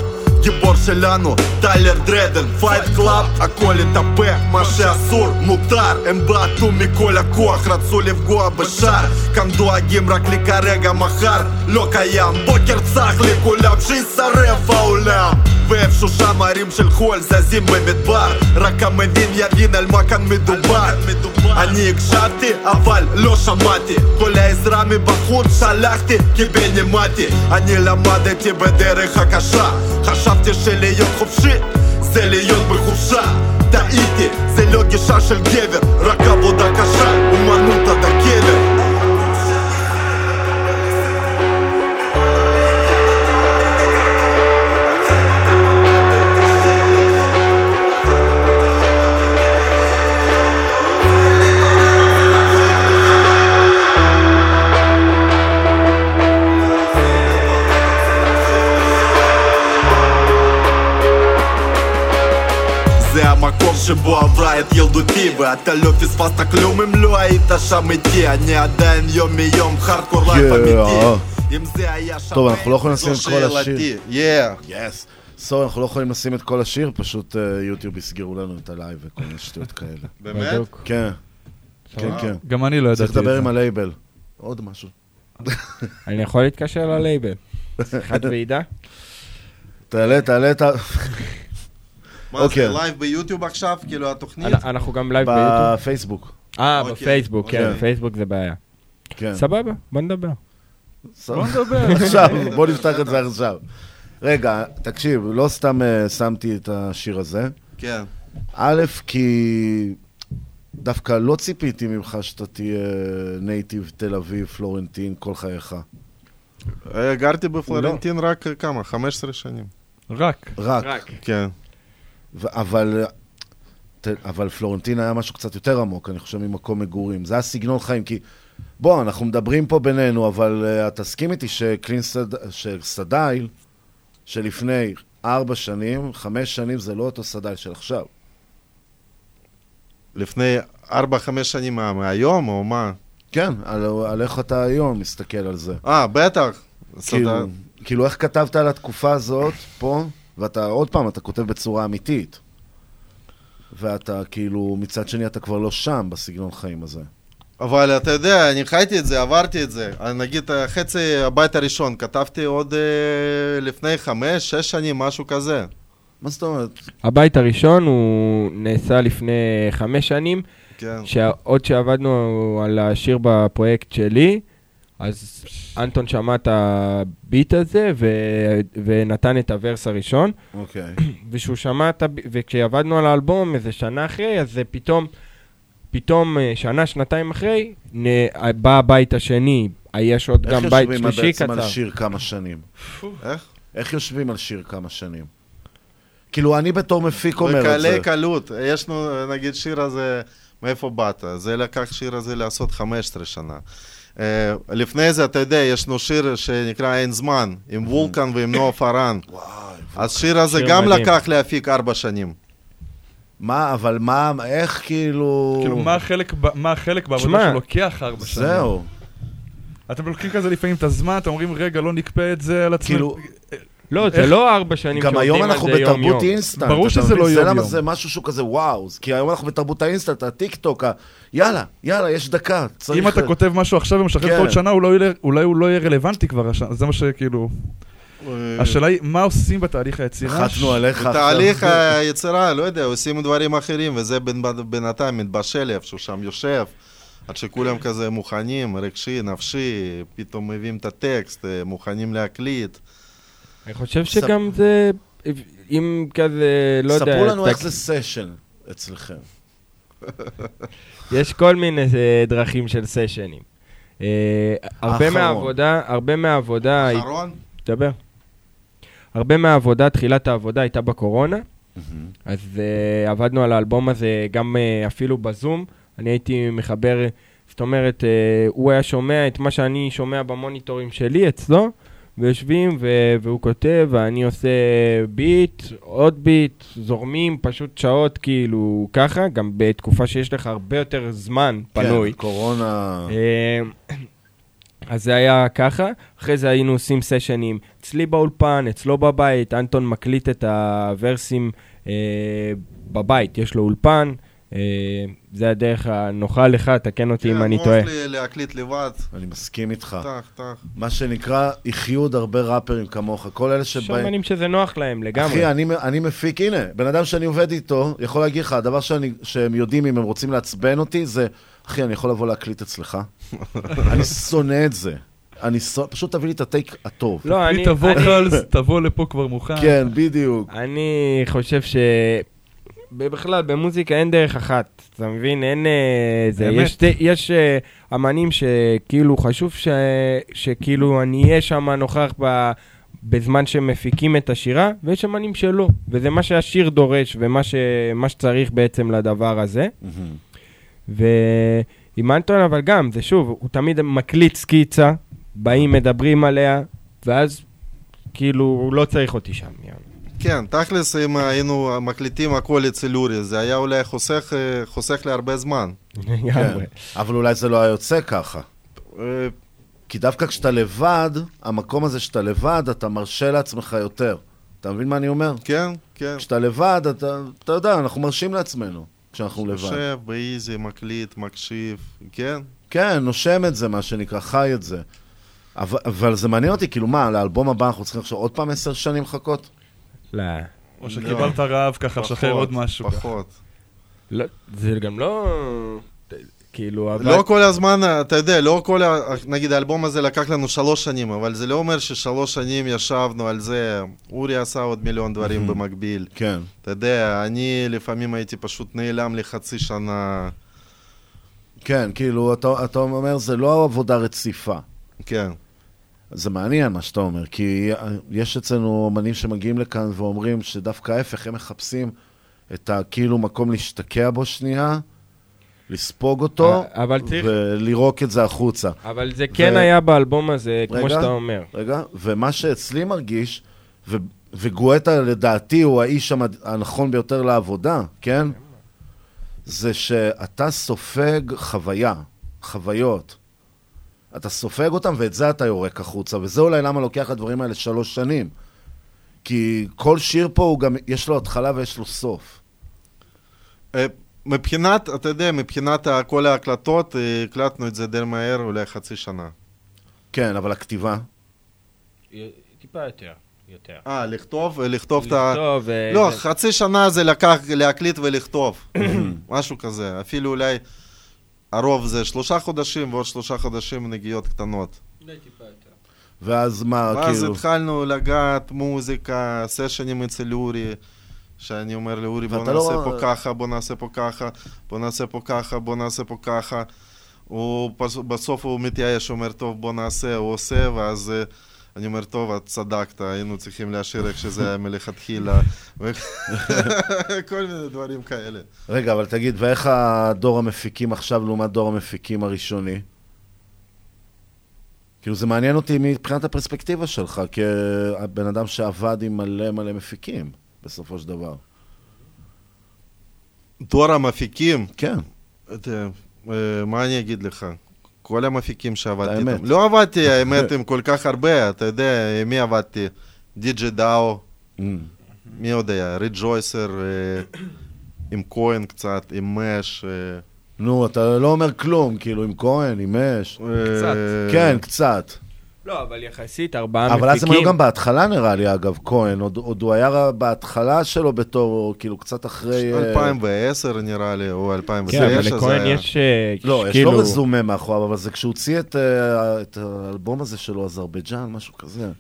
Speaker 50: גיבור שלנו, טיילר דרדן, Fight Club הכל התהפך, מה שאסור מותר הם בעטו מכל הכוח, רצו לפגוע בשער כאן דואגים רק לכרגע, מחר לא קיים בוקר צח לכולם, שישרף העולם ואיפשהו שם הרים של חול זזים במדבר רק המבין יבין על מה כאן מדובר. אני הקשבתי אבל לא שמעתי. כל העזרה מבחוץ שלחתי קיבל נימדתי אני למדתי בדרך הקשה. חשבתי שלהיות חופשי זה להיות בחופשה. טעיתי זה לא גישה של גבר רק עבודה קשה. אומנות עד הקבר המקום שבו עברה את ילדותי ואתה לא פספסת כלום אם לא היית שם איתי אני עדיין יום מיום חרדקור לייף אמיתי אם זה היה שם
Speaker 44: טוב, אנחנו לא יכולים לשים את כל. השיר.
Speaker 50: Yeah.
Speaker 44: Yes. Sorry, אנחנו לא יכולים לשים את כל השיר, פשוט יוטיוב יסגרו לנו את הלייב וכל מיני שטויות כאלה.
Speaker 48: באמת?
Speaker 44: כן. כן. כן.
Speaker 47: גם אני לא ידעתי
Speaker 44: צריך לדבר. עם הלייבל. עוד משהו.
Speaker 49: אני יכול להתקשר ללייבל. שיחת ועידה?
Speaker 44: תעלה, תעלה את ה...
Speaker 48: מה זה,
Speaker 44: אוקיי.
Speaker 48: לייב ביוטיוב עכשיו? כאילו התוכנית?
Speaker 49: אנ- אנחנו גם לייב ביוטיוב?
Speaker 44: בפייסבוק.
Speaker 49: אה,
Speaker 48: אוקיי,
Speaker 49: בפייסבוק, כן,
Speaker 44: אוקיי.
Speaker 49: בפייסבוק זה בעיה.
Speaker 44: כן.
Speaker 49: סבבה, בוא נדבר.
Speaker 44: בוא נדבר. עכשיו, בוא נפתח את זה עכשיו. רגע, תקשיב, לא סתם אה, שמתי את השיר הזה.
Speaker 48: כן.
Speaker 44: א', כי דווקא לא ציפיתי ממך שאתה תהיה native תל אביב, פלורנטין, כל חייך.
Speaker 48: אה, גרתי בפלורנטין רק אה, כמה? 15 שנים.
Speaker 47: רק.
Speaker 44: רק.
Speaker 48: כן.
Speaker 44: אבל, אבל פלורנטין היה משהו קצת יותר עמוק, אני חושב, ממקום מגורים. זה היה סגנון חיים, כי... בוא, אנחנו מדברים פה בינינו, אבל uh, תסכים איתי שקלין סד... שסדייל, שלפני ארבע שנים, חמש שנים, זה לא אותו סדייל של עכשיו.
Speaker 48: לפני 4-5 שנים מה, מהיום, או מה?
Speaker 44: כן, על, על איך אתה היום מסתכל על זה.
Speaker 48: אה, בטח.
Speaker 44: כאילו. כאילו, איך כתבת על התקופה הזאת פה, ואתה, עוד פעם, אתה כותב בצורה אמיתית. ואתה, כאילו, מצד שני, אתה כבר לא שם בסגנון חיים הזה.
Speaker 48: אבל אתה יודע, אני חייתי את זה, עברתי את זה. אה, נגיד, אה, חצי הבית הראשון, כתבתי עוד אה, לפני חמש, שש שנים, משהו כזה.
Speaker 44: מה זאת אומרת?
Speaker 49: הבית הראשון הוא נעשה לפני חמש שנים,
Speaker 48: כן.
Speaker 49: שעוד שעבדנו על השיר בפרויקט שלי, אז אנטון שמע את הביט הזה ו- ונתן את הוורס הראשון.
Speaker 44: אוקיי.
Speaker 49: וכשהוא שמע את הביט, וכשעבדנו על האלבום איזה שנה אחרי, אז זה פתאום, פתאום אה, שנה, שנתיים אחרי, נ- בא הבית השני, יש עוד גם בית
Speaker 44: איך יושבים
Speaker 49: שלישי
Speaker 44: בעצם על
Speaker 49: קצר.
Speaker 44: שיר כמה שנים?
Speaker 48: איך?
Speaker 44: איך יושבים על שיר כמה שנים? כאילו, אני בתור מפיק אומר את זה.
Speaker 48: בקלי קלות. יש לנו, נגיד, שיר הזה, מאיפה באת? זה לקח שיר הזה לעשות 15 שנה. Uh, לפני זה, אתה יודע, יש לנו שיר שנקרא אין זמן, עם וולקן ועם נועה פארן. אז שיר הזה גם. לקח להפיק ארבע שנים.
Speaker 44: מה, אבל מה, איך כאילו...
Speaker 47: כאילו, מה החלק מה החלק בעבודה שלוקח ארבע שנים?
Speaker 44: זהו.
Speaker 47: אתם לוקחים כזה לפעמים את הזמן, אתם אומרים, רגע, לא נקפה את זה על עצמנו.
Speaker 44: כאילו-
Speaker 49: לא, זה לא ארבע שנים
Speaker 44: גם היום
Speaker 49: שעובדים על
Speaker 44: אנחנו
Speaker 49: זה יום-יום.
Speaker 44: בתרבות אינסטנט.
Speaker 47: ברור שזה? לא
Speaker 44: זה
Speaker 47: יום-יום.
Speaker 44: זה משהו שהוא כזה וואו. כי היום אנחנו בתרבות האינסטנט, הטיק טוק, ה- יאללה, יאללה, יש דקה. צריך...
Speaker 47: אם אתה כותב משהו עכשיו ומשחרר
Speaker 44: כן.
Speaker 47: כל שנה, אולי הוא לא- אולי הוא לא יהיה רלוונטי כבר, השנה, זה מה שכאילו... השאלה היא, מה עושים בתהליך היצירה?
Speaker 48: בתהליך היצירה, לא יודע, עושים דברים אחרים, וזה בינתיים מתבשל איפשהו שם יושב. עד שכולם כזה מוכנים, רגשי, נפשי, פתאום מביאים את הטקסט, אה, מוכנים להקליט.
Speaker 49: אני חושב שגם זה, אם כזה, לא יודע...
Speaker 44: ספרו לנו איך זה סשן אצלכם.
Speaker 49: יש כל מיני אה, דרכים של סשנים. אה, הרבה. מהעבודה, הרבה מהעבודה...
Speaker 48: האחרון?
Speaker 49: דבר. הרבה מהעבודה, תחילת העבודה הייתה בקורונה, אז uh, עבדנו על האלבום הזה גם uh, אפילו בזום. אני הייתי מחבר, זאת אומרת, uh, הוא היה שומע את מה שאני שומע במוניטורים שלי אצלו, ויושבים ו- והוא כותב, ואני עושה ביט, עוד ביט, זורמים פשוט שעות כאילו ככה, גם בתקופה שיש לך הרבה יותר זמן פנוי.
Speaker 44: כן, קורונה...
Speaker 49: אה, אז זה היה ככה, אחרי זה היינו עושים סשנים אצלי באולפן, אצלו בבית, אנטון מקליט את הוורסים אה, בבית, יש לו אולפן, זה הדרך הנוחה לך, תקן אותי אם אני טועה.
Speaker 48: נוח לי להקליט לבד.
Speaker 44: אני מסכים איתך.
Speaker 48: טח, טח.
Speaker 44: מה שנקרא, יחיו עוד הרבה ראפרים כמוך. כל אלה שבאים...
Speaker 49: שמנים שזה נוח להם לגמרי.
Speaker 44: אחי, אני, אני מפיק, הנה, בן אדם שאני עובד איתו, יכול להגיד לך, הדבר שאני, שהם יודעים אם הם רוצים לעצבן אותי, זה, אחי, אני יכול לבוא להקליט אצלך? אני שונא את זה. אני שונא, פשוט תביא לי את הטייק הטוב.
Speaker 49: לא, אני...
Speaker 47: תבוא
Speaker 49: אני-
Speaker 47: קלס, תבוא לפה כבר מוכן.
Speaker 44: כן, בדיוק.
Speaker 49: אני חושב ש... בכלל, במוזיקה אין דרך אחת, אתה מבין? אין... אה, זה. יש, יש אה, אמנים שכאילו חשוב ש, שכאילו אני אהיה שם נוכח ב, בזמן שמפיקים את השירה, ויש אמנים שלא, וזה מה שהשיר דורש ומה ש, שצריך בעצם לדבר הזה. ועם אנטון, אבל גם, זה שוב, הוא תמיד מקליט סקיצה, באים, מדברים עליה, ואז כאילו הוא לא צריך אותי שם. יאללה.
Speaker 48: כן, תכלס, אם היינו מקליטים הכל אצל אורי, זה היה אולי חוסך, אה, חוסך לי הרבה זמן.
Speaker 44: כן, אבל אולי זה לא היה יוצא ככה. כי דווקא כשאתה לבד, המקום הזה שאתה לבד, אתה מרשה לעצמך יותר. אתה מבין מה אני אומר?
Speaker 48: כן, כן.
Speaker 44: כשאתה לבד, אתה, אתה יודע, אנחנו מרשים לעצמנו כשאנחנו לבד.
Speaker 48: יושב באיזי, מקליט, מקשיב, כן?
Speaker 44: כן, נושם את זה, מה שנקרא, חי את זה. אבל, אבל זה מעניין אותי, כאילו מה, לאלבום הבא אנחנו צריכים עכשיו עוד פעם עשר שנים לחכות?
Speaker 49: לא.
Speaker 47: או שקיבלת רעב ככה, לשחרר עוד משהו. ככה.
Speaker 48: פחות.
Speaker 49: לא, זה גם לא... כאילו, אבל...
Speaker 48: לא כל הזמן, אתה יודע, לא כל, ה- נגיד האלבום הזה לקח לנו שלוש שנים, אבל זה לא אומר ששלוש שנים ישבנו על זה. אורי עשה עוד מיליון דברים במקביל.
Speaker 44: כן.
Speaker 48: אתה יודע, אני לפעמים הייתי פשוט נעלם לחצי שנה.
Speaker 44: כן, כאילו, אתה, אתה אומר, זה לא עבודה רציפה.
Speaker 48: כן.
Speaker 44: זה מעניין מה שאתה אומר, כי יש אצלנו אמנים שמגיעים לכאן ואומרים שדווקא ההפך, הם מחפשים את הכאילו מקום להשתקע בו שנייה, לספוג אותו,
Speaker 49: אבל צריך-
Speaker 44: ולירוק את זה החוצה.
Speaker 49: אבל זה כן היה באלבום הזה, כמו
Speaker 44: רגע,
Speaker 49: שאתה אומר.
Speaker 44: רגע, ומה שאצלי מרגיש, ו, וגואטה לדעתי הוא האיש המד... הנכון ביותר לעבודה, כן? זה שאתה סופג חוויה, חוויות. אתה סופג אותם ואת זה אתה יורק החוצה, וזה אולי למה לוקח לדברים האלה שלוש שנים. כי כל שיר פה הוא גם, יש לו התחלה ויש לו סוף.
Speaker 48: אה, מבחינת, אתה יודע, מבחינת כל ההקלטות, אה, הקלטנו את זה די מהר, אולי חצי שנה.
Speaker 44: כן, אבל הכתיבה...
Speaker 49: טיפה יותר. יותר.
Speaker 48: אה, לכתוב? לכתוב את ה...
Speaker 49: לכתוב, אה,
Speaker 48: לא, חצי שנה זה לקח להקליט ולכתוב. משהו כזה. אפילו אולי הרוב זה שלושה חודשים ועוד שלושה חודשים נגיעות קטנות.
Speaker 44: ואז מה,
Speaker 48: ואז
Speaker 44: כאילו...
Speaker 48: התחלנו לגעת מוזיקה, סשנים אצל אורי, שאני אומר לאורי, בוא
Speaker 44: ואתה
Speaker 48: נעשה
Speaker 44: לא-
Speaker 48: פה ככה, בוא נעשה פה ככה, בוא נעשה פה ככה, בוא נעשה פה ככה. הוא בסוף הוא מתייאש, אומר, טוב, בוא נעשה, הוא עושה, ואז אה, אני אומר, טוב, את צדקת, היינו צריכים להשאיר איך שזה היה מלכתחילה. ו- כל מיני דברים כאלה.
Speaker 44: רגע, אבל תגיד, ואיך הדור המפיקים עכשיו לעומת דור המפיקים הראשוני? כאילו, זה מעניין אותי מבחינת הפרספקטיבה שלך, כבן אדם שעבד עם מלא מלא מפיקים, בסופו של דבר.
Speaker 48: דור המפיקים?
Speaker 44: כן.
Speaker 48: אתה, אה, מה אני אגיד לך? כל המפיקים שעבדתי
Speaker 44: האמת.
Speaker 48: איתם. לא עבדתי, האמת, עם כל כך הרבה, אתה יודע, עם מי עבדתי? די.ג'י דאו,
Speaker 44: Mm.
Speaker 48: מי עוד היה? ריג'ויסר, אה, עם כהן קצת, עם מש. אה,
Speaker 44: נו, אתה לא אומר כלום, כאילו, עם כהן, עם אש.
Speaker 48: קצת.
Speaker 44: כן, קצת.
Speaker 49: לא, אבל יחסית ארבעה מפיקים.
Speaker 44: אבל אז הם היו גם בהתחלה נראה לי, אגב, כהן, עוד, עוד הוא היה בהתחלה שלו בתור, כאילו, קצת אחרי... אה,
Speaker 48: 2010 נראה לי, או 2009.
Speaker 49: כן, אבל לכהן. יש, אה,
Speaker 44: לא, יש
Speaker 49: כאילו-
Speaker 44: לו רזומה מאחוריו, אבל זה כשהוא הוציא את, אה, את האלבום הזה שלו, אזרבייג'אן, משהו כזה.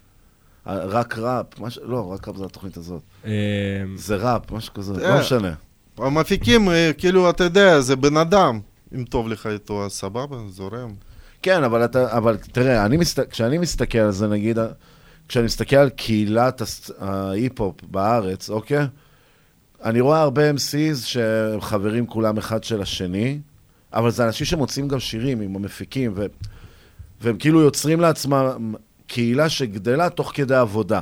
Speaker 44: אה, רק ראפ, מש... לא, רק ראפ זה התוכנית הזאת.
Speaker 49: אה,
Speaker 44: זה ראפ, משהו כזה,
Speaker 48: אה,
Speaker 44: לא משנה.
Speaker 48: המפיקים, אה, כאילו, אתה יודע, זה בן אדם. אם טוב לך איתו, אז סבבה, זורם.
Speaker 44: כן, אבל, אתה, אבל תראה, אני מסת... כשאני מסתכל על זה, נגיד, כשאני מסתכל על קהילת ההיפ-הופ בארץ, אוקיי? אני רואה הרבה MCs שהם חברים כולם אחד של השני, אבל זה אנשים שמוצאים גם שירים עם המפיקים, ו... והם כאילו יוצרים לעצמם קהילה שגדלה תוך כדי עבודה.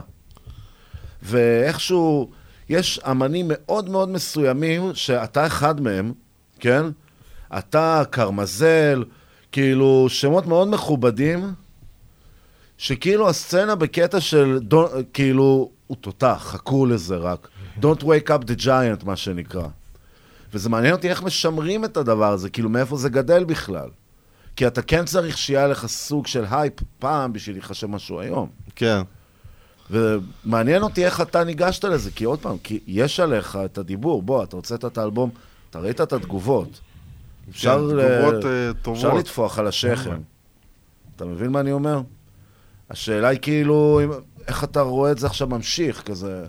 Speaker 44: ואיכשהו, יש אמנים מאוד מאוד מסוימים, שאתה אחד מהם, כן? אתה, קרמזל, כאילו, שמות מאוד מכובדים, שכאילו הסצנה בקטע של, דו, כאילו, הוא תותח, חכו לזה רק. Don't wake up the giant, מה שנקרא. וזה מעניין אותי איך משמרים את הדבר הזה, כאילו, מאיפה זה גדל בכלל. כי אתה כן צריך שיהיה לך סוג של הייפ פעם בשביל להיחשב משהו היום.
Speaker 48: כן.
Speaker 44: ומעניין אותי איך אתה ניגשת לזה, כי עוד פעם, כי יש עליך את הדיבור, בוא, אתה הוצאת את האלבום, אתה ראית את התגובות. אפשר,
Speaker 48: תגובות,
Speaker 44: ל-
Speaker 48: אה,
Speaker 44: אפשר
Speaker 48: טובות.
Speaker 44: לטפוח על השכם. אתה מבין מה אני אומר? השאלה היא כאילו, אם- איך אתה רואה את זה עכשיו ממשיך, כזה...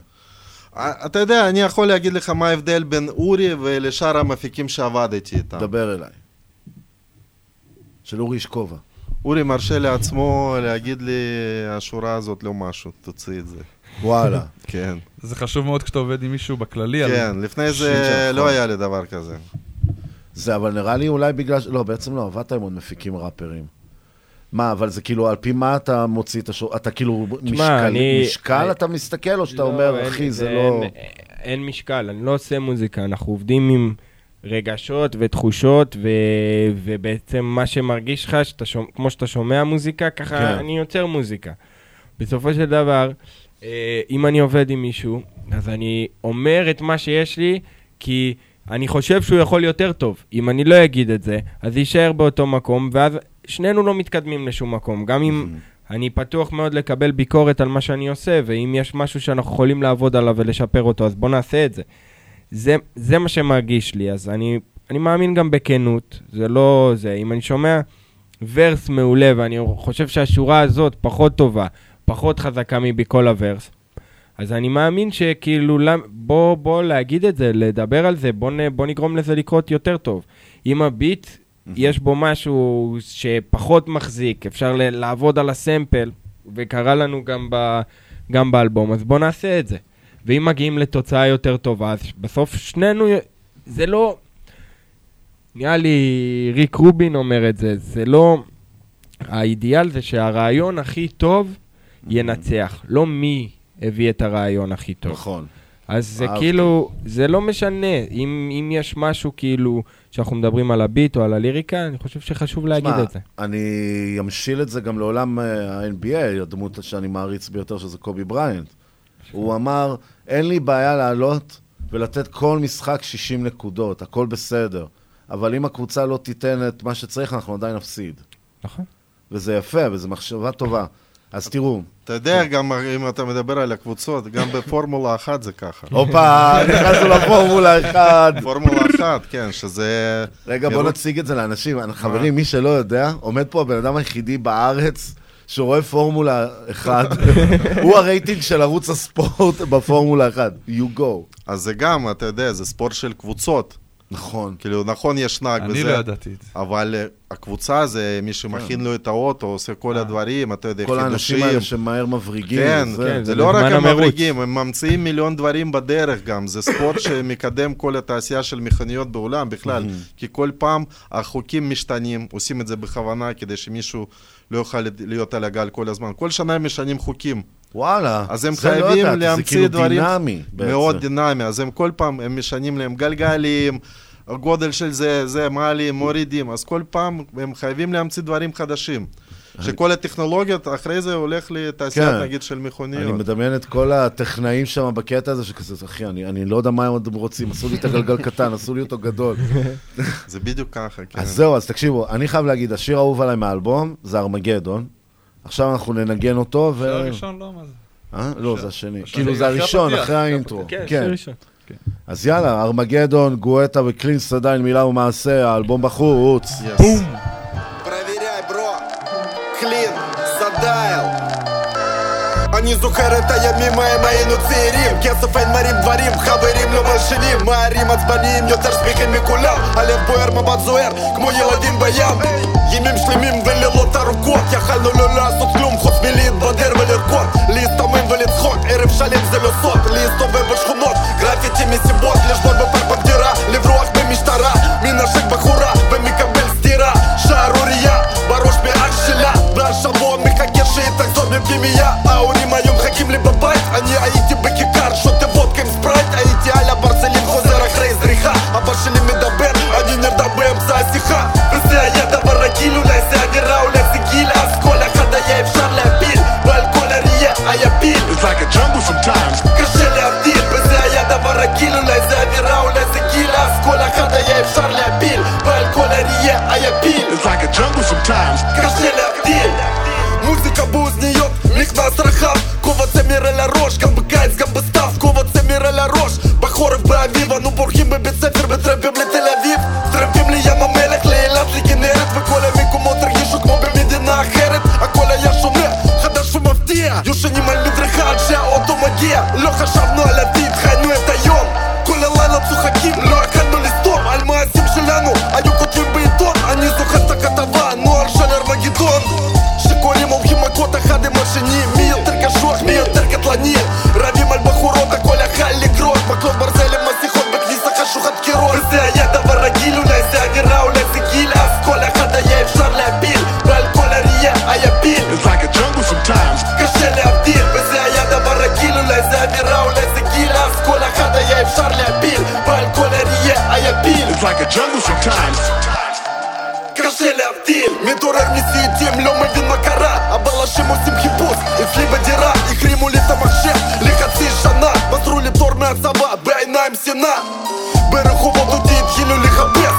Speaker 48: אה, אתה יודע, אני יכול להגיד לך מה ההבדל בין אורי ולשאר המפיקים שעבדתי איתם.
Speaker 44: דבר אליי. של אורי אשכובה.
Speaker 48: אורי מרשה לעצמו להגיד לי, השורה הזאת לא משהו, תוציא את זה.
Speaker 44: וואלה.
Speaker 48: כן.
Speaker 47: זה חשוב מאוד כשאתה עובד עם מישהו בכללי.
Speaker 48: כן, לפני זה לא. היה לי דבר כזה.
Speaker 44: זה אבל נראה לי אולי בגלל ש... לא, בעצם לא, עבדת עם עוד מפיקים ראפרים. מה, אבל זה כאילו, על פי מה אתה מוציא את השור... אתה כאילו, משקל,
Speaker 49: אני-
Speaker 44: משקל אתה מסתכל, או שאתה
Speaker 49: לא,
Speaker 44: אומר,
Speaker 49: אין-
Speaker 44: אחי, זה לא...
Speaker 49: אין, אין משקל, אני לא עושה מוזיקה, אנחנו עובדים עם רגשות ותחושות, ו, ובעצם מה שמרגיש לך, שאתה שומע, כמו שאתה שומע מוזיקה, ככה
Speaker 44: כן.
Speaker 49: אני יוצר מוזיקה. בסופו של דבר, אה, אם אני עובד עם מישהו, אז אני אומר את מה שיש לי, כי אני חושב שהוא יכול יותר טוב. אם אני לא אגיד את זה, אז יישאר באותו מקום, ואז שנינו לא מתקדמים לשום מקום. גם אם אני פתוח מאוד לקבל ביקורת על מה שאני עושה, ואם יש משהו שאנחנו יכולים לעבוד עליו ולשפר אותו, אז בוא נעשה את זה. זה, זה מה שמרגיש לי, אז אני, אני מאמין גם בכנות, זה לא זה. אם אני שומע ורס מעולה ואני חושב שהשורה הזאת פחות טובה, פחות חזקה מבכל הוורס, אז אני מאמין שכאילו, בוא, בוא להגיד את זה, לדבר על זה, בוא, נ, בוא נגרום לזה לקרות יותר טוב. אם הביט, יש בו משהו שפחות מחזיק, אפשר ל- לעבוד על הסמפל, וקרה לנו גם, ב, גם באלבום, אז בוא נעשה את זה. ואם מגיעים לתוצאה יותר טובה, אז בסוף שנינו, זה לא... נראה לי ריק רובין אומר את זה, זה לא... האידיאל זה שהרעיון הכי טוב ינצח, לא מי הביא את הרעיון הכי טוב.
Speaker 44: נכון.
Speaker 49: אז זה
Speaker 44: אהבתי.
Speaker 49: כאילו, זה לא משנה, אם, אם יש משהו כאילו, שאנחנו מדברים על הביט או על הליריקה, אני חושב שחשוב להגיד
Speaker 44: תשמע,
Speaker 49: את זה.
Speaker 44: אני אמשיל את זה גם לעולם אה, ה-NBA, הדמות שאני מעריץ ביותר, שזה קובי בריינט. הוא אמר, אין לי בעיה לעלות ולתת כל משחק 60 נקודות, הכל בסדר. אבל אם הקבוצה לא תיתן את מה שצריך, אנחנו עדיין נפסיד.
Speaker 49: נכון.
Speaker 44: וזה יפה, וזו מחשבה טובה. אז תראו.
Speaker 48: אתה יודע, גם אם אתה מדבר על הקבוצות, גם בפורמולה אחת זה ככה.
Speaker 44: הופה, נכנסנו לפורמולה אחת.
Speaker 48: פורמולה אחת, כן, שזה...
Speaker 44: רגע, בוא נציג את זה לאנשים. חברים, מי שלא יודע, עומד פה הבן אדם היחידי בארץ שרואה פורמולה 1. הוא הרייטינג של ערוץ הספורט בפורמולה 1. You go.
Speaker 48: אז זה גם, אתה יודע, זה ספורט של קבוצות.
Speaker 44: נכון.
Speaker 48: כאילו, נכון, יש נהג
Speaker 47: אני
Speaker 48: וזה.
Speaker 47: לא ידעתי את זה.
Speaker 48: אבל אה, הקבוצה זה מי שמכין לו את האוטו, עושה כל הדברים, אתה יודע,
Speaker 44: כל האנשים
Speaker 48: חידושים.
Speaker 44: האלה שמהר מבריגים.
Speaker 48: כן. כן, זה לא רק המבריגים, הם ממציאים מיליון דברים בדרך גם. זה ספורט שמקדם כל התעשייה של מכוניות בעולם בכלל. כי כל פעם החוקים משתנים, עושים את זה בכוונה כדי שמישהו לא יוכל להיות על הגל כל הזמן. כל שנה הם משנים חוקים.
Speaker 44: וואלה,
Speaker 48: אז הם
Speaker 44: לא
Speaker 48: חייבים
Speaker 44: זה
Speaker 48: להמציא
Speaker 44: כאילו
Speaker 48: דברים
Speaker 44: דינמי בעצם.
Speaker 48: מאוד דינמי, אז הם כל פעם, הם משנים להם גלגלים, הגודל של זה, זה, מעלים, מורידים, אז כל פעם הם חייבים להמציא דברים חדשים. שכל הטכנולוגיות אחרי זה הולך לתעשיית
Speaker 44: כן.
Speaker 48: נגיד של מכוניות.
Speaker 44: אני מדמיין את כל הטכנאים שם בקטע הזה, שכזה, אחי, אני, אני לא יודע מה הם עוד רוצים, עשו לי את הגלגל קטן, עשו לי אותו גדול.
Speaker 48: זה בדיוק ככה, כן.
Speaker 44: אז זהו, אז תקשיבו, אני חייב להגיד, השיר האהוב עליי מהאלבום זה ארמגדון. עכשיו אנחנו ננגן אותו, ו...
Speaker 47: זה הראשון, לא? מה זה?
Speaker 44: אה? לא, זה השני. כאילו זה הראשון, אחרי האינטרו.
Speaker 47: כן,
Speaker 44: כן.
Speaker 47: זה ראשון. כן.
Speaker 44: אז יאללה, ארמגדון, גואטה וקלין סדיים, מילה ומעשה, האלבום בחוץ.
Speaker 48: בום.
Speaker 50: אני זוכר את הימים ההם היינו צעירים כסף אין מרים דברים, חברים לא מלשינים מהרים עצבניים יותר שמחים מכולם הלב בוער, מבט זוהר, כמו ילדים בים ימים שלמים ולילות ארוכות יכלנו לא לעשות כלום חוץ מלהתבדר ולרקוד להסתמן ולצחוק, ערב שלם זה לא סוד להסתובב בשכונות, גרפיטי מסיבות לשבות בפארק בגדירה, לברוח במשטרה מנשק בחורה ומקבל סטירה שערורייה בראש מאח שלה והשבוע מחכה שהיא תחזור מפנימייה ההורים היום מחכים לי בבית אני הייתי בכיכר שותה וודקה עם ספרייט הייתי על הברזלים חוזר אחרי זריחה אבא שלי מדבר אני נרדם באמצע השיחה וזה היה דבר רגיל אולי זה אווירה אולי זה גיל אז כל אחד היה אפשר להפיל ועל כל אריה היה פיל
Speaker 12: It's like a jungle sometimes.
Speaker 50: קשה להבדיל וזה היה דבר רגיל אולי זה אווירה אולי זה גיל אז כל אחד היה אפשר להפיל ועל כל אריה היה פיל
Speaker 12: It's like a jungle sometimes.
Speaker 50: קשה להבדיל מוזיקה באוזניות, נכנס רחב כובע בקיץ גם בסתיו כובע צמר על הראש בחורף באביב אנו בורחים בבית ספר בטרמפים לתל אביב טרמפים לים המלח, לאילת, לכנרת וכל המקומות הרגישו כמו במדינה אחרת הכל היה שונה, חדש ומפתיע יושנים על מדרכה עד שהאוטו מגיע לא חשבנו על עתיד, חיינו את היום כל הלילה צוחקים, לא יכלנו לסתום
Speaker 12: like a jungle sometimes.
Speaker 50: קשה להבדיל מתעורר מסיוטים לא מבין מה קרה הבלשים עושים חיפוש אצלי בדירה החרימו לי את המחשב לחצי שנה מסרו לי פטור מהצבא בעיניים שנאה ברחובות אותי התחילו לחפש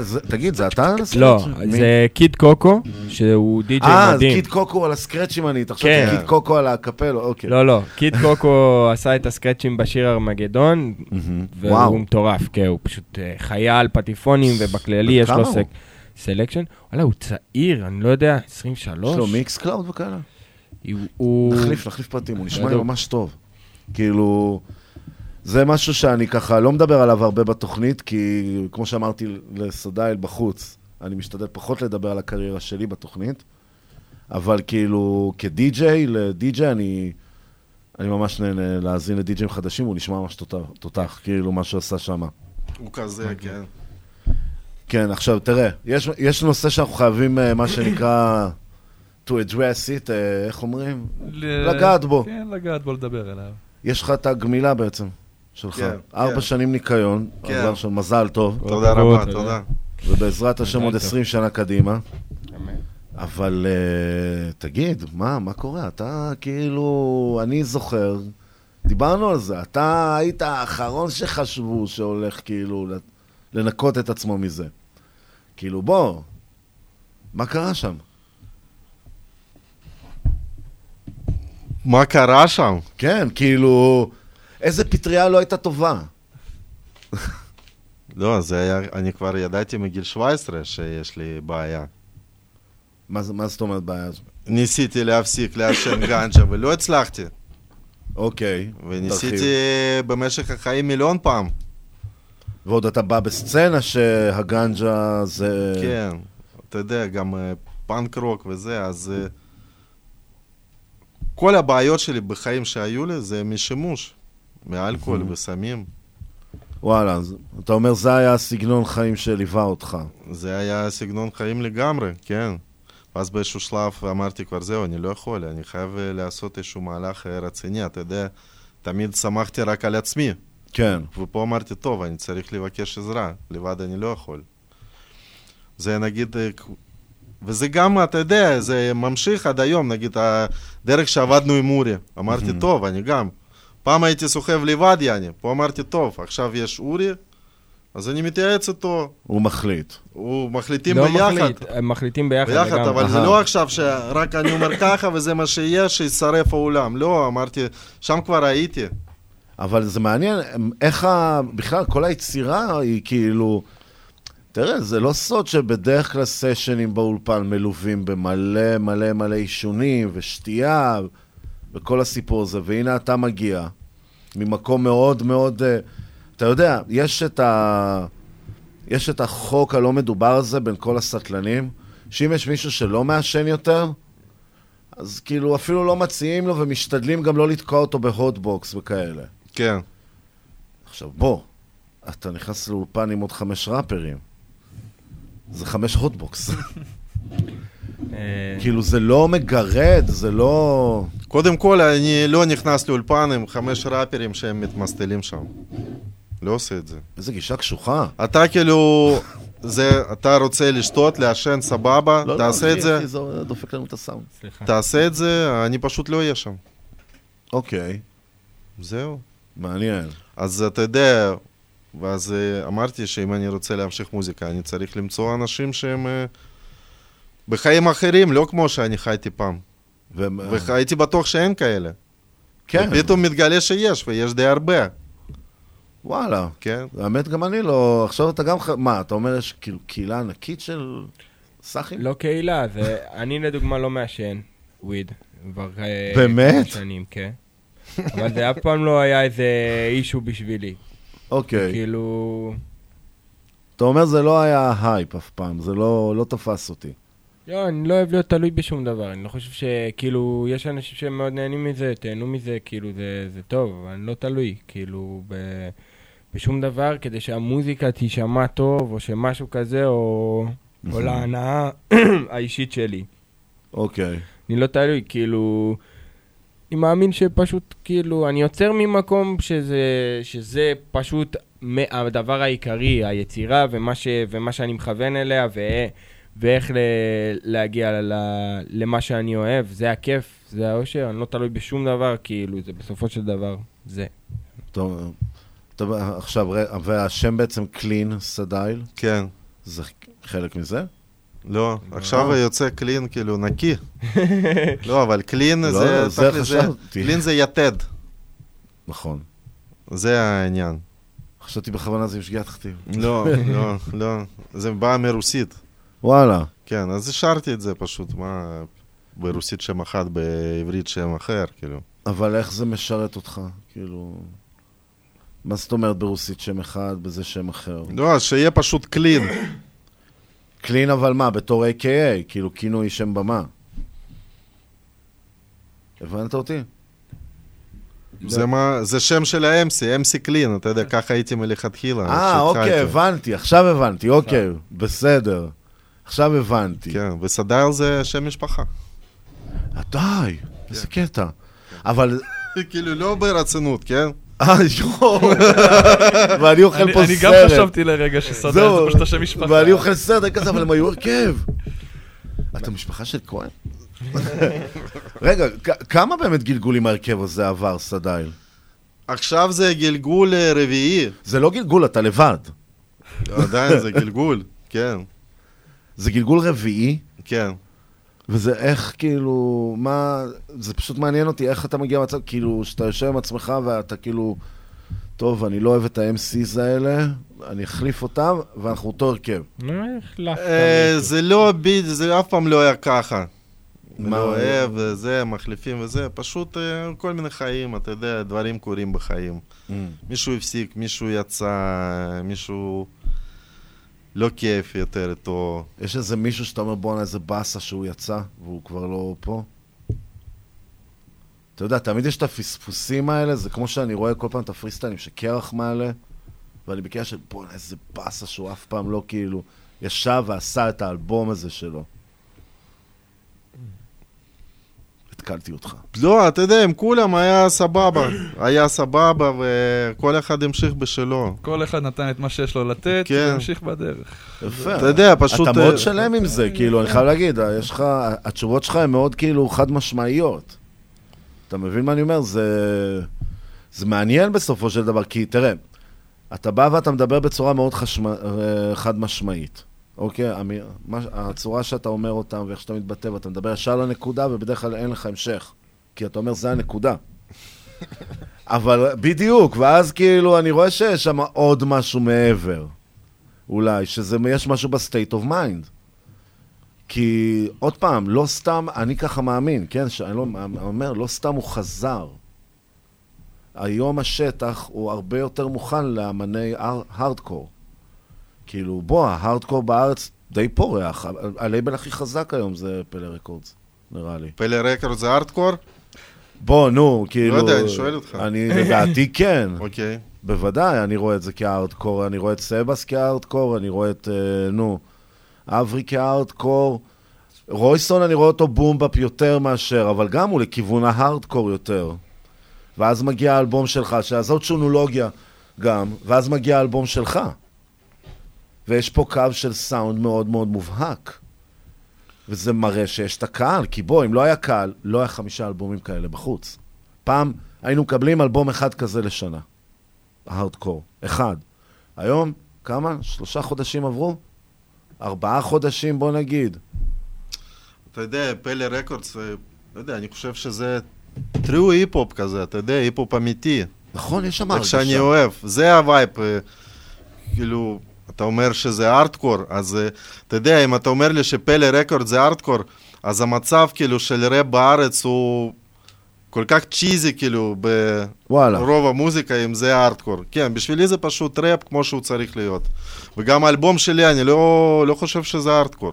Speaker 44: זה- תגיד, זה אתה על הסקרצ'ים?
Speaker 49: לא? זה קיד קוקו, שהוא די.ג'יי
Speaker 44: אה, אז
Speaker 49: מדהים.
Speaker 44: קיד קוקו על הסקרצ'ים אני, תחשוב
Speaker 49: כן.
Speaker 44: קיד קוקו על הקפלו, אוקיי.
Speaker 49: לא, לא, קיד קוקו עשה את הסקרצ'ים בשיר ארמגדון. והוא מטורף, כן, הוא פשוט אה, חיה על פטיפונים, ובכללי יש לו? סק- selection. וואלה, הוא צעיר, אני לא יודע, 23.
Speaker 44: יש לו Mixcloud וכאלה?
Speaker 49: הוא...
Speaker 44: נחליף, נחליף פרטים, הוא נשמע לי. ממש טוב. כאילו, זה משהו שאני ככה לא מדבר עליו הרבה בתוכנית, כי כמו שאמרתי לסדייל בחוץ, אני משתדל פחות לדבר על הקריירה שלי בתוכנית, אבל כאילו, כדי-ג'יי, לדי-ג'יי אני, אני ממש נהנה להאזין לדי-ג'יים חדשים, הוא נשמע ממש תותח, תותח כאילו, מה שהוא עשה שם.
Speaker 48: הוא כזה, כן.
Speaker 44: כן, עכשיו, תראה, יש, יש נושא שאנחנו חייבים, אה, מה שנקרא, to address it, אה, איך אומרים?
Speaker 47: ל-
Speaker 44: לגעת בו.
Speaker 47: כן, לגעת בו, לדבר אליו.
Speaker 44: יש לך את הגמילה בעצם, שלך.
Speaker 48: כן,
Speaker 44: ארבע
Speaker 48: כן.
Speaker 44: שנים ניקיון,
Speaker 48: כן.
Speaker 44: דבר של מזל טוב.
Speaker 48: תודה רבה, תודה.
Speaker 44: ובעזרת השם עוד
Speaker 49: טוב.
Speaker 44: 20 שנה קדימה. אבל uh, תגיד, מה, מה קורה? אתה כאילו, אני זוכר, דיברנו על זה, אתה היית האחרון שחשבו שהולך כאילו לנקות את עצמו מזה. כאילו, בוא, מה קרה שם?
Speaker 48: מה קרה שם?
Speaker 44: כן, כאילו, איזה פטריה לא הייתה טובה.
Speaker 48: לא, זה היה, אני כבר ידעתי מגיל 17 שיש לי בעיה.
Speaker 44: מה, מה זאת אומרת בעיה?
Speaker 48: ניסיתי להפסיק לעשן גנג'ה ולא הצלחתי.
Speaker 44: אוקיי.
Speaker 48: וניסיתי במשך החיים מיליון פעם.
Speaker 44: ועוד אתה בא בסצנה שהגנג'ה זה...
Speaker 48: כן, אתה יודע, גם אה, פאנק רוק וזה, אז אה, כל הבעיות שלי בחיים שהיו לי זה משימוש, מאלכוהול
Speaker 44: Mhm.
Speaker 48: וסמים.
Speaker 44: וואלה, אז אתה אומר זה היה הסגנון חיים שליווה אותך.
Speaker 48: זה היה סגנון חיים לגמרי, כן. ואז באיזשהו שלב אמרתי כבר, זהו, אני לא יכול, אני חייב אה, לעשות איזשהו מהלך אה, רציני, אתה יודע, תמיד שמחתי רק על עצמי.
Speaker 44: כן.
Speaker 48: ופה אמרתי, טוב, אני צריך לבקש עזרה, לבד אני לא יכול. זה נגיד, אה, וזה גם, אתה יודע, זה ממשיך עד היום, נגיד, הדרך שעבדנו עם אורי. אמרתי. טוב, אני גם. פעם הייתי סוחב לבד, יעני, פה אמרתי, טוב, עכשיו יש אורי, אז אני מתייעץ איתו,
Speaker 44: הוא מחליט.
Speaker 48: הוא מחליטים
Speaker 49: לא
Speaker 48: ביחד.
Speaker 49: מחליט, הם מחליטים ביחד
Speaker 48: ביחד,
Speaker 49: לגמרי.
Speaker 48: אבל זה
Speaker 49: אהה.
Speaker 48: לא עכשיו שרק אני אומר ככה וזה מה שיהיה, שישרף העולם. לא, אמרתי, שם כבר הייתי.
Speaker 44: אבל זה מעניין, איך ה... בכלל, כל היצירה היא כאילו... תראה, זה לא סוד שבדרך כלל סשנים באולפן מלווים במלא מלא מלא עישונים ושתייה וכל הסיפור הזה, והנה אתה מגיע ממקום מאוד מאוד... אה, אתה יודע, יש את ה... יש את החוק הלא מדובר הזה בין כל הסטלנים, שאם יש מישהו שלא מעשן יותר, אז כאילו אפילו לא מציעים לו ומשתדלים גם לא לתקוע אותו בהוטבוקס וכאלה.
Speaker 48: כן.
Speaker 44: עכשיו בוא, אתה נכנס לאולפן עם עוד חמש ראפרים. זה חמש הוטבוקס.
Speaker 49: אה,
Speaker 44: כאילו זה לא מגרד, זה לא...
Speaker 48: קודם כל, אני לא נכנס לאולפן עם חמש ראפרים שהם מתמסטלים שם. לא עושה את זה.
Speaker 44: איזה גישה קשוחה.
Speaker 48: אתה כאילו, זה, אתה רוצה לשתות, לעשן, סבבה,
Speaker 44: לא,
Speaker 48: תעשה
Speaker 44: לא,
Speaker 48: את זה.
Speaker 44: אחי, זה דופק לנו את הסאונד.
Speaker 48: תעשה את זה, אני פשוט לא אהיה שם.
Speaker 44: אוקיי.
Speaker 48: זהו.
Speaker 44: מעניין.
Speaker 48: אז אתה יודע, ואז אה, אמרתי שאם אני רוצה להמשיך מוזיקה, אני צריך למצוא אנשים שהם אה, בחיים אחרים, לא כמו שאני חייתי פעם. והייתי בטוח שאין כאלה.
Speaker 44: כן.
Speaker 48: ופתאום מתגלה שיש, ויש די הרבה.
Speaker 44: וואלה.
Speaker 48: כן.
Speaker 44: האמת, גם אני לא... עכשיו אתה גם... ח- מה, אתה אומר יש כאילו קהילה ענקית של סאחים?
Speaker 49: לא קהילה, זה... אני לדוגמה לא מעשן weed. כבר... אה,
Speaker 44: באמת?
Speaker 49: שנים, כן. אבל זה אף פעם לא היה איזה issue בשבילי.
Speaker 44: אוקיי.
Speaker 49: כאילו...
Speaker 44: אתה אומר זה לא היה הייפ אף פעם, זה לא, לא תפס אותי.
Speaker 49: לא, אני לא אוהב להיות תלוי בשום דבר. אני לא חושב שכאילו, יש אנשים שמאוד נהנים מזה, תהנו מזה, כאילו, זה, זה טוב, אני לא תלוי, כאילו, ב, בשום דבר, כדי שהמוזיקה תישמע טוב, או שמשהו כזה, או, או להנאה האישית שלי.
Speaker 44: אוקיי.
Speaker 49: אני לא תלוי, כאילו... אני מאמין שפשוט, כאילו, אני יוצר ממקום שזה, שזה פשוט הדבר העיקרי, היצירה ומה, ש, ומה שאני מכוון אליה, ו, ואיך ל, להגיע ל, למה שאני אוהב. זה הכיף, זה האושר, אני לא תלוי בשום דבר, כאילו, זה בסופו של דבר, זה.
Speaker 44: טוב, טוב, עכשיו, ר- והשם בעצם קלין סדייל?
Speaker 48: כן.
Speaker 44: זה חלק מזה?
Speaker 48: לא, עכשיו
Speaker 44: אה.
Speaker 48: יוצא קלין כאילו נקי. לא, אבל קלין
Speaker 44: לא,
Speaker 48: זה,
Speaker 44: זה
Speaker 48: תכל'ס זה,
Speaker 44: חשבתי.
Speaker 48: קלין זה יתד.
Speaker 44: נכון.
Speaker 48: זה העניין.
Speaker 44: חשבתי בכוונה זה עם שגיאת כתיב.
Speaker 48: לא, לא, לא, זה בא מרוסית.
Speaker 44: וואלה.
Speaker 48: כן, אז השארתי את זה פשוט, מה, ברוסית שם אחד, בעברית שם אחר, כאילו.
Speaker 44: אבל איך זה משרת אותך? כאילו... מה זאת אומרת ברוסית שם אחד, בזה שם אחר?
Speaker 48: לא, שיהיה פשוט קלין.
Speaker 44: קלין אבל מה, בתור A.K.A, כאילו כינוי שם במה. הבנת אותי?
Speaker 48: זה מה, זה שם של ה-MC, MC קלין, אתה יודע, ככה הייתי מלכתחילה.
Speaker 44: אה. אוקיי, הבנתי, עכשיו הבנתי, אוקיי, בסדר. עכשיו הבנתי.
Speaker 48: כן, וסדייל זה שם משפחה.
Speaker 44: די, איזה קטע. אבל...
Speaker 48: כאילו, לא ברצינות, כן?
Speaker 44: אה, יואו, ואני אוכל
Speaker 47: אני-
Speaker 44: פה סרט.
Speaker 47: אני גם חשבתי לרגע שסדייל זה פשוט השם משפחה.
Speaker 44: ואני אוכל סרט, אני כזה, אבל הם היו הרכב. אתה משפחה של כהן? רגע, כמה באמת גלגולים ההרכב הזה עבר, סדייל?
Speaker 48: עכשיו זה גלגול אה, רביעי.
Speaker 44: זה לא גלגול, אתה לבד.
Speaker 48: עדיין זה גלגול, כן.
Speaker 44: זה גלגול רביעי?
Speaker 48: כן.
Speaker 44: וזה איך, כאילו, מה... זה פשוט מעניין אותי איך אתה מגיע למצב, כאילו, שאתה יושב עם עצמך ואתה כאילו, טוב, אני לא אוהב את ה-MCs האלה, אני אחליף אותם, ואנחנו אותו הרכב.
Speaker 48: אה, זה לא ביד, זה אף פעם לא היה ככה.
Speaker 44: מה?
Speaker 48: מה אוהב וזה, מחליפים וזה, פשוט אה, כל מיני חיים, אתה יודע, דברים קורים בחיים.
Speaker 44: Mm.
Speaker 48: מישהו הפסיק, מישהו יצא, מישהו לא כיף יותר איתו.
Speaker 44: יש איזה מישהו שאתה אומר, בואנה, איזה באסה שהוא יצא, והוא כבר לא פה? אתה יודע, תמיד יש את הפספוסים האלה, זה כמו שאני רואה כל פעם את הפריסטיילים שקרח מעלה, ואני בקטע של, בואנה, איזה באסה שהוא אף פעם לא כאילו ישב ועשה את האלבום הזה שלו. התקלתי אותך.
Speaker 48: לא, אתה יודע, עם כולם היה סבבה. היה סבבה, וכל אחד המשיך בשלו.
Speaker 47: כל אחד נתן את מה שיש לו לתת,
Speaker 48: כן.
Speaker 47: והמשיך בדרך.
Speaker 44: יפה.
Speaker 48: אתה יודע, פשוט,
Speaker 44: אתה מאוד
Speaker 48: אה,
Speaker 44: שלם עם זה, כאילו, אני חייב להגיד, יש לך, התשובות שלך הן מאוד כאילו חד משמעיות. אתה מבין מה אני אומר? זה, זה מעניין בסופו של דבר, כי תראה, אתה בא ואתה מדבר בצורה מאוד חשמ... אה, חד משמעית. אוקיי? המ- מה- הצורה שאתה אומר אותם ואיך שאתה מתבטא, ואתה מדבר ישר לנקודה, ובדרך כלל אין לך המשך. כי אתה אומר, זה הנקודה. אבל בדיוק, ואז כאילו, אני רואה שיש שם עוד משהו מעבר. אולי, שזה, יש משהו ב state of mind. כי, עוד פעם, לא סתם, אני ככה מאמין, כן? שאני לא, אומר, לא סתם הוא חזר. היום השטח הוא הרבה יותר מוכן לאמני הארדקור. כאילו, בוא, ההארדקור בארץ די פורח. הלייבל הכי חזק היום זה פלא רקורדס, נראה לי.
Speaker 48: פלא רקורד זה הארדקור?
Speaker 44: בוא, נו, כאילו...
Speaker 48: יודע, אני שואל אותך.
Speaker 44: אני, לדעתי כן.
Speaker 48: אוקיי.
Speaker 44: בוודאי, אני רואה את זה כהארדקור, אני רואה את סבס כהארדקור, אני רואה את, אה, נו, אברי כהארדקור. רויסון, אני רואה אותו boom bap יותר מאשר, אבל גם הוא לכיוון ההארדקור יותר. ואז מגיע האלבום שלך, שזאת שונולוגיה גם, ואז מגיע האלבום שלך. ויש פה קו של סאונד מאוד מאוד מובהק. וזה מראה שיש את הקהל, כי בוא, אם לא היה קהל, לא היה חמישה אלבומים כאלה בחוץ. פעם היינו מקבלים אלבום אחד כזה לשנה. הארדקור. אחד. היום, כמה? שלושה חודשים עברו? ארבעה חודשים, בוא נגיד.
Speaker 48: אתה יודע, פלא רקורדס, אה, לא יודע, אני חושב שזה true היפ-הופ כזה, אתה יודע, היפ-הופ אמיתי.
Speaker 44: נכון, יש שם
Speaker 48: את
Speaker 44: ההרגשה.
Speaker 48: שאני אוהב, זה ה vibe. אה, כאילו, אתה אומר שזה ארטקור, אז אה, אתה יודע, אם אתה אומר לי שפלא רקורד זה ארטקור, אז המצב כאילו של ראפ בארץ הוא כל כך צ'יזי כאילו. ברוב המוזיקה אם זה ארטקור. כן, בשבילי זה פשוט ראפ כמו שהוא צריך להיות. וגם האלבום שלי, אני לא, לא חושב שזה ארטקור.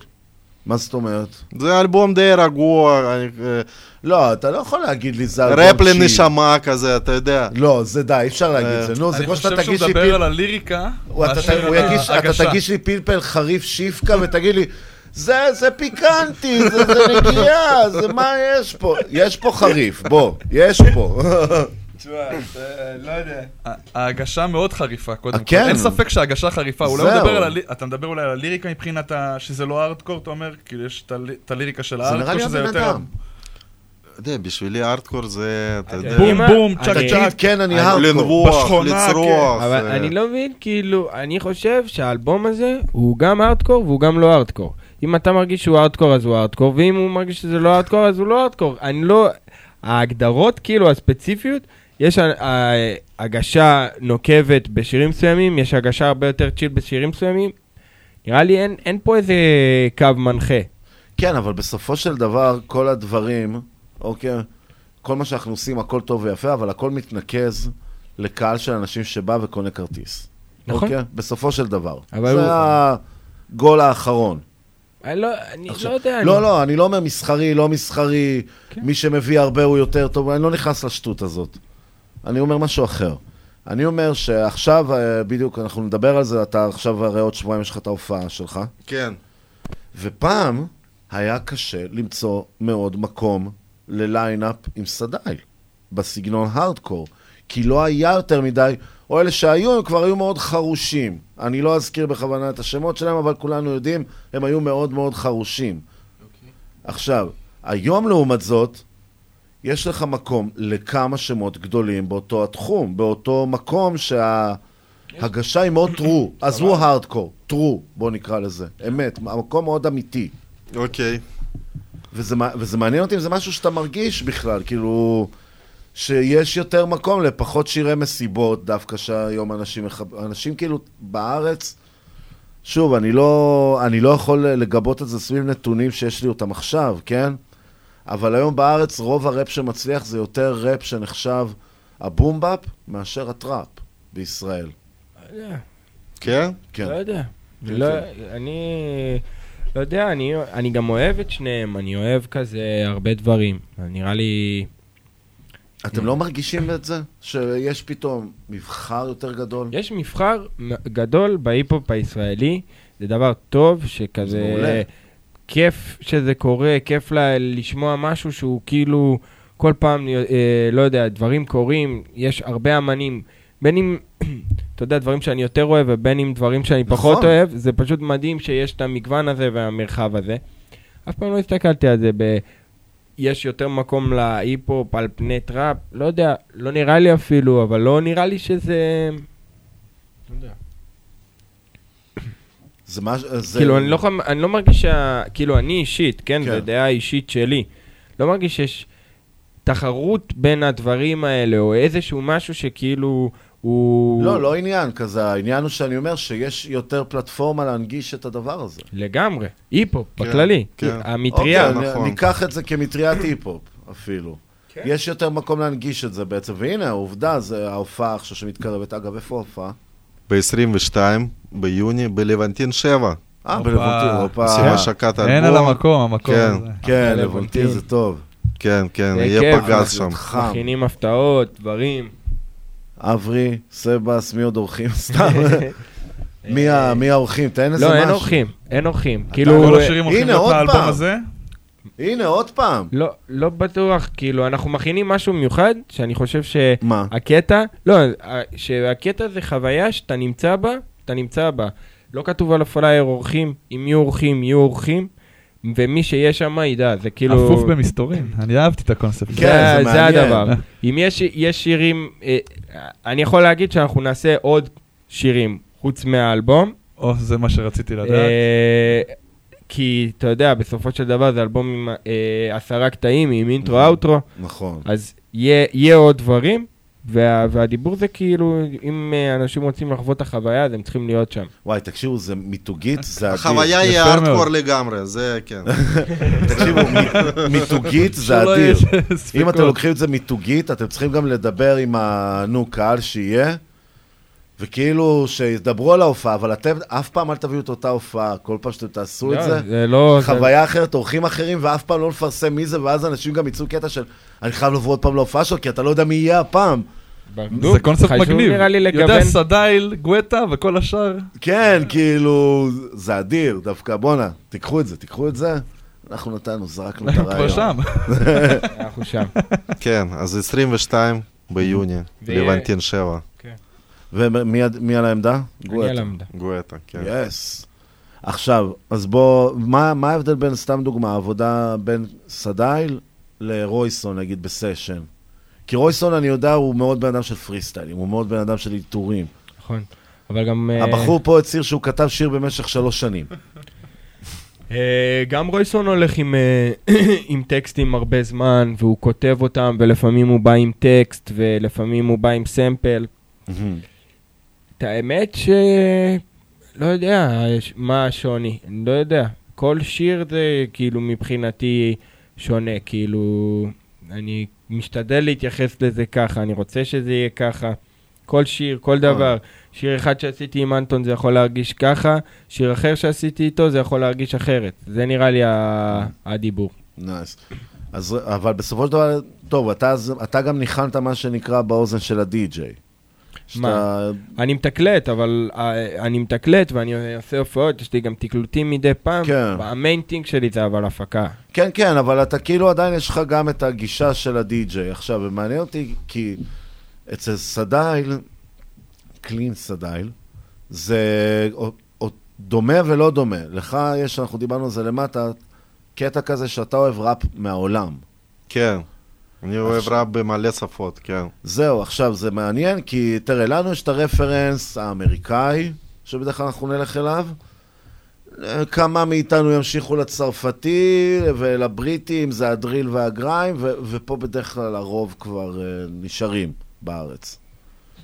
Speaker 44: מה זאת אומרת?
Speaker 48: זה אלבום די רגוע. אני, אה,
Speaker 44: לא, אתה לא יכול להגיד לי זה אלבום
Speaker 48: ראפ
Speaker 44: צ'יל.
Speaker 48: לנשמה כזה, אתה יודע.
Speaker 44: לא, זה די, אי אפשר להגיד
Speaker 48: אה,
Speaker 44: את זה. נו, זה
Speaker 47: אני
Speaker 44: כמו שאתה
Speaker 47: חושב שהוא
Speaker 44: תגיש לי
Speaker 47: מדבר
Speaker 44: פיל...
Speaker 47: על הליריקה,
Speaker 44: הוא- אתה- יגיש- אתה. תגיש לי פלפל חריף שיפקה ותגיד לי, זה, זה פיקנטי, זה, זה נגיעה, זה מה יש פה? יש פה חריף, בוא, יש פה.
Speaker 47: תשמע, זה- לא יודע. ההגשה מאוד חריפה, קודם כל.
Speaker 44: כן.
Speaker 47: אין ספק שההגשה חריפה. אתה מדבר אולי על הליריקה מבחינת שזה לא הארדקור, אתה אומר? כאילו יש את הלי- את הליריקה של
Speaker 44: זה נראה
Speaker 47: הארדקור, שזה יותר...
Speaker 48: יודע, בשבילי ארטקור זה, אתה יודע...
Speaker 47: בום בום, צ'ק
Speaker 44: תגיד,
Speaker 47: צ'ק.
Speaker 44: כן, אני הארדקור.
Speaker 48: לנבוח,
Speaker 47: בשכונה,
Speaker 48: לצרוח.
Speaker 49: אבל
Speaker 48: אה,
Speaker 49: אני לא מבין, כאילו, אני חושב שהאלבום הזה הוא גם ארדקור והוא גם לא ארדקור. אם אתה מרגיש שהוא ארדקור אז הוא ארדקור, ואם הוא מרגיש שזה לא ארדקור אז הוא לא ארדקור. אני לא... ההגדרות, כאילו, הספציפיות, יש הגשה נוקבת בשירים מסוימים, יש הגשה הרבה יותר צ'יל בשירים מסוימים. נראה לי אין, אין פה איזה קו מנחה.
Speaker 44: כן, אבל בסופו של דבר, כל הדברים, אוקיי, כל מה שאנחנו עושים, הכל טוב ויפה, אבל הכל מתנקז לקהל של אנשים שבא וקונה כרטיס.
Speaker 49: נכון.
Speaker 44: אוקיי? בסופו של דבר.
Speaker 49: אבל
Speaker 44: זה
Speaker 49: הוא-
Speaker 44: הגול האחרון.
Speaker 49: אני לא, אני
Speaker 44: עכשיו-
Speaker 49: לא יודע.
Speaker 44: לא,
Speaker 49: אני...
Speaker 44: לא, אני לא אומר מסחרי, לא מסחרי, מי שמביא הרבה הוא יותר טוב, אני לא נכנס לשטות הזאת. אני אומר משהו אחר. אני אומר שעכשיו, אה, בדיוק, אנחנו נדבר על זה, אתה עכשיו, הרי עוד שבועיים יש לך את ההופעה שלך.
Speaker 48: כן.
Speaker 44: ופעם היה קשה למצוא מאוד מקום לליינאפ עם סדייל, בסגנון הארדקור, כי לא היה יותר מדי, או אלה שהיו, הם כבר היו מאוד חרושים. אני לא אזכיר בכוונה את השמות שלהם, אבל כולנו יודעים, הם היו מאוד מאוד חרושים. עכשיו, היום לעומת זאת, יש לך מקום לכמה שמות גדולים באותו התחום, באותו מקום שההגשה היא מאוד טרו, עזבו הארדקור, טרו, בוא נקרא לזה, אמת, המקום מאוד אמיתי.
Speaker 48: אוקיי.
Speaker 44: וזה, וזה מעניין אותי אם זה משהו שאתה מרגיש בכלל, כאילו, שיש יותר מקום לפחות שירי מסיבות, דווקא שהיום אנשים, אנשים כאילו בארץ, שוב, אני לא, אני לא יכול לגבות את זה סביב נתונים שיש לי אותם עכשיו, כן? אבל היום בארץ רוב הראפ שמצליח זה יותר ראפ שנחשב ה boom bap מאשר הטראפ בישראל.
Speaker 49: לא יודע.
Speaker 44: כן? כן.
Speaker 49: לא יודע.
Speaker 44: כן,
Speaker 49: לא,
Speaker 44: כן.
Speaker 49: אני לא יודע, אני, אני גם אוהב את שניהם, אני אוהב כזה הרבה דברים. נראה לי...
Speaker 44: אתם לא מרגישים את זה? שיש פתאום מבחר יותר גדול?
Speaker 49: יש מבחר גדול בהיפ-הופ הישראלי, זה דבר טוב, שכזה...
Speaker 44: זה מעולה.
Speaker 49: כיף שזה קורה, כיף לה, לשמוע משהו שהוא כאילו כל פעם, אה, לא יודע, דברים קורים, יש הרבה אמנים, בין אם, אתה יודע, דברים שאני יותר אוהב ובין אם דברים שאני פחות
Speaker 44: נכון.
Speaker 49: אוהב, זה פשוט מדהים שיש את המגוון הזה והמרחב הזה. אף פעם לא הסתכלתי על זה ב... יש יותר מקום להיפ-הופ על פני טראפ, לא יודע, לא נראה לי אפילו, אבל לא נראה לי שזה... לא יודע.
Speaker 44: זה מה... זה...
Speaker 49: כאילו, אני לא, אני לא מרגיש שה... כאילו, אני אישית, כן,
Speaker 44: כן.
Speaker 49: זו דעה אישית שלי. לא מרגיש שיש תחרות בין הדברים האלה, או איזשהו משהו שכאילו הוא...
Speaker 44: לא, לא עניין כזה, העניין הוא שאני אומר שיש יותר פלטפורמה להנגיש את הדבר הזה.
Speaker 49: לגמרי. היפ-הופ,
Speaker 44: כן,
Speaker 49: בכללי.
Speaker 44: כן.
Speaker 49: המטריה.
Speaker 44: אוקיי, אני- ניקח את זה כמטריית היפ-הופ אפילו.
Speaker 49: כן.
Speaker 44: יש יותר מקום להנגיש את זה בעצם, והנה, העובדה, זה ההופעה עכשיו שמתקרבת. אגב, איפה ההופעה?
Speaker 48: ב-22 ביוני בלוונטין 7.
Speaker 44: אה, בלוונטין, הופה.
Speaker 48: עושים השקת אלבום.
Speaker 47: אין על המקום, המקום
Speaker 48: כן,
Speaker 47: הזה.
Speaker 44: כן,
Speaker 49: אה,
Speaker 44: לבונטין זה טוב.
Speaker 48: כן, כן, יהיה פגז שם.
Speaker 44: חם.
Speaker 49: מכינים הפתעות, דברים.
Speaker 44: אברי, סבס, מי עוד אורחים? סתם. מי האורחים? תן איזה
Speaker 49: לא,
Speaker 44: משהו.
Speaker 49: אין אורחים, אין אורחים.
Speaker 47: כל
Speaker 49: כאילו...
Speaker 47: השירים הולכים
Speaker 44: הנה,
Speaker 47: להיות
Speaker 44: עוד פעם.
Speaker 47: הזה?
Speaker 44: הנה, עוד פעם.
Speaker 49: לא, לא בטוח, כאילו, אנחנו מכינים משהו מיוחד, שאני חושב
Speaker 44: מה?
Speaker 49: שהקטע, לא, ה- שהקטע זה חוויה שאתה נמצא בה, אתה נמצא בה. לא כתוב על הפלייר אורחים, אם יהיו אורחים, יהיו אורחים, ומי שיש שם ידע, זה כאילו...
Speaker 47: אפוף במסתורין. אני אהבתי את הקונספט.
Speaker 44: כן, זה
Speaker 49: זה
Speaker 44: מעניין.
Speaker 49: הדבר. אם יש, יש שירים, אה, אני יכול להגיד שאנחנו נעשה עוד שירים חוץ מהאלבום.
Speaker 47: או, זה מה שרציתי לדעת.
Speaker 49: כי אתה יודע, בסופו של דבר זה אלבום עם אה, עשרה קטעים, עם intro-outro,
Speaker 44: נכון.
Speaker 49: אז יהיה יהיה עוד דברים, וה, והדיבור זה כאילו, אם אה, אנשים רוצים לחוות את החוויה, אז הם צריכים להיות שם.
Speaker 44: וואי, תקשיבו, זה מיתוגית, זה אדיר.
Speaker 48: החוויה היא. הארדקור לגמרי, זה כן.
Speaker 44: תקשיבו, מיתוגית זה אדיר. אם. אתם לוקחים את זה מיתוגית, אתם צריכים גם לדבר עם ה... נו, קהל שיהיה, וכאילו, שידברו על ההופעה, אבל אתם אף פעם אל תביאו את אותה הופעה, כל פעם שאתם תעשו את
Speaker 49: לא,
Speaker 44: זה.
Speaker 49: זה לא... זה-
Speaker 44: חוויה אחרת, אורחים אחרים, ואף פעם לא לפרסם מי זה, ואז אנשים גם יצאו קטע של, אני חייב לבוא עוד פעם להופעה שלו, כי אתה לא יודע מי יהיה הפעם.
Speaker 47: זה קונספט מגניב.
Speaker 49: נראה לי
Speaker 47: יודע
Speaker 49: לגוון-
Speaker 47: סדייל, גואטה וכל השאר.
Speaker 44: כן, כאילו, זה אדיר, דווקא, בואנה, תיקחו את זה, תיקחו את זה. אנחנו נתנו, זרקנו את הרעיון.
Speaker 47: כבר שם.
Speaker 49: אנחנו שם.
Speaker 48: כן, אז 22 ביוני, לבנטין 7.
Speaker 44: ומי מי על העמדה?
Speaker 49: אני על העמדה.
Speaker 48: גואטה, כן.
Speaker 44: יס. עכשיו, אז בוא, מה, מה ההבדל בין, סתם דוגמה, עבודה בין סדייל לרויסון, נגיד, בסשן? כי רויסון, אני יודע, הוא מאוד בן אדם של פרי סטיילים, הוא מאוד בן אדם של עיטורים.
Speaker 49: נכון. אבל גם... אה,
Speaker 44: הבחור פה הצהיר שהוא כתב שיר במשך שלוש שנים.
Speaker 49: אה, גם רויסון הולך עם, אה, עם טקסטים הרבה זמן, והוא כותב אותם, ולפעמים הוא בא עם טקסט, ולפעמים הוא בא עם סמפל. האמת ש... לא יודע מה השוני, אני לא יודע. כל שיר זה כאילו מבחינתי שונה, כאילו... אני משתדל להתייחס לזה ככה, אני רוצה שזה יהיה ככה. כל שיר, כל דבר. שיר אחד שעשיתי עם אנטון זה יכול להרגיש ככה, שיר אחר שעשיתי איתו זה יכול להרגיש אחרת. זה נראה לי הדיבור.
Speaker 44: nice. אז, אבל בסופו של דבר, טוב, אתה, אתה גם ניחנת מה שנקרא באוזן של הדי-ג'יי.
Speaker 49: מה? אני מתקלט, אבל אה, אני מתקלט ואני עושה הופעות, יש לי גם תקלוטים מדי פעם.
Speaker 44: כן.
Speaker 49: ה main thing שלי זה אבל הפקה.
Speaker 44: כן, כן, אבל אתה כאילו עדיין יש לך גם את הגישה של הדי-ג'יי. עכשיו, ומעניין אותי, כי אצל סדייל, קלין סדייל, זה דומה ולא דומה. לך יש, אנחנו דיברנו על זה למטה, קטע כזה שאתה אוהב ראפ מהעולם.
Speaker 48: כן, אני אוהב ראפ במלא שפות, כן.
Speaker 44: זהו, עכשיו זה מעניין, כי תראה, לנו יש את הרפרנס האמריקאי, שבדרך כלל אנחנו נלך אליו. אה, כמה מאיתנו ימשיכו לצרפתי ולבריטי, אם זה הדריל והגריים, ו- ופה בדרך כלל הרוב כבר אה, נשארים בארץ.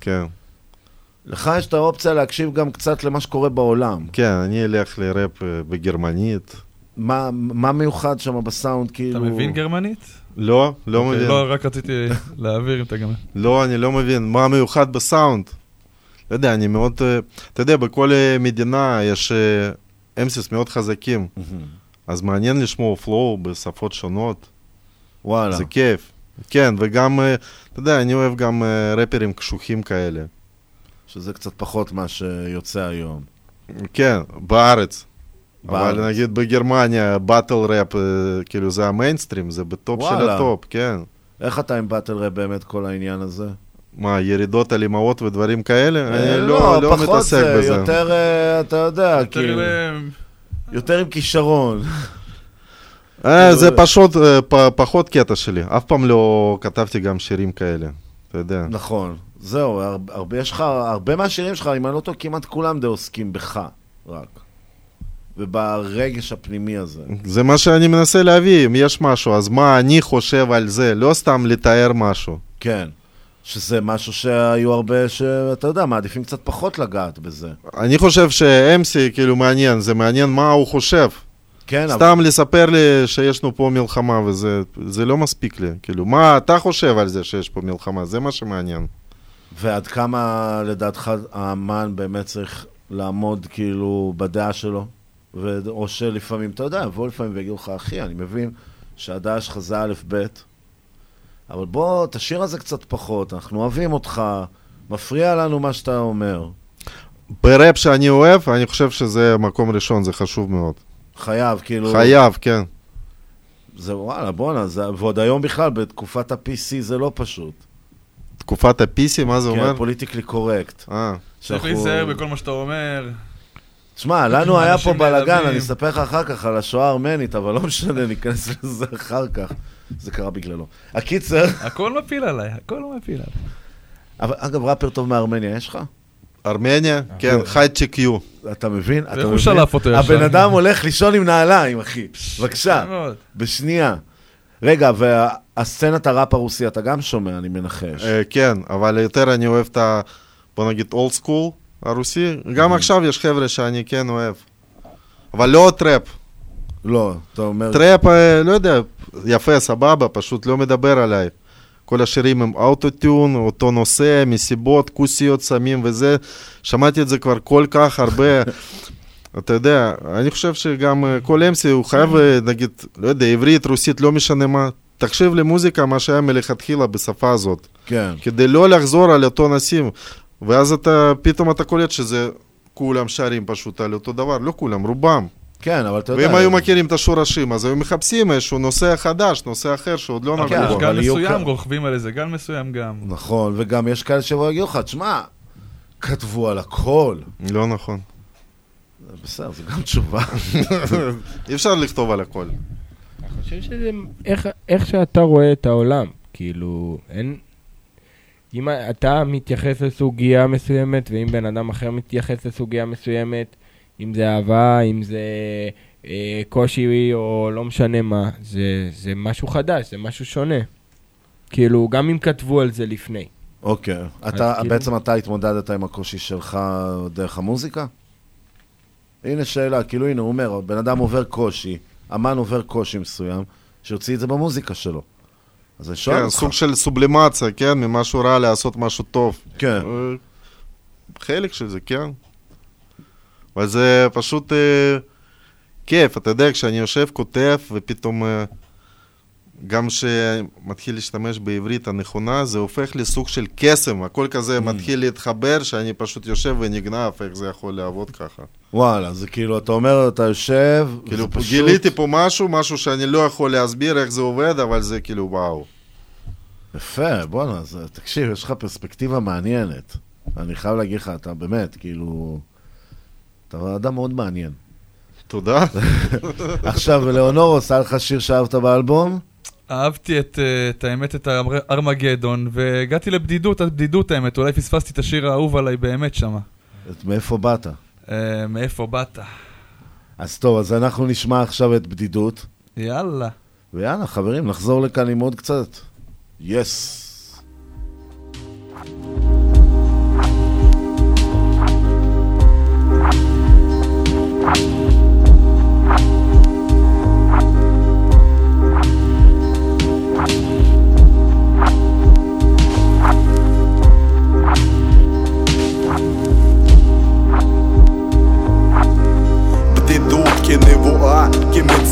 Speaker 48: כן.
Speaker 44: לך יש את האופציה להקשיב גם קצת למה שקורה בעולם.
Speaker 48: כן, אני אלך לראפ אה, בגרמנית.
Speaker 44: מה, מה מיוחד שם בסאונד, כאילו...
Speaker 47: אתה מבין גרמנית?
Speaker 48: לא, לא
Speaker 47: אוקיי,
Speaker 48: מבין.
Speaker 47: לא, רק רציתי להעביר אם אתה גם...
Speaker 48: לא, אני לא מבין. מה מיוחד בסאונד? לא יודע, אני מאוד... אה, אתה יודע, בכל אה, מדינה יש MCs מאוד חזקים. אז מעניין לשמוע flow בשפות שונות.
Speaker 44: וואלה.
Speaker 48: זה כיף. כן, וגם, אה, אתה יודע, אני אוהב גם אה, רפרים קשוחים כאלה.
Speaker 44: שזה קצת פחות מה שיוצא היום.
Speaker 48: כן, בארץ. אבל נגיד בגרמניה, battle rap, כאילו זה המיינסטרים, זה ב top של.
Speaker 44: ה
Speaker 48: top, כן.
Speaker 44: איך אתה עם באטל ראפ באמת, כל העניין הזה?
Speaker 48: מה, ירידות על אמהות ודברים כאלה? אני לא, לא מתעסק
Speaker 44: זה,
Speaker 48: בזה.
Speaker 44: יותר, אתה יודע, כאילו... יותר עם כישרון.
Speaker 48: זה פשוט, פחות קטע שלי. אף פעם לא כתבתי גם שירים כאלה, אתה יודע.
Speaker 44: נכון. זהו, הרבה, יש לך, הרבה מהשירים שלך, אם אני לא טועה, כמעט כולם די עוסקים בך, רק. וברגש הפנימי הזה.
Speaker 48: זה מה שאני מנסה להביא, אם יש משהו, אז מה אני חושב על זה, לא סתם לתאר משהו.
Speaker 44: כן. שזה משהו שהיו הרבה, שאתה יודע, מעדיפים קצת פחות לגעת בזה.
Speaker 48: אני חושב ש-MC כאילו מעניין, זה מעניין מה הוא חושב.
Speaker 44: כן, אבל...
Speaker 48: סתם לספר לי שיש לנו פה מלחמה וזה זה לא מספיק לי. כאילו, מה אתה חושב על זה שיש פה מלחמה? זה מה שמעניין.
Speaker 44: ועד כמה לדעתך האמן באמת צריך לעמוד כאילו בדעה שלו? ו... או שלפעמים, אתה יודע, יבואו לפעמים ויגידו לך, אחי, אני מבין שהדעה שלך זה א' ב', אבל בוא, תשאיר על זה קצת פחות, אנחנו אוהבים אותך, מפריע לנו מה שאתה אומר.
Speaker 48: בראפ שאני אוהב, אני חושב שזה מקום ראשון, זה חשוב מאוד.
Speaker 44: חייב, כאילו...
Speaker 48: חייב, כן.
Speaker 44: זה וואלה, בואנה, זה... ועוד היום בכלל, בתקופת ה-PC זה לא פשוט.
Speaker 48: תקופת ה-PC, מה זה אומר?
Speaker 44: כן, פוליטיקלי קורקט.
Speaker 48: אה.
Speaker 47: צריך להיזהר בכל מה שאתה אומר.
Speaker 44: תשמע, לנו היה פה בלאגן. אני אספר לך אחר כך על השואה הארמנית, אבל לא משנה, ניכנס לזה אחר כך. זה קרה בגללו. הקיצר...
Speaker 47: הכל מפיל עליי, הכל מפיל עליי.
Speaker 44: אבל אגב, ראפר טוב מארמניה יש לך?
Speaker 48: ארמניה? כן, חייצ'ק יו.
Speaker 44: אתה מבין? אתה מבין?
Speaker 47: שלף אותו ישר?
Speaker 44: הבן אדם הולך לישון עם נעליים, אחי. בבקשה. בשנייה. רגע, והסצנת הראפ הרוסי, אתה גם שומע, אני מנחש.
Speaker 48: אה, כן, אבל יותר אני אוהב את ה... בוא נגיד old school הרוסי. גם עכשיו יש חבר'ה שאני כן אוהב. אבל לא טראפ.
Speaker 44: לא, אתה אומר...
Speaker 48: טראפ, אה, לא יודע, יפה, סבבה, פשוט לא מדבר עליי. כל השירים הם אוטוטיון, אותו נושא, מסיבות, כוסיות, סמים וזה. שמעתי את זה כבר כל כך הרבה. אתה יודע, אני חושב שגם אה, כל MC הוא חייב, אה, נגיד, לא יודע, עברית, רוסית, לא משנה מה. תקשיב למוזיקה, מה שהיה מלכתחילה בשפה הזאת.
Speaker 44: כן.
Speaker 48: כדי לא לחזור על אותו נושאים. ואז אתה, פתאום אתה קולט שזה, כולם שרים פשוט על אותו דבר, לא כולם, רובם.
Speaker 44: כן, אבל אתה יודע...
Speaker 48: ואם היו מכירים את השורשים, אז היו מחפשים איזשהו נושא חדש, נושא אחר שעוד לא
Speaker 44: אוקיי,
Speaker 48: נגעו
Speaker 44: אבל
Speaker 48: בו.
Speaker 47: גל מסוים רוכבים על איזה גל מסוים גם.
Speaker 44: נכון, וגם יש כאלה שיבואו יגידו לך, תשמע, כתבו על הכל.
Speaker 48: לא נכון.
Speaker 44: בסדר, זו גם תשובה.
Speaker 48: אי אפשר לכתוב על הכל.
Speaker 49: אני חושב שזה איך, איך שאתה רואה את העולם, כאילו, אין... אם אתה מתייחס לסוגיה מסוימת, ואם בן אדם אחר מתייחס לסוגיה מסוימת, אם זה אהבה, אם זה אה, קושי או לא משנה מה, זה, זה משהו חדש, זה משהו שונה. כאילו, גם אם כתבו על זה לפני.
Speaker 44: אוקיי.
Speaker 49: אז
Speaker 44: אתה,
Speaker 49: כאילו-
Speaker 44: בעצם אתה התמודדת עם הקושי שלך דרך המוזיקה? הנה שאלה, כאילו הנה, הוא אומר, בן אדם עובר קושי, אמן עובר קושי מסוים, שיוציא את זה במוזיקה שלו. אז אני שואל
Speaker 48: כן,
Speaker 44: אותך.
Speaker 48: סוג של סובלימציה, כן, ממשהו רע לעשות משהו טוב.
Speaker 44: כן.
Speaker 48: אה, חלק של זה, כן. אבל זה פשוט אה, כיף, אתה יודע, כשאני יושב, כותב, ופתאום אה, גם כשמתחיל להשתמש בעברית הנכונה, זה הופך לסוג של קסם, הכל כזה מתחיל להתחבר, שאני פשוט יושב ונגנב, איך זה יכול לעבוד ככה.
Speaker 44: וואלה, זה כאילו, אתה אומר, אתה יושב,
Speaker 48: כאילו,
Speaker 44: פשוט...
Speaker 48: גיליתי פה משהו, משהו שאני לא יכול להסביר איך זה עובד, אבל זה כאילו וואו.
Speaker 44: יפה, בואנה, זה- תקשיב, יש לך פרספקטיבה מעניינת. אני חייב להגיד לך, אתה באמת, כאילו... אתה אדם מאוד מעניין.
Speaker 48: תודה.
Speaker 44: עכשיו, לאונור עושה לך שיר שאהבת באלבום?
Speaker 47: אהבתי את, אה, את האמת, את ארמגדון, והגעתי לבדידות, עד בדידות האמת, אולי פספסתי את השיר האהוב עליי באמת שמה.
Speaker 44: את מאיפה באת?
Speaker 47: אה, מאיפה באת?
Speaker 44: אז טוב, אז אנחנו נשמע עכשיו את בדידות.
Speaker 47: יאללה.
Speaker 44: ויאללה, חברים, נחזור לכאן עם עוד קצת. יס.
Speaker 50: בדידות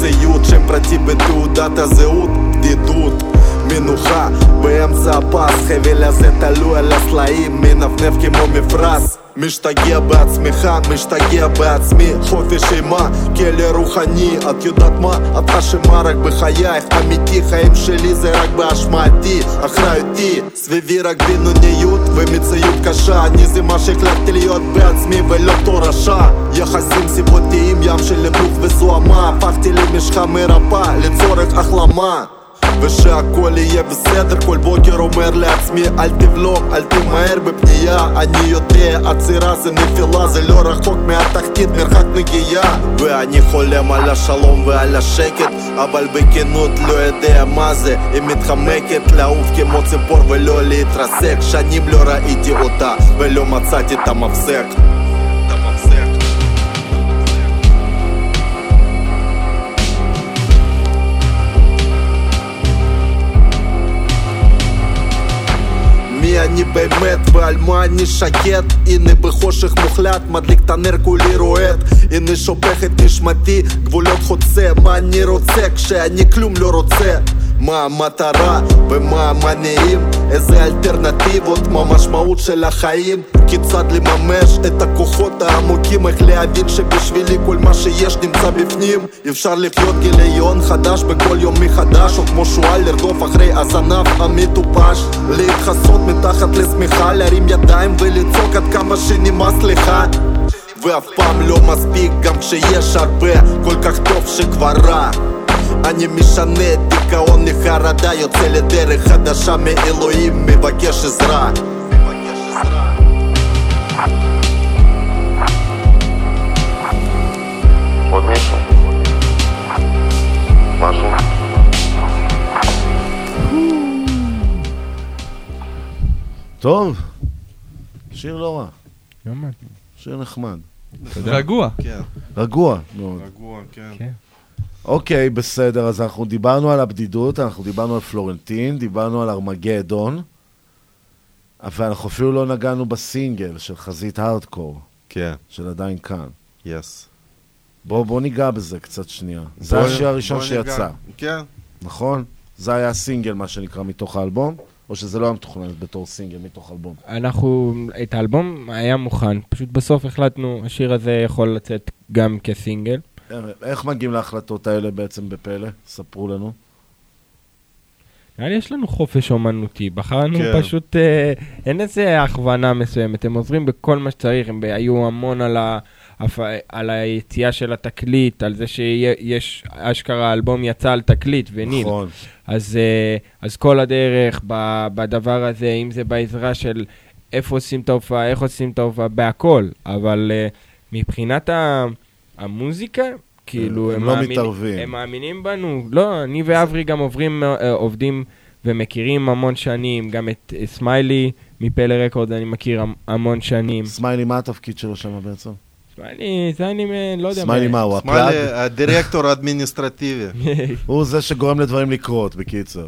Speaker 50: כמציאות שמפרטי בתעודת הזהות, בדידות מנוחה באמצע הפס, חבל הזה תלוי על הסלעים, מנפנף כמו מפרש משתגע בעצמך, משתגע בעצמי, חופש אימה, כלא רוחני, את יודעת מה? את אשמה רק בחייך, אמיתי, חיים שלי זה רק באשמתי, אחריותי, סביבי רק בינוניות ומציאות קשה, אני זה מה שהחלטתי להיות בעצמי ולא תורשה, יחסים סיבותיים, ים של לכלוך וזוהמה, הפכתי למשחה מרפאה לצורך החלמה ושהכל יהיה בסדר כל בוקר אומר לעצמי אל תבלום, אל תמהר בפנייה. אני יודע, עצירה זה נפילה זה לא רחוק מהתחתית, מרחק נגיעה. ואני חולם על השלום ועל השקט אבל בכנות לא יודע מה זה. היא מתחמקת לעוף כמו ציפור ולא להתרסק. שנים לא ראיתי אותה ולא מצאתי את המפסק מי אני באמת ועל מה אני שקט הנה בחושך מוחלט מדליק את הנר כולי רועד הנה שופך את נשמתי גבולות חוצה מה אני רוצה כשאני כלום לא רוצה מה המטרה ומה המניעים? איזה אלטרנטיבות? מה המשמעות של החיים? כיצד לממש את הכוחות העמוקים? איך להבין שבשבילי כל מה שיש נמצא בפנים? אפשר לחיות גיליון חדש בכל יום מחדש או כמו שועל לרדוף אחרי הזנב המטופש. להתחסות מתחת לשמיכה להרים ידיים ולצעוק עד כמה שנמאס לך. ואף פעם לא מספיק גם כשיש הרבה כל כך טוב שכבר רע אני משנה את דיכאון לחרדה יוצא לדרך חדשה מאלוהים מבקש עזרה
Speaker 44: עוד מישהו? משהו? טוב, שיר לא רע.
Speaker 49: יאמן.
Speaker 44: שיר נחמד.
Speaker 47: תודה. רגוע.
Speaker 48: כן.
Speaker 44: רגוע מאוד.
Speaker 48: רגוע, כן.
Speaker 44: אוקיי, בסדר, אז אנחנו דיברנו על הבדידות, אנחנו דיברנו על פלורנטין, דיברנו על ארמגדון, ואנחנו אפילו לא נגענו בסינגל של חזית הארדקור.
Speaker 48: כן.
Speaker 44: של עדיין כאן.
Speaker 48: יס.
Speaker 44: בוא, בוא ניגע בזה קצת שנייה. זה
Speaker 48: בוא-
Speaker 44: השיר הראשון. שיצא.
Speaker 48: כן.
Speaker 44: נכון? זה היה הסינגל, מה שנקרא, מתוך האלבום? או שזה לא היה מתוכנן בתור סינגל מתוך אלבום?
Speaker 49: אנחנו, את האלבום היה מוכן, פשוט בסוף החלטנו, השיר הזה יכול לצאת גם כסינגל.
Speaker 44: איך מגיעים להחלטות האלה בעצם בפלא? ספרו לנו.
Speaker 49: נראה לי יש לנו חופש אומנותי, בחרנו
Speaker 44: כן.
Speaker 49: פשוט, אה, אין איזה הכוונה מסוימת, הם עוזרים בכל מה שצריך, הם היו המון על, ה, על היציאה של התקליט, על זה שיש, אשכרה האלבום יצא על תקליט ויניל.
Speaker 44: נכון.
Speaker 49: אז, אה, אז כל הדרך ב, בדבר הזה, אם זה בעזרה של איפה עושים את ההופעה, איך עושים את ההופעה, בהכל, אבל אה, מבחינת ה, המוזיקה, כאילו,
Speaker 44: הם לא
Speaker 49: מאמין-
Speaker 44: מתערבים.
Speaker 49: הם מאמינים בנו. לא, אני ואברי גם עוברים, אה, עובדים ומכירים המון שנים, גם את אה, סמיילי מפלא רקורד אני מכיר המ- המון שנים.
Speaker 44: סמיילי, מה התפקיד שלו שם בעצם?
Speaker 49: סמיילי, זה אני לא יודע.
Speaker 44: סמיילי מה, הוא
Speaker 48: סמיילי,
Speaker 44: ה plug?
Speaker 48: הדירקטור האדמיניסטרטיבי.
Speaker 44: הוא זה שגורם לדברים לקרות, בקיצר.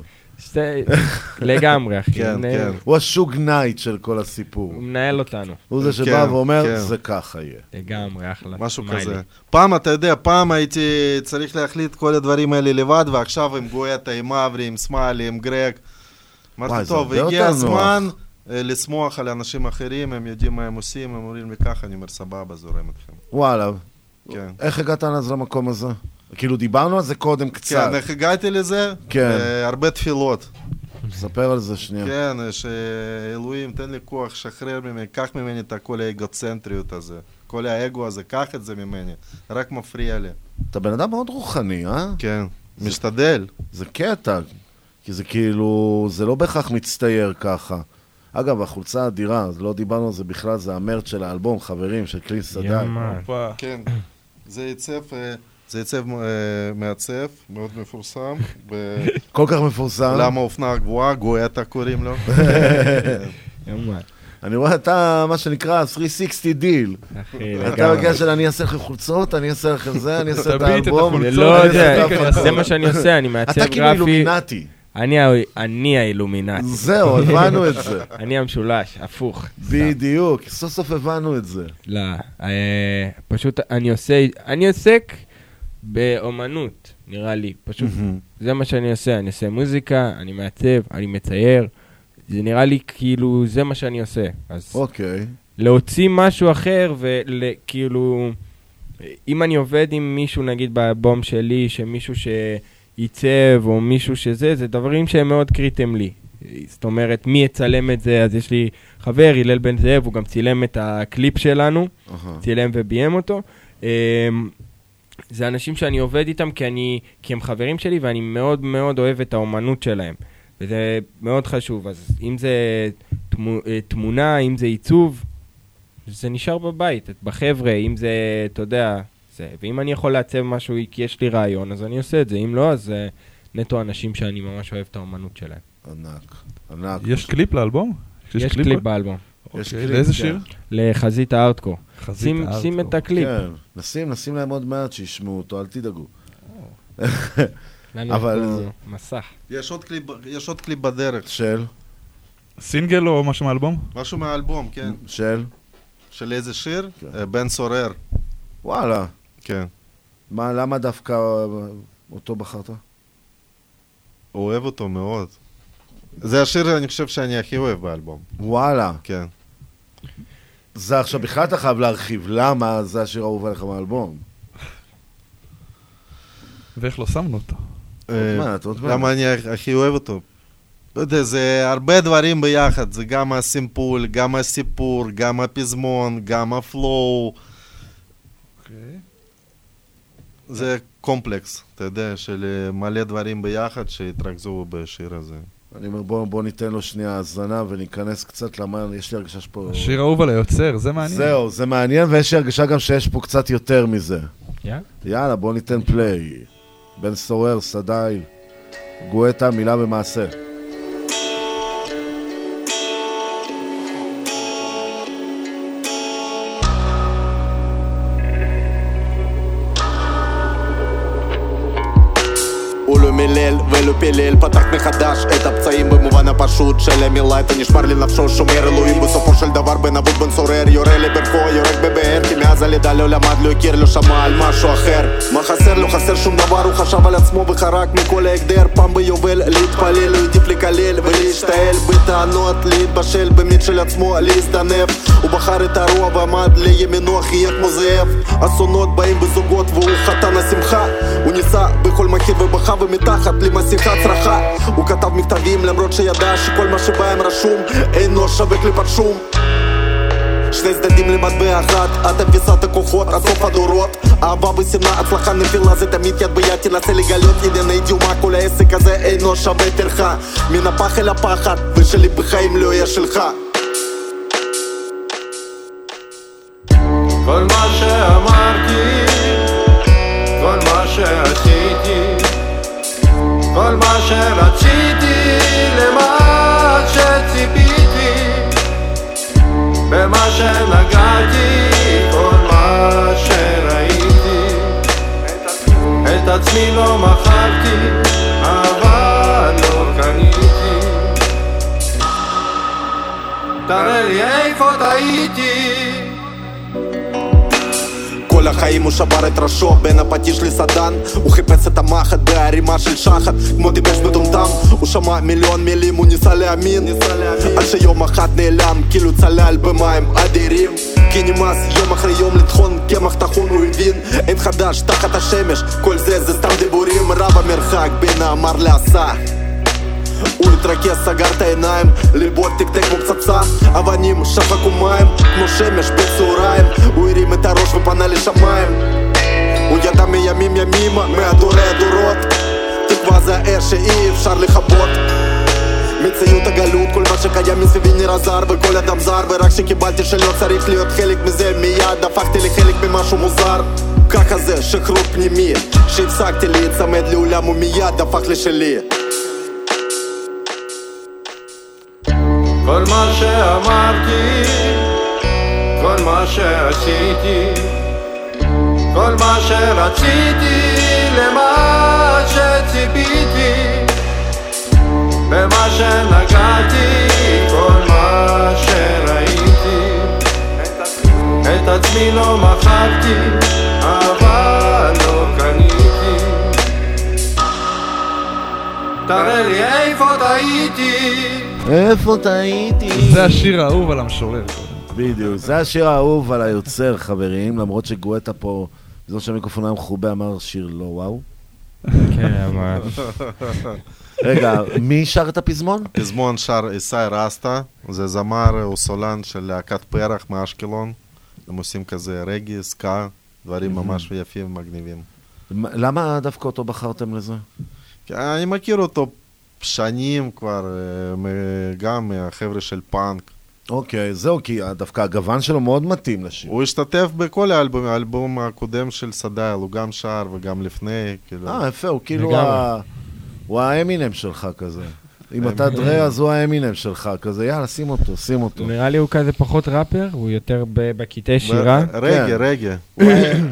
Speaker 49: לגמרי, אחי.
Speaker 44: כן, כן. הוא השוג נייט של כל הסיפור.
Speaker 49: הוא מנהל אותנו.
Speaker 44: הוא זה שבא ואומר, זה ככה יהיה.
Speaker 49: לגמרי, אחלה.
Speaker 48: משהו. כזה. פעם, אתה יודע, פעם הייתי צריך להחליט כל הדברים האלה לבד, ועכשיו עם גואטה, עם אברי, עם סמיילי, עם גרג. אמרתי, טוב, הגיע הזמן אה, לשמוח על אנשים אחרים, הם יודעים מה הם עושים, הם אומרים לי ככה, אני אומר, סבבה, זורם אתכם.
Speaker 44: וואלה.
Speaker 48: כן.
Speaker 44: איך הגעת אז למקום הזה? כאילו, דיברנו על זה קודם קצת.
Speaker 48: כן, איך הגעתי לזה?
Speaker 44: כן.
Speaker 48: הרבה תפילות.
Speaker 44: ספר על זה שנייה.
Speaker 48: כן, שאלוהים, תן לי כוח, שחרר ממני, קח ממני את כל האגוצנטריות הזה. כל האגו הזה, קח את זה ממני. רק מפריע לי.
Speaker 44: אתה בן אדם מאוד רוחני, אה?
Speaker 48: כן, משתדל.
Speaker 44: זה קטע, כי זה כאילו, זה לא בהכרח מצטייר ככה. אגב, החולצה אדירה, אז לא דיברנו על זה בכלל, זה ה merch של האלבום, חברים, של קלין סדאי.
Speaker 48: כן. זה עיצב, אה, זה עיצב אה, מעצב, מאוד מפורסם. ב-
Speaker 44: כל כך מפורסם.
Speaker 48: למה אופנה גבוהה, גואטה קוראים לו.
Speaker 44: אני רואה אתה, מה שנקרא, 360 דיל. אתה. בקטע של אני אעשה לכם חולצות, אני אעשה לכם זה, אני אעשה את האלבום.
Speaker 49: לא,
Speaker 44: אעשה
Speaker 49: זה- מה שאני עושה, אני מעצב
Speaker 44: אתה כאילו
Speaker 49: גרפי.
Speaker 44: אילומינטי.
Speaker 49: אני האילומינטי.
Speaker 44: זהו, הבנו את זה.
Speaker 49: אני המשולש, הפוך.
Speaker 44: בדיוק, סוף סוף הבנו את זה.
Speaker 49: לא, אה, פשוט אני עושה, אני עוסק באומנות, נראה לי. פשוט,
Speaker 44: מהמם.
Speaker 49: זה מה שאני עושה. אני עושה מוזיקה, אני מעצב, אני מצייר. זה נראה לי כאילו, זה מה שאני עושה. אז
Speaker 44: אוקיי.
Speaker 49: להוציא משהו אחר וכאילו, אם אני עובד עם מישהו, נגיד באלבום שלי, שמישהו שייצב או מישהו שזה, זה דברים שהם מאוד קריטיים לי. זאת אומרת, מי יצלם את זה? אז יש לי חבר, הלל בן זאב, הוא גם צילם את הקליפ שלנו,
Speaker 44: אהה.
Speaker 49: צילם וביים אותו. זה אנשים שאני עובד איתם כי, אני, כי הם חברים שלי ואני מאוד מאוד אוהב את האומנות שלהם. וזה מאוד חשוב. אז אם זה תמו, אה, תמונה, אם זה עיצוב, זה נשאר בבית, בחבר'ה, אם זה, אתה יודע, זה. ואם אני יכול לעצב משהו כי יש לי רעיון, אז אני עושה את זה. אם לא, אז זה נטו אנשים שאני ממש אוהב את האומנות שלהם.
Speaker 44: ענק, ענק.
Speaker 47: יש קליפ לאלבום?
Speaker 49: יש קליפ באלבום.
Speaker 44: יש
Speaker 47: אוקיי,
Speaker 44: קליפ,
Speaker 47: לאיזה
Speaker 44: כן.
Speaker 47: שיר?
Speaker 49: לחזית הארדקור. שים. שים את הקליפ.
Speaker 44: כן, נשים, נשים להם עוד מעט שישמעו אותו, אל תדאגו. אבל...
Speaker 49: מסך.
Speaker 48: יש עוד קליפ- יש עוד קליפ בדרך.
Speaker 44: של?
Speaker 47: סינגל או משהו מהאלבום?
Speaker 48: משהו מהאלבום, כן.
Speaker 44: של?
Speaker 48: של איזה שיר? אה, בן סורר.
Speaker 44: וואלה.
Speaker 48: כן.
Speaker 44: מה, למה דווקא אותו בחרת?
Speaker 48: אוהב אותו מאוד. זה השיר, אני חושב, שאני הכי אוהב באלבום.
Speaker 44: וואלה.
Speaker 48: כן.
Speaker 44: זה עכשיו בכלל אתה חייב להרחיב, למה זה השיר האהוב עליך מהאלבום?
Speaker 47: ואיך לא שמנו אותו?
Speaker 48: אה. למה אני הכי אוהב אותו? לא יודע, זה הרבה דברים ביחד, זה גם הסימפול, גם הסיפור, גם הפזמון, גם ה flow. זה קומפלקס, אתה יודע, של אה, מלא דברים ביחד שהתרכזו בשיר הזה.
Speaker 44: אני אומר, בוא, בוא ניתן לו שנייה האזנה וניכנס קצת למה, יש לי הרגשה שפה...
Speaker 47: שיר אהוב על היוצר, זה מעניין.
Speaker 44: זהו, זה מעניין, ויש לי הרגשה גם שיש פה קצת יותר מזה.
Speaker 49: יאללה.
Speaker 44: יאללה, בוא ניתן פליי. בן סורר, סדאי, גואטה, מילה במעשה.
Speaker 50: הוא לא מילל ולא פילל, פתח מחדש את הפצעים במובן הפשוט של המילה את הנשמר לנפשו שומר אלוהים בסופו של דבר. בן אבות בן סורר יורה לברכו יורק בבאר. כי מאז הלידה לא למד לא הכיר לא שמע על משהו אחר. מה חסר? לא חסר שום דבר. הוא חשב על עצמו וחרק מכל ההגדר. פעם ביובל להתפלל הוא העדיף לקלל ולהשתעל. בטענות להתבשל במיץ של עצמו להזדנב. הוא בחר את הרוע ועמד לימינו חייך כמו זאב. אסונות באים בזוגות והוא חתן השמחה. הוא ניסה בכל מחיר ובכה ומתחת למסכת צרחה. הוא כתב מכתבים למרות שידע שכל מה שבהם רשום אינו שווה קליפת שום. שני צדדים למטבע אחת, את אביסת הכוחות, עד סוף הדורות. אהבה ושנאה, הצלחה נפילה זה תמיד יד ביד תנסה לגלות ענייני דיומה. כל העסק הזה אינו שווה טרחה. מן הפח אל הפחד, ושלי בחיים לא יהיה שלך
Speaker 51: כל מה שרציתי, למה שציפיתי, במה שנגעתי, כל מה שראיתי, את עצמי לא מכרתי, אבל לא קניתי. תראה לי איפה טעיתי
Speaker 50: כל החיים הוא שבר את ראשו בין הפטיש לסדן הוא חיפש את המחט בערימה של שחת כמו טיפש מטומטם הוא שמע מיליון מילים הוא ניסה להאמין. עד שיום אחד נעלם כאילו צלל במים אדירים. כי נמאס יום אחרי יום לטחון קמח טחון הוא הבין. אין חדש תחת השמש כל זה זה סתם דיבורים. רב המרחק בין האמר לעשה את העיניים, ליבו תקתק כמו פצצה אבנים שפקו מים, כמו שמש בצהריים הוא הרים את הראש ופנה לשמיים הוא ידע מימים ימימה, מהדורי הדורות תקווה זה האש שאי אפשר לכבות מציאות הגלות, כל מה שקיים מסביבי נראה זר וכל אדם זר ורק כשקיבלתי שלא צריך להיות חלק מזה מיד הפכתי לחלק ממשהו מוזר
Speaker 52: ככה זה שחרור פנימי שהפסקתי להיצמד לעולם ומיד הפך לשלי
Speaker 51: שאמרתי, כל מה שעשיתי, כל מה שרציתי, למה שציפיתי, במה שנגעתי, כל מה שראיתי, את עצמי לא מכרתי, אבל לא קניתי. תראה לי איפה טעיתי
Speaker 44: איפה טעיתי?
Speaker 47: זה השיר האהוב על המשורר.
Speaker 44: בדיוק, זה השיר האהוב על היוצר, חברים, למרות שגואטה פה, בזמן שהמיקרופון היה מכובה, אמר שיר לא וואו.
Speaker 49: כן, ממש.
Speaker 44: רגע, מי שר את הפזמון?
Speaker 48: פזמון שר איסאי רסטה, זה זמר או סולן של להקת פרח מאשקלון. הם עושים כזה רגי, סקה, דברים ממש יפים ומגניבים.
Speaker 44: למה דווקא אותו בחרתם לזה?
Speaker 48: כי אני מכיר אותו שנים כבר, אה, גם מהחבר'ה של פאנק.
Speaker 44: אוקיי, זהו, כי דווקא הגוון שלו מאוד מתאים לשיר.
Speaker 48: הוא השתתף בכל האלבום, האלבום הקודם של סדייל, הוא גם שר וגם לפני, כאילו.
Speaker 44: אה, יפה, הוא כאילו. ה... הוא האמינם שלך כזה. אם אתה דרה, אז הוא האמינם שלך, כזה, יאללה, שים אותו, שים אותו.
Speaker 49: נראה לי הוא כזה פחות ראפר, הוא יותר בקטעי שירה.
Speaker 48: רגע,
Speaker 44: כן.
Speaker 48: רגע.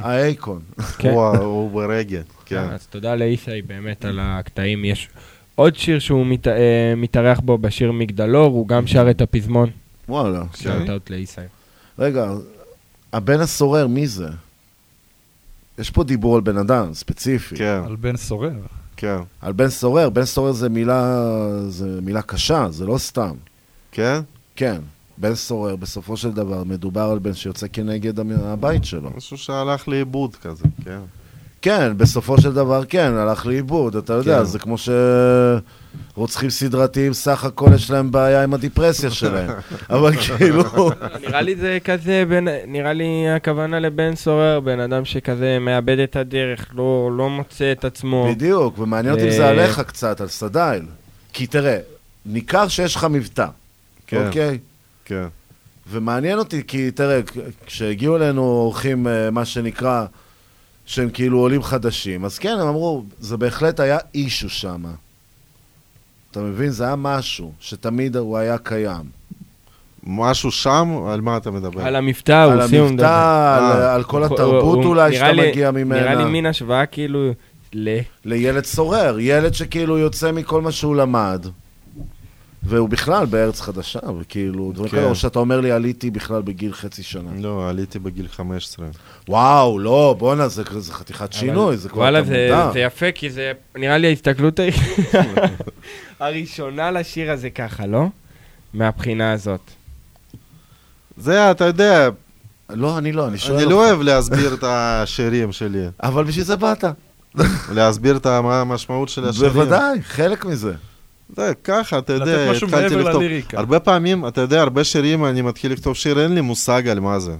Speaker 44: האייקון.
Speaker 49: כן.
Speaker 48: הוא ברגע, כן.
Speaker 49: אז תודה לאיסאי באמת על הקטעים. יש עוד שיר שהוא מת- אה, מתארח בו בשיר מגדלור, הוא גם שר את הפזמון.
Speaker 44: וואלה.
Speaker 49: שאלת out לאיסאי.
Speaker 44: רגע, הבן הסורר, מי זה? יש פה דיבור על בן אדם, ספציפי.
Speaker 48: כן.
Speaker 47: על בן סורר.
Speaker 48: כן.
Speaker 44: על בן סורר, בן סורר זה מילה, זה מילה קשה, זה לא סתם.
Speaker 48: כן?
Speaker 44: כן. בן סורר, בסופו של דבר, מדובר על בן שיוצא כנגד הבית שלו.
Speaker 48: משהו שהלך לאיבוד כזה, כן.
Speaker 44: כן, בסופו של דבר כן, הלך לאיבוד, אתה יודע,
Speaker 48: כן.
Speaker 44: זה כמו שרוצחים סדרתיים, סך הכל יש להם בעיה עם הדיפרסיה שלהם. אבל כאילו...
Speaker 49: נראה לי זה כזה, בין, נראה לי הכוונה לבן סורר, בן אדם שכזה מאבד את הדרך, לא, לא מוצא את עצמו.
Speaker 44: בדיוק, ומעניין אותי אם זה
Speaker 49: אה,
Speaker 44: עליך קצת, על סדייל. כי תראה, ניכר שיש לך מבטא,
Speaker 48: כן.
Speaker 44: אוקיי?
Speaker 48: כן.
Speaker 44: ומעניין אותי, כי תראה, כשהגיעו אלינו אורחים, אה, מה שנקרא, שהם כאילו עולים חדשים, אז כן, הם אמרו, זה בהחלט היה אישו שם. אתה מבין? זה היה משהו שתמיד הוא היה קיים.
Speaker 48: משהו שם? על מה אתה מדבר?
Speaker 49: על המבטא, הוא
Speaker 44: על
Speaker 49: עושים...
Speaker 44: המבטא, על- על כל התרבות
Speaker 49: הוא-
Speaker 44: אולי שאתה
Speaker 49: לי-
Speaker 44: מגיע ממנה.
Speaker 49: נראה לי מין השוואה כאילו ל...
Speaker 44: לילד סורר, ילד שכאילו יוצא מכל מה שהוא למד, והוא בכלל בארץ חדשה, וכאילו, דברים
Speaker 48: כן.
Speaker 44: כאלה, או שאתה אומר לי, עליתי בכלל בגיל חצי שנה.
Speaker 48: לא, עליתי בגיל 15.
Speaker 44: וואו, לא, בואנה, זה, זה חתיכת שינוי, זה כבר
Speaker 49: וואלה,
Speaker 44: אתה
Speaker 49: זה, יפה, כי זה נראה לי ההסתכלות הראשונה לשיר הזה ככה, לא? מהבחינה הזאת.
Speaker 48: זה, אתה יודע...
Speaker 44: לא, אני לא, אני שואל
Speaker 48: אני. לא אוהב להסביר את השירים שלי.
Speaker 44: אבל בשביל זה באת.
Speaker 48: להסביר את המ- המשמעות של השירים.
Speaker 44: בוודאי, חלק מזה.
Speaker 48: זה ככה, אתה יודע, התחלתי לכתוב. הרבה פעמים, אתה יודע, הרבה שירים, אני מתחיל לכתוב שיר, אין לי מושג על מה זה.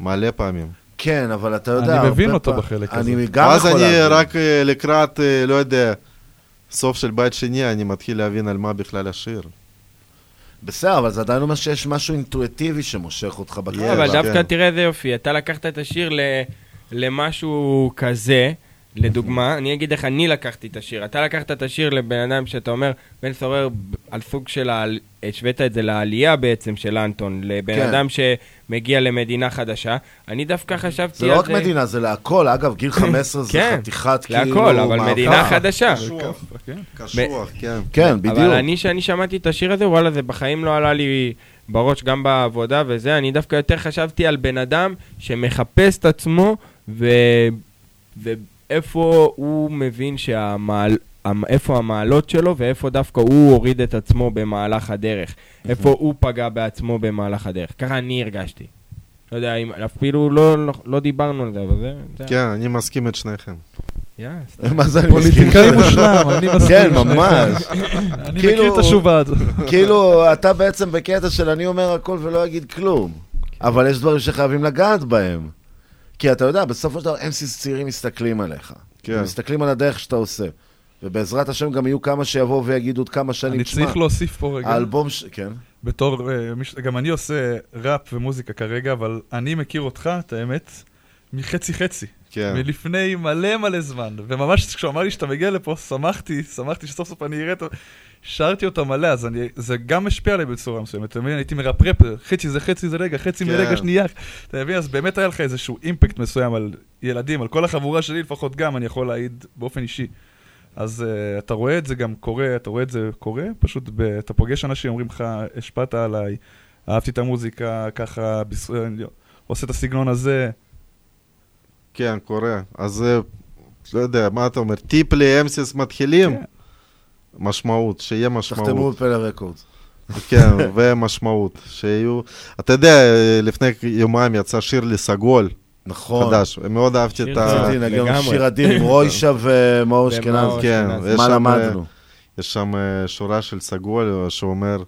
Speaker 48: מלא פעמים.
Speaker 44: כן, אבל אתה יודע...
Speaker 47: אני מבין אותו בחלק
Speaker 44: אני
Speaker 47: הזה.
Speaker 44: גם
Speaker 48: ואז
Speaker 44: יכול
Speaker 48: אני
Speaker 44: להבין.
Speaker 48: רק אה, לקראת, אה, לא יודע, סוף של בית שני, אני מתחיל להבין על מה בכלל השיר.
Speaker 44: בסדר, אבל זה עדיין אומר שיש משהו אינטואיטיבי שמושך אותך בקטע.
Speaker 49: אבל
Speaker 48: כן.
Speaker 49: דווקא תראה איזה יופי, אתה לקחת את השיר ל- למשהו כזה, לדוגמה, אני אגיד איך אני לקחתי את השיר. אתה לקחת את השיר לבן אדם שאתה אומר, בן סורר, על סוג של, השווית את זה לעלייה בעצם של אנטון, לבן
Speaker 44: כן.
Speaker 49: אדם שמגיע למדינה חדשה. אני דווקא חשבתי
Speaker 44: זה
Speaker 49: על
Speaker 44: לא רק מדינה, זה להכל. אגב, גיל 15 זה
Speaker 49: כן,
Speaker 44: חתיכת כאילו...
Speaker 49: להכל, אבל
Speaker 44: מעבר.
Speaker 49: מדינה חדשה.
Speaker 48: קשוח, כן.
Speaker 44: כן, בדיוק.
Speaker 49: אבל אני, שאני שמעתי את השיר הזה, וואלה, זה בחיים לא עלה לי בראש, גם בעבודה וזה, אני דווקא יותר חשבתי על בן אדם שמחפש את עצמו, ו... ואיפה הוא מבין שהמעל... המ- איפה המעלות שלו, ואיפה דווקא הוא הוריד את עצמו במהלך הדרך. איפה הוא פגע בעצמו במהלך הדרך. ככה אני הרגשתי. לא יודע, אם, אפילו לא, לא, לא דיברנו על זה, אבל זה...
Speaker 48: כן, אני מסכים את שניכם.
Speaker 44: מה זה אני
Speaker 47: פוליטיקאי? מושלם, אני מסכים
Speaker 44: כן. ממש.
Speaker 47: אני
Speaker 44: כאילו-
Speaker 47: מכיר את השובה הזאת.
Speaker 44: כאילו, אתה בעצם בקטע של אני אומר הכל ולא אגיד כלום. אבל יש דברים שחייבים לגעת בהם. כי אתה יודע, בסופו של דבר אמסיס צעירים מסתכלים עליך.
Speaker 48: כן.
Speaker 44: הם מסתכלים על הדרך שאתה עושה. ובעזרת השם גם יהיו כמה שיבואו ויגידו עוד כמה שנים,
Speaker 47: אני
Speaker 44: "תשמע,
Speaker 47: צריך להוסיף פה רגע.
Speaker 44: האלבום ש... כן.
Speaker 47: בתור, אה, גם אני עושה ראפ ומוזיקה כרגע, אבל אני מכיר אותך, את האמת, מחצי חצי.
Speaker 48: כן.
Speaker 47: מלפני מלא מלא זמן. וממש כשהוא אמר לי שאתה מגיע לפה, שמחתי, שמחתי שסוף סוף אני אראה אותו. שרתי אותו מלא, אז אני, זה גם השפיע עליי בצורה מסוימת, אתה מבין? הייתי מרפרפ, חצי זה חצי זה רגע, חצי
Speaker 48: כן.
Speaker 47: מרגע שנייה. אתה מבין? אז באמת היה לך איזשהו אימפקט מסוים על ילדים, על כל החבורה שלי לפחות גם, אני יכול להעיד באופן אישי. אז uh, אתה רואה את זה גם קורה, אתה רואה את זה קורה, פשוט ב, אתה פוגש אנשים, אומרים לך, השפעת עליי, אהבתי את המוזיקה, ככה, בס... עושה את הסגנון הזה.
Speaker 48: כן, קורה. אז אה, לא יודע, מה אתה אומר? טיפ לאמסיס מתחילים?
Speaker 47: כן.
Speaker 48: משמעות, שיהיה משמעות.
Speaker 44: תחתמו בפלא רקורדס.
Speaker 48: כן, ומשמעות, שיהיו... אתה יודע, לפני יומיים יצא שיר לסגול.
Speaker 44: נכון.
Speaker 48: חדש, מאוד אהבתי את ה...
Speaker 44: רציתי לנגן שיר אדיר עם רוישה ומאור אשכנזי.
Speaker 48: כן, יש
Speaker 44: מה
Speaker 48: שם,
Speaker 44: למדנו?
Speaker 48: יש שם אה, שורה של סגול שאומר,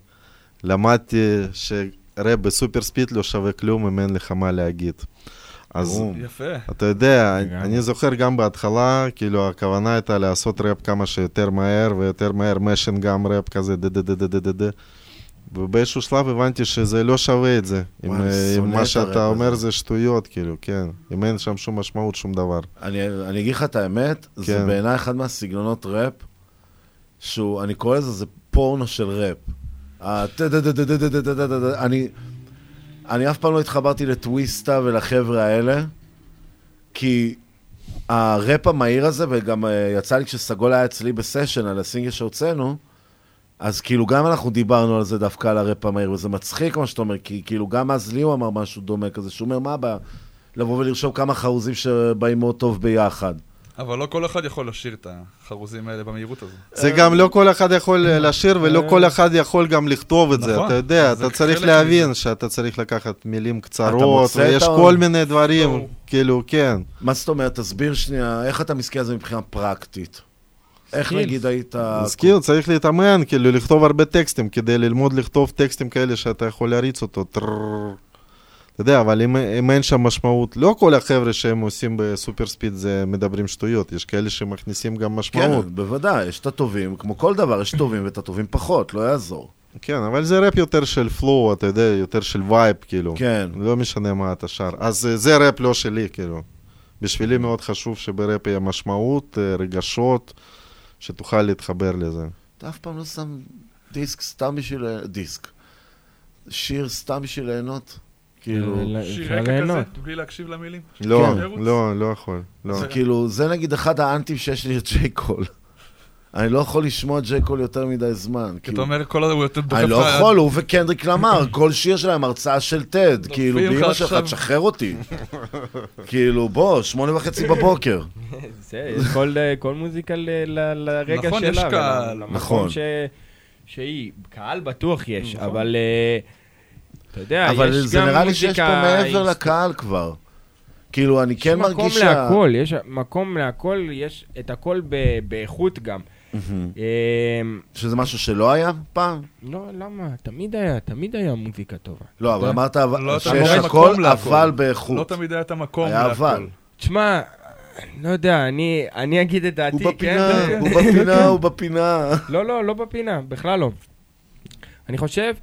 Speaker 48: למדתי שראפ ב super speed לא שווה כלום אם אין לך מה להגיד. אז
Speaker 47: יפה.
Speaker 48: אתה יודע, לגמרי. אני זוכר גם בהתחלה, כאילו הכוונה הייתה לעשות ראפ כמה שיותר מהר ויותר מהר, machine gun ראפ כזה, דה דה דה דה דה דה. דה. ובאיזשהו שלב הבנתי שזה לא שווה את זה.
Speaker 44: וואי,
Speaker 48: אם מה שאתה אומר זה שטויות, כאילו, כן. אם אין שם שום משמעות, שום דבר.
Speaker 44: אני, אני אגיד לך את האמת,
Speaker 48: כן.
Speaker 44: זה בעיניי אחד מהסגנונות ראפ, שהוא, אני קורא לזה, זה פורנו של ראפ. אני... אני אף פעם לא התחברתי לטוויסטה ולחבר'ה האלה, כי הראפ המהיר הזה, וגם אה, יצא לי כשסגול היה אצלי בסשן על הסינגל שהוצאנו, אז כאילו גם אנחנו דיברנו על זה דווקא על הראפ המהיר, וזה מצחיק מה שאתה אומר, כי כאילו גם אז לי הוא אמר משהו דומה כזה, שהוא אומר, מה הבעיה? לבוא ולרשום כמה חרוזים שבאים מאוד טוב ביחד.
Speaker 47: אבל לא כל אחד יכול לשיר את החרוזים האלה במהירות הזו.
Speaker 48: זה גם לא כל אחד יכול
Speaker 44: אה,
Speaker 48: לשיר ולא כל אחד יכול גם לכתוב את זה,
Speaker 47: נכון.
Speaker 48: אתה יודע, אתה צריך להבין שאתה צריך לקחת מילים קצרות, ויש כל מיני דברים. כאילו, כן.
Speaker 44: מה זאת אומרת? תסביר שנייה, איך אתה מסכים על זה מבחינה פרקטית? איך. נגיד היית...
Speaker 48: אז כאילו צריך להתאמן, כאילו לכתוב הרבה טקסטים, כדי ללמוד לכתוב טקסטים כאלה שאתה יכול להריץ אותו. אתה יודע, אבל אם, אם אין שם משמעות, לא כל החבר'ה שהם עושים ב super speed זה מדברים שטויות, יש כאלה שמכניסים גם משמעות.
Speaker 44: כן, בוודאי, יש את הטובים, כמו כל דבר, יש טובים ואת הטובים פחות, לא יעזור.
Speaker 48: כן, אבל זה ראפ יותר של flow, אתה יודע, יותר של וייב, כאילו.
Speaker 44: כן.
Speaker 48: לא משנה מה אתה שר. אז אה, זה ראפ לא שלי, כאילו. בשבילי מאוד חשוב שבראפ יהיה משמעות, אה, רגשות, שתוכל להתחבר לזה.
Speaker 44: אתה אף פעם לא שם דיסק סתם בשביל... דיסק. שיר סתם בשביל ליהנות? כאילו...
Speaker 47: שיר רקע כזה, בלי להקשיב למילים?
Speaker 48: לא,
Speaker 47: כן.
Speaker 48: לא, לא יכול. לא.
Speaker 44: זה כאילו, זה נגיד אחד האנטים שיש לי את ג'יי קול. אני לא יכול לשמוע ג'יי קול יותר מדי זמן.
Speaker 47: כי אתה אומר, כל הזמן הוא יותר דוחף
Speaker 44: אני לא יכול, הוא וקנדריק למר, כל שיר שלהם הרצאה של טד. כאילו, באמא שלך, תשחרר אותי. כאילו, בוא, שמונה וחצי בבוקר.
Speaker 49: זה, כל, כל מוזיקה ל, ל, לרגע
Speaker 47: נכון,
Speaker 49: שלה.
Speaker 47: יש קהל.
Speaker 44: נכון.
Speaker 49: ש, שהיא, קהל בטוח יש, אבל אה, אתה יודע,
Speaker 44: אבל
Speaker 49: יש
Speaker 44: זה
Speaker 49: גם
Speaker 44: נראה לי שיש
Speaker 49: מוזיקה
Speaker 44: פה מעבר
Speaker 49: היסטורית.
Speaker 44: לקהל כבר. כאילו, אני כן
Speaker 49: יש מקום
Speaker 44: מרגיש.
Speaker 49: להכל, יש מקום להכל, יש את הכל ב, באיכות גם. אמ,
Speaker 44: שזה משהו שלא היה פעם?
Speaker 49: לא, למה? תמיד היה, תמיד היה מוזיקה טובה.
Speaker 44: לא, אבל אמרת אבל-
Speaker 47: לא
Speaker 44: שיש
Speaker 47: היה
Speaker 44: הכל. אבל באיכות.
Speaker 47: לא תמיד היה את המקום
Speaker 44: היה
Speaker 47: להכל.
Speaker 44: אבל.
Speaker 49: תשמע, לא יודע, אני, אני אגיד את דעתי,
Speaker 44: הוא? בפינה,
Speaker 49: כן,
Speaker 44: הוא. בפינה, הוא בפינה.
Speaker 49: לא, לא, לא בפינה, בכלל לא. אני חושב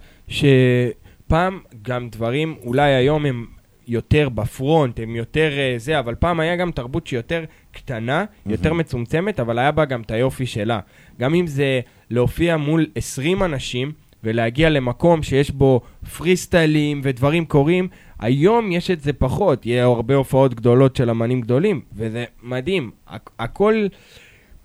Speaker 49: שפעם גם דברים, אולי היום הם יותר בפרונט, הם יותר אה, זה, אבל פעם היה גם תרבות שהיא יותר קטנה, יותר מצומצמת, אבל היה בה גם את היופי שלה. גם אם זה להופיע מול 20 אנשים ולהגיע למקום שיש בו פרי סטיילים ודברים קורים, היום יש את זה פחות, יהיה הרבה הופעות גדולות של אמנים גדולים, וזה מדהים. הכ- הכל...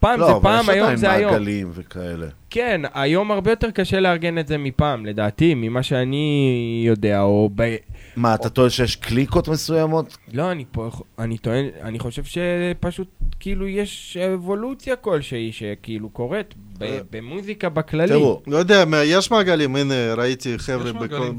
Speaker 49: פעם
Speaker 44: לא,
Speaker 49: זה
Speaker 44: אבל
Speaker 49: פעם,
Speaker 44: יש
Speaker 49: היום
Speaker 44: עדיין
Speaker 49: זה היום.
Speaker 44: מעגלים וכאלה.
Speaker 49: כן, היום הרבה יותר קשה לארגן את זה מפעם, לדעתי, ממה שאני יודע, או ב...
Speaker 44: מה, אתה טוען שיש קליקות מסוימות?
Speaker 49: לא, אני פה, אני טוען, אני חושב שפשוט, כאילו, יש אבולוציה כלשהי שכאילו קורית במוזיקה בכללי.
Speaker 48: תראו, לא יודע, יש מעגלים, הנה, ראיתי חבר'ה.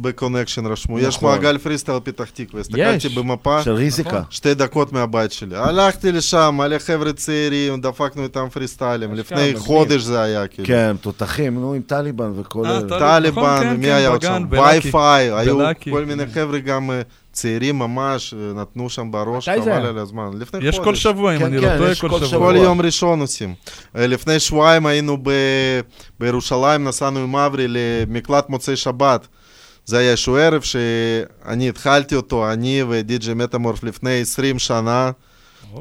Speaker 48: בקונקשן רשמו, יש
Speaker 44: נכון.
Speaker 48: מעגל פריסטייל פתח תקווה, הסתכלתי. במפה,
Speaker 44: של ריזיקה.
Speaker 48: שתי דקות מהבית שלי. הלכתי לשם, מלא חבר'ה צעירים, דפקנו איתם פריסטיילים, לפני. חודש זה היה, כאילו.
Speaker 44: כן, תותחים, נו, עם טליבן וכל
Speaker 47: אה,
Speaker 48: טליבן,
Speaker 47: נכון, כן,
Speaker 48: מי
Speaker 47: כן,
Speaker 48: היה עוד
Speaker 47: בגן,
Speaker 48: שם? וי-פיי, היו. כל מיני חבר'ה גם אה, צעירים ממש, אה, נתנו שם בראש, חבל? על הזמן. לפני
Speaker 47: יש כל
Speaker 48: חודש.
Speaker 47: שבוע, אם
Speaker 44: כן,
Speaker 47: אני
Speaker 44: כן,
Speaker 47: לא טועה, כל
Speaker 44: כל
Speaker 47: שבוע.
Speaker 48: כל יום ראשון עושים. אה, לפני שבועיים היינו ב- בירושלים, נסענו עם אברי למקלט מוצאי שבת. זה היה איזשהו ערב שאני התחלתי אותו, אני ודי.ג'י מטאמורף לפני 20 שנה.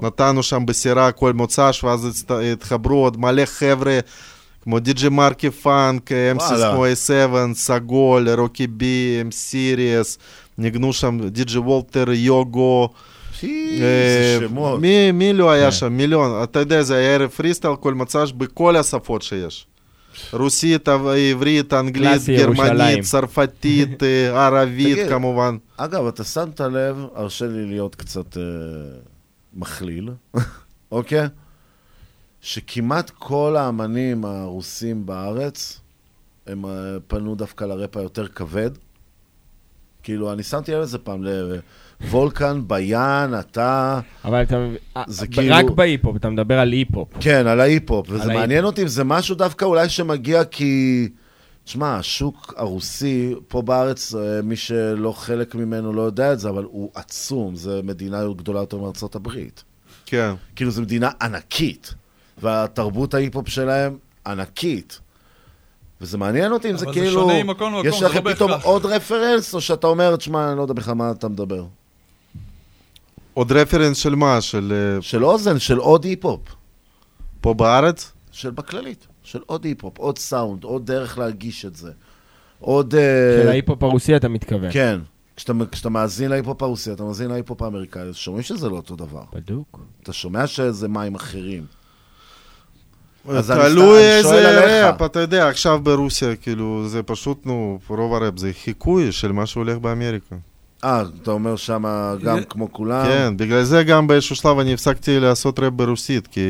Speaker 48: נתנו שם בסירה כל מוצ"ש, ואז התחברו עוד מלא חבר'ה, כמו די.ג'י מרקי פאנק, אמסי
Speaker 44: וואלה.
Speaker 48: כמו A7, סגול, רוקי בי, אם סיריאס, ניגנו שם די.ג'י וולטר, יוגו.
Speaker 44: שמות.
Speaker 48: מי, מי לא היה. שם? מיליון. אתה יודע, זה היה ערב פריסטייל, כל מוצ"ש בכל השפות שיש. רוסית, עברית, אנגלית, גרמנית. צרפתית, ערבית
Speaker 44: תגיד,
Speaker 48: כמובן.
Speaker 44: אגב, אתה שמת לב, הרשה לי להיות קצת אה, מכליל, אוקיי? שכמעט כל האמנים הרוסים בארץ, הם אה, פנו דווקא לראפ היותר כבד. כאילו, אני שמתי לב לזה פעם, לוולקן, ביאן, אתה...
Speaker 49: אבל אתה מבין,
Speaker 44: זה
Speaker 49: אה,
Speaker 44: כאילו-
Speaker 49: רק בהיפ-הופ, אתה מדבר על היפ-הופ.
Speaker 44: כן, על ההיפ-הופ, וזה
Speaker 49: על ההיפ-הופ.
Speaker 44: מעניין אותי אם זה משהו דווקא אולי שמגיע כי... תשמע, השוק הרוסי, פה בארץ, אה, מי שלא חלק ממנו לא יודע את זה, אבל הוא עצום, זו מדינה גדולה יותר מארצות הברית.
Speaker 48: כן.
Speaker 44: כאילו, זו מדינה ענקית, והתרבות ההיפ-הופ שלהם ענקית. וזה מעניין אותי אם זה
Speaker 47: זה
Speaker 44: כאילו...
Speaker 47: שונה ממקום למקום,
Speaker 44: יש
Speaker 47: זה לא
Speaker 44: לכם פתאום
Speaker 47: בהכרח.
Speaker 44: עוד רפרנס, או שאתה אומר, תשמע, אני לא יודע בכלל מה אתה מדבר.
Speaker 48: עוד רפרנס של מה? של... אה,
Speaker 44: של אוזן, של עוד היפ-הופ.
Speaker 48: פה בארץ?
Speaker 44: של בכללית, של עוד היפ-הופ, עוד סאונד, עוד דרך להגיש את זה. עוד... אה,
Speaker 49: של ההיפ-הופ הרוסי אתה מתכוון.
Speaker 44: כן. כשאתה, כשאתה מאזין להיפ-הופ הרוסי, אתה מאזין להיפ-הופ האמריקאי, אז שומעים שזה לא אותו דבר.
Speaker 49: בדוק.
Speaker 44: אתה שומע שזה מים אחרים. אז אני
Speaker 48: תלוי איזה. ראפ, אתה יודע, עכשיו ברוסיה, כאילו, זה פשוט, נו, רוב הראפ זה חיקוי של מה שהולך באמריקה.
Speaker 44: אה, אתה אומר שמה גם כמו כולם?
Speaker 48: כן, בגלל זה גם באיזשהו שלב אני הפסקתי לעשות ראפ ברוסית, כי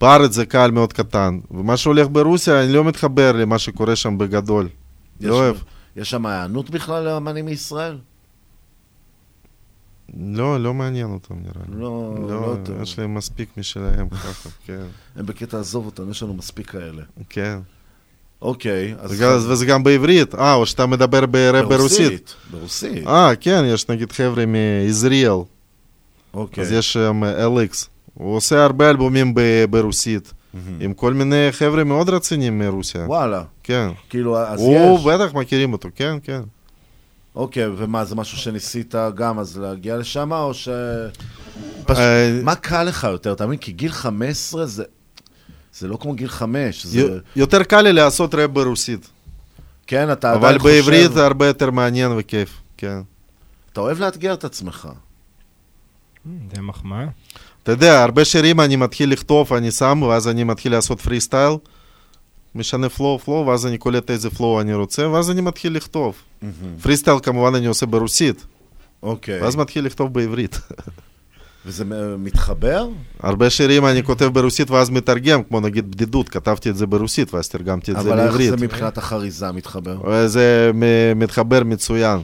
Speaker 48: בארץ זה קהל מאוד קטן, ומה שהולך ברוסיה, אני לא מתחבר למה שקורה שם בגדול.
Speaker 44: יש-
Speaker 48: לא אוהב.
Speaker 44: יש שם היענות בכלל לאמנים מישראל?
Speaker 48: לא, לא מעניין אותם נראה לי.
Speaker 44: לא, לא
Speaker 48: לא,
Speaker 44: טוב.
Speaker 48: יש להם מספיק משלהם ככה, כן.
Speaker 44: הם בקטע עזוב אותנו, יש לנו מספיק כאלה.
Speaker 48: כן.
Speaker 44: אוקיי, אז...
Speaker 48: וגם- וזה גם בעברית, אה, או שאתה מדבר ברוסית.
Speaker 44: ברוסית, ברוסית.
Speaker 48: אה, כן, יש נגיד חבר'ה מיזריאל.
Speaker 44: אוקיי.
Speaker 48: אז יש שם LX. הוא עושה הרבה אלבומים ב- ברוסית. עם כל מיני חבר'ה מאוד רציניים מרוסיה.
Speaker 44: וואלה.
Speaker 48: כן.
Speaker 44: כאילו, אז
Speaker 48: הוא
Speaker 44: יש.
Speaker 48: בטח מכירים אותו, כן, כן.
Speaker 44: אוקיי, ומה, זה משהו שניסית גם אז להגיע לשם, או ש...
Speaker 48: אה,
Speaker 44: פשוט, מה קל לך יותר, אתה מבין? כי גיל 15 זה... זה לא כמו גיל 5, זה...
Speaker 48: יותר קל לי לעשות ראפ ברוסית.
Speaker 44: כן, אתה
Speaker 48: אבל
Speaker 44: עדיין חושב...
Speaker 48: בעברית זה הרבה יותר מעניין וכיף, כן.
Speaker 44: אתה אוהב לאתגר את עצמך.
Speaker 49: זה מחמאה.
Speaker 48: אתה יודע, הרבה שירים אני מתחיל לכתוב, אני שם, ואז אני מתחיל לעשות פרי סטייל, משנה flow, flow, ואז אני קולט איזה flow אני רוצה, ואז אני מתחיל לכתוב. פריסטייל כמובן אני עושה ברוסית.
Speaker 44: אוקיי.
Speaker 48: ואז מתחיל לכתוב בעברית.
Speaker 44: וזה מתחבר?
Speaker 48: הרבה שירים אני כותב ברוסית ואז מתרגם, כמו נגיד בדידות, כתבתי את זה ברוסית ואז תרגמתי את זה
Speaker 44: אבל איך
Speaker 48: לעברית.
Speaker 44: זה מבחינת החריזה מתחבר?
Speaker 48: זה מ- מתחבר מצוין.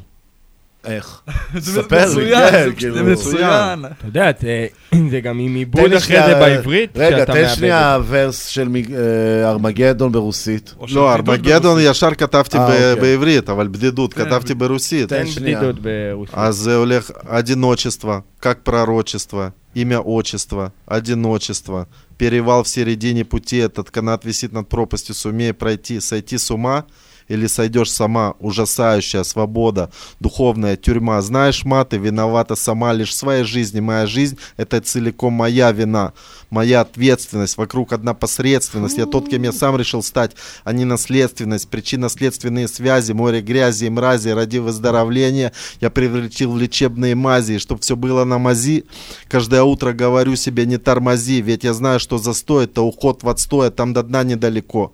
Speaker 44: איך?
Speaker 47: זה
Speaker 44: ספר לי,
Speaker 47: מצוין,
Speaker 44: כן,
Speaker 47: זה
Speaker 44: כאילו.
Speaker 47: מצוין.
Speaker 49: אתה יודע, זה- זה גם עם
Speaker 44: תן
Speaker 49: עיבוד
Speaker 44: לי
Speaker 49: אחרי
Speaker 44: שנייה-
Speaker 49: זה בעברית,
Speaker 44: רגע,
Speaker 49: שאתה
Speaker 44: תן
Speaker 49: מאבד
Speaker 44: שנייה
Speaker 49: את זה.
Speaker 44: ורס של מג- אה, ארמגדון ברוסית.
Speaker 48: לא, ארמגדון ישר כתבתי
Speaker 44: אה,
Speaker 48: ב-
Speaker 44: אוקיי.
Speaker 48: בעברית, אבל בדידות
Speaker 49: כן,
Speaker 48: כתבתי ברוסית.
Speaker 49: תן בדידות ברוסית.
Speaker 48: אז זה הולך одиночество, как пророчество, имя отчество, одиночество. Перевал в середине пути, этот канат висит над пропастью, сумей пройти, сойти с ума или сойдешь сама, ужасающая свобода, духовная тюрьма. Знаешь, маты, виновата сама лишь в своей жизни. Моя жизнь — это целиком моя вина, моя ответственность. Вокруг одна посредственность. Я тот, кем я сам решил стать, а не наследственность. Причинно-следственные связи, море грязи и мрази. Ради выздоровления я превратил в лечебные мази. Чтоб все было на мази, каждое утро говорю себе не тормози. Ведь я знаю, что застой — это уход в отстой, а там до дна недалеко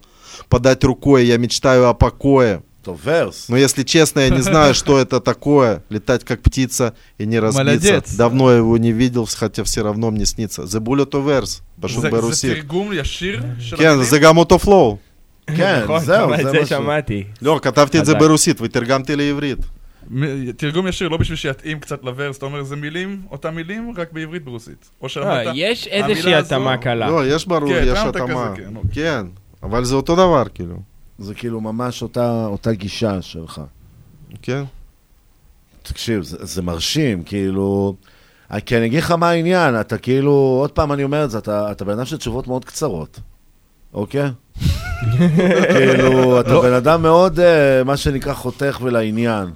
Speaker 48: Подать рукой, я мечтаю о покое.
Speaker 44: То верс.
Speaker 48: Но если честно, я не знаю, что это такое. Летать как птица и не разбиться.
Speaker 47: Молодец.
Speaker 48: Давно его не видел, хотя все равно мне снится. זה בול אותו ורס, פשוט
Speaker 47: זה- זה
Speaker 48: ברוסית.
Speaker 47: תרגום ישיר של
Speaker 48: כן,
Speaker 47: המילים?
Speaker 48: זה גם אותו פלואו.
Speaker 44: כן,
Speaker 49: נכון,
Speaker 44: זהו,
Speaker 49: גם את
Speaker 44: זה
Speaker 49: זה
Speaker 44: מה ש-
Speaker 49: שמעתי.
Speaker 48: לא, כתבתי את זה
Speaker 49: חזק.
Speaker 48: ברוסית ותרגמתי לעברית.
Speaker 47: מ- תרגום ישיר, לא בשביל שיתאים קצת לוורס, אתה אומר זה מילים, אותם מילים, רק בעברית ברוסית. או
Speaker 49: אה,
Speaker 47: שאמרת,
Speaker 49: יש
Speaker 47: המילה
Speaker 49: איזושהי
Speaker 47: הזו-
Speaker 49: התאמה קלה.
Speaker 48: לא, יש ברור,
Speaker 47: כן,
Speaker 48: יש
Speaker 47: טעמת
Speaker 48: התאמה.
Speaker 47: כזה, כן, אוקיי.
Speaker 48: כן, אבל זה אותו דבר, כאילו.
Speaker 44: זה כאילו ממש אותה אותה גישה שלך.
Speaker 48: כן.
Speaker 44: תקשיב, זה, זה מרשים, כאילו... אה, כי אני אגיד לך מה העניין, אתה כאילו, עוד פעם אני אומר את זה, אתה, אתה בן אדם של תשובות מאוד קצרות, אוקיי? כאילו, אתה בן אדם מאוד, אה, מה שנקרא, חותך ולעניין.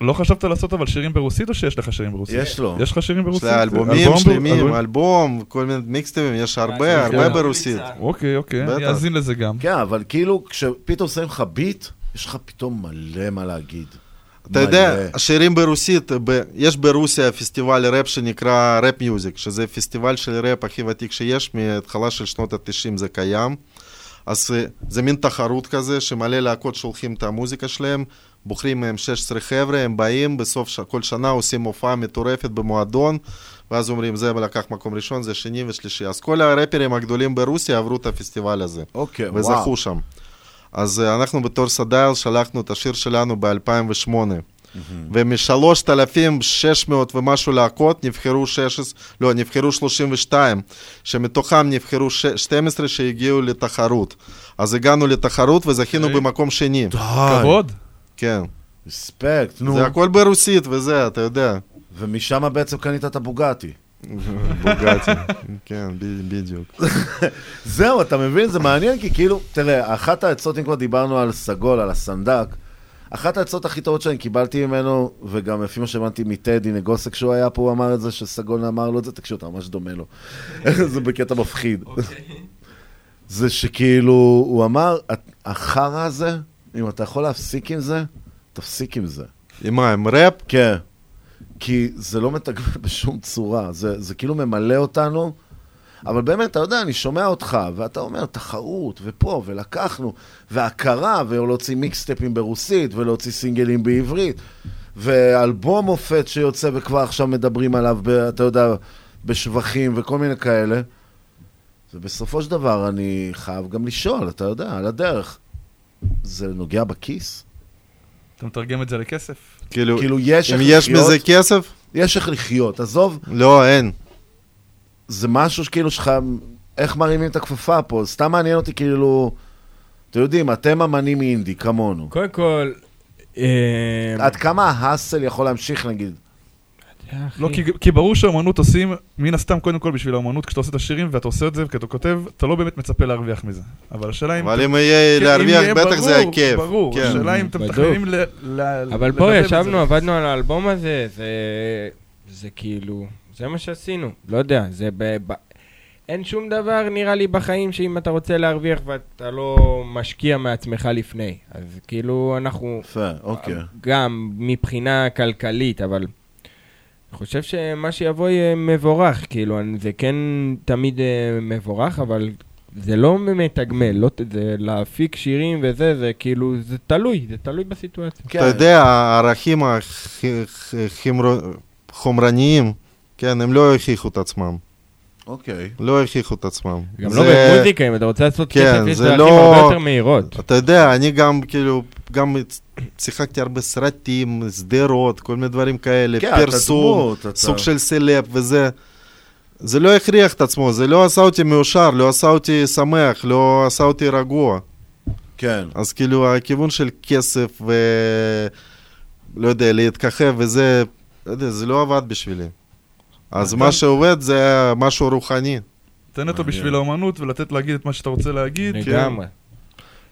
Speaker 47: לא חשבת לעשות אבל שירים ברוסית, או שיש לך שירים ברוסית?
Speaker 44: יש לו.
Speaker 47: יש לך שירים
Speaker 48: יש
Speaker 47: ברוסית?
Speaker 48: לה אלבומים שלמים,
Speaker 47: אלבום?
Speaker 48: כל מיני מיקסטים, יש הרבה, הרבה ברוסית.
Speaker 47: אוקיי, אוקיי, אני. אאזין לזה גם.
Speaker 44: כן, אבל כאילו, כשפתאום שמים לך ביט, יש לך פתאום מלא מה להגיד.
Speaker 48: אתה יודע, השירים ברוסית, ב- יש ברוסיה פסטיבל ראפ שנקרא ראפ מיוזיק, שזה פסטיבל של ראפ הכי ותיק שיש, מהתחלה של שנות ה-90 זה קיים. אז אה, זה מין תחרות כזה, שמלא להקות שולחים את המוזיקה שלהם, בוחרים מהם 16 חבר'ה, הם באים, בסוף ש... כל שנה עושים הופעה מטורפת במועדון, ואז אומרים, זה לקח מקום ראשון, זה שני ושלישי. אז כל הראפרים הגדולים ברוסיה עברו את הפסטיבל הזה.
Speaker 44: אוקיי,
Speaker 48: וזכו
Speaker 44: וואו.
Speaker 48: שם. אז אה, אנחנו בתור סדייל שלחנו את השיר שלנו ב-2008. ומ-3,600 ומשהו להקות נבחרו 16, לא, נבחרו 32, שמתוכם נבחרו ש- 12 שהגיעו לתחרות. אז הגענו לתחרות וזכינו במקום שני.
Speaker 47: כבוד.
Speaker 48: כן.
Speaker 44: רספקט, נו.
Speaker 48: זה הכל ברוסית וזה, אתה יודע.
Speaker 44: ומשם בעצם קנית את הבוגטי.
Speaker 48: בוגטי, כן, בדיוק.
Speaker 44: זהו, אתה מבין? זה מעניין, כי כאילו, תראה, אחת העצות, אם כבר דיברנו על סגול, על הסנדק, אחת העצות הכי טובות שאני קיבלתי ממנו, וגם לפי מה שהבנתי מטדי נגוסה כשהוא היה פה, הוא אמר את זה, שסגול אמר לו את זה, תקשיב, אתה ממש דומה לו. זה בקטע מפחיד. זה שכאילו, הוא אמר, "את- החרא הזה, אם אתה יכול להפסיק עם זה, תפסיק עם זה.
Speaker 48: עם מה, עם ראפ?
Speaker 44: כן. כי זה לא מתגמל בשום צורה, זה, זה כאילו ממלא אותנו, אבל באמת, אתה יודע, אני שומע אותך, ואתה אומר, תחרות, ופה, ולקחנו, והכרה, ולהוציא מיקסטפים ברוסית, ולהוציא סינגלים בעברית, ואלבום מופת שיוצא וכבר עכשיו מדברים עליו, ב, אתה יודע, בשבחים וכל מיני כאלה. ובסופו של דבר אני חייב גם לשאול, אתה יודע, על הדרך. זה נוגע בכיס?
Speaker 47: אתה מתרגם את זה לכסף?
Speaker 48: כאילו,
Speaker 44: כאילו יש
Speaker 48: אם יש
Speaker 44: לחיות.
Speaker 48: מזה כסף?
Speaker 44: יש איך לחיות, עזוב.
Speaker 48: לא, אין.
Speaker 44: זה משהו שכאילו שלך, איך מרימים את הכפפה פה? סתם מעניין אותי כאילו, אתם יודעים, אתם אמנים אינדי, כמונו.
Speaker 49: קודם כל... אה,
Speaker 44: עד כמה ההאסל יכול להמשיך נגיד?
Speaker 47: לא, כי, כי ברור שאומנות עושים, מן הסתם, קודם כל בשביל האומנות, כשאתה עושה את השירים ואתה עושה את זה וכאתה כותב, אתה לא באמת מצפה להרוויח מזה. אבל השאלה אם...
Speaker 48: אבל
Speaker 47: אתם-
Speaker 48: אם יהיה
Speaker 47: כן,
Speaker 48: להרוויח,
Speaker 47: יהיה,
Speaker 48: בטח זה
Speaker 47: ברור,
Speaker 48: הכיף.
Speaker 47: ברור,
Speaker 48: כן.
Speaker 47: השאלה אם אתם
Speaker 49: בדוק.
Speaker 47: מתכננים ל... ל-
Speaker 49: אבל
Speaker 47: את
Speaker 49: ישבנו,
Speaker 47: זה.
Speaker 49: עבדנו על האלבום הזה, זה, זה כאילו, זה מה שעשינו. לא יודע, זה ב... ב... אין שום דבר, נראה לי, בחיים שאם אתה רוצה להרוויח ואתה לא משקיע מעצמך לפני. אז כאילו, אנחנו...
Speaker 44: יפה, אוקיי.
Speaker 49: גם מבחינה כלכלית, אבל... אני חושב שמה שיבוא יהיה מבורך, כאילו, זה כן תמיד אה, מבורך, אבל זה לא מתגמל, לא, זה להפיק שירים וזה, זה כאילו, זה תלוי, זה תלוי בסיטואציה.
Speaker 44: כן.
Speaker 48: אתה יודע, הערכים החומרניים, כן, הם לא הוכיחו את עצמם.
Speaker 44: אוקיי.
Speaker 48: לא הוכיחו את עצמם.
Speaker 49: גם לא במוזיקה, אם אתה רוצה לעשות כסף,
Speaker 48: כן,
Speaker 49: יש
Speaker 48: זה
Speaker 49: דרכים
Speaker 48: לא...
Speaker 49: הרבה יותר מהירות.
Speaker 48: אתה יודע, אני גם כאילו, גם שיחקתי הרבה סרטים, שדרות, כל מיני דברים כאלה,
Speaker 44: כן, אתה
Speaker 48: פרסום,
Speaker 44: דמות, אתה-
Speaker 48: סוג של סלב וזה. זה לא הכריח את עצמו, זה לא עשה אותי מאושר, לא עשה אותי שמח, לא עשה אותי רגוע.
Speaker 44: כן.
Speaker 48: אז כאילו, הכיוון של כסף ו... לא יודע, להתככב וזה, לא יודע, זה לא עבד בשבילי. אז מה שעובד זה משהו רוחני.
Speaker 47: תן אותו בשביל האומנות ולתת להגיד את מה שאתה רוצה להגיד.
Speaker 49: לגמרי.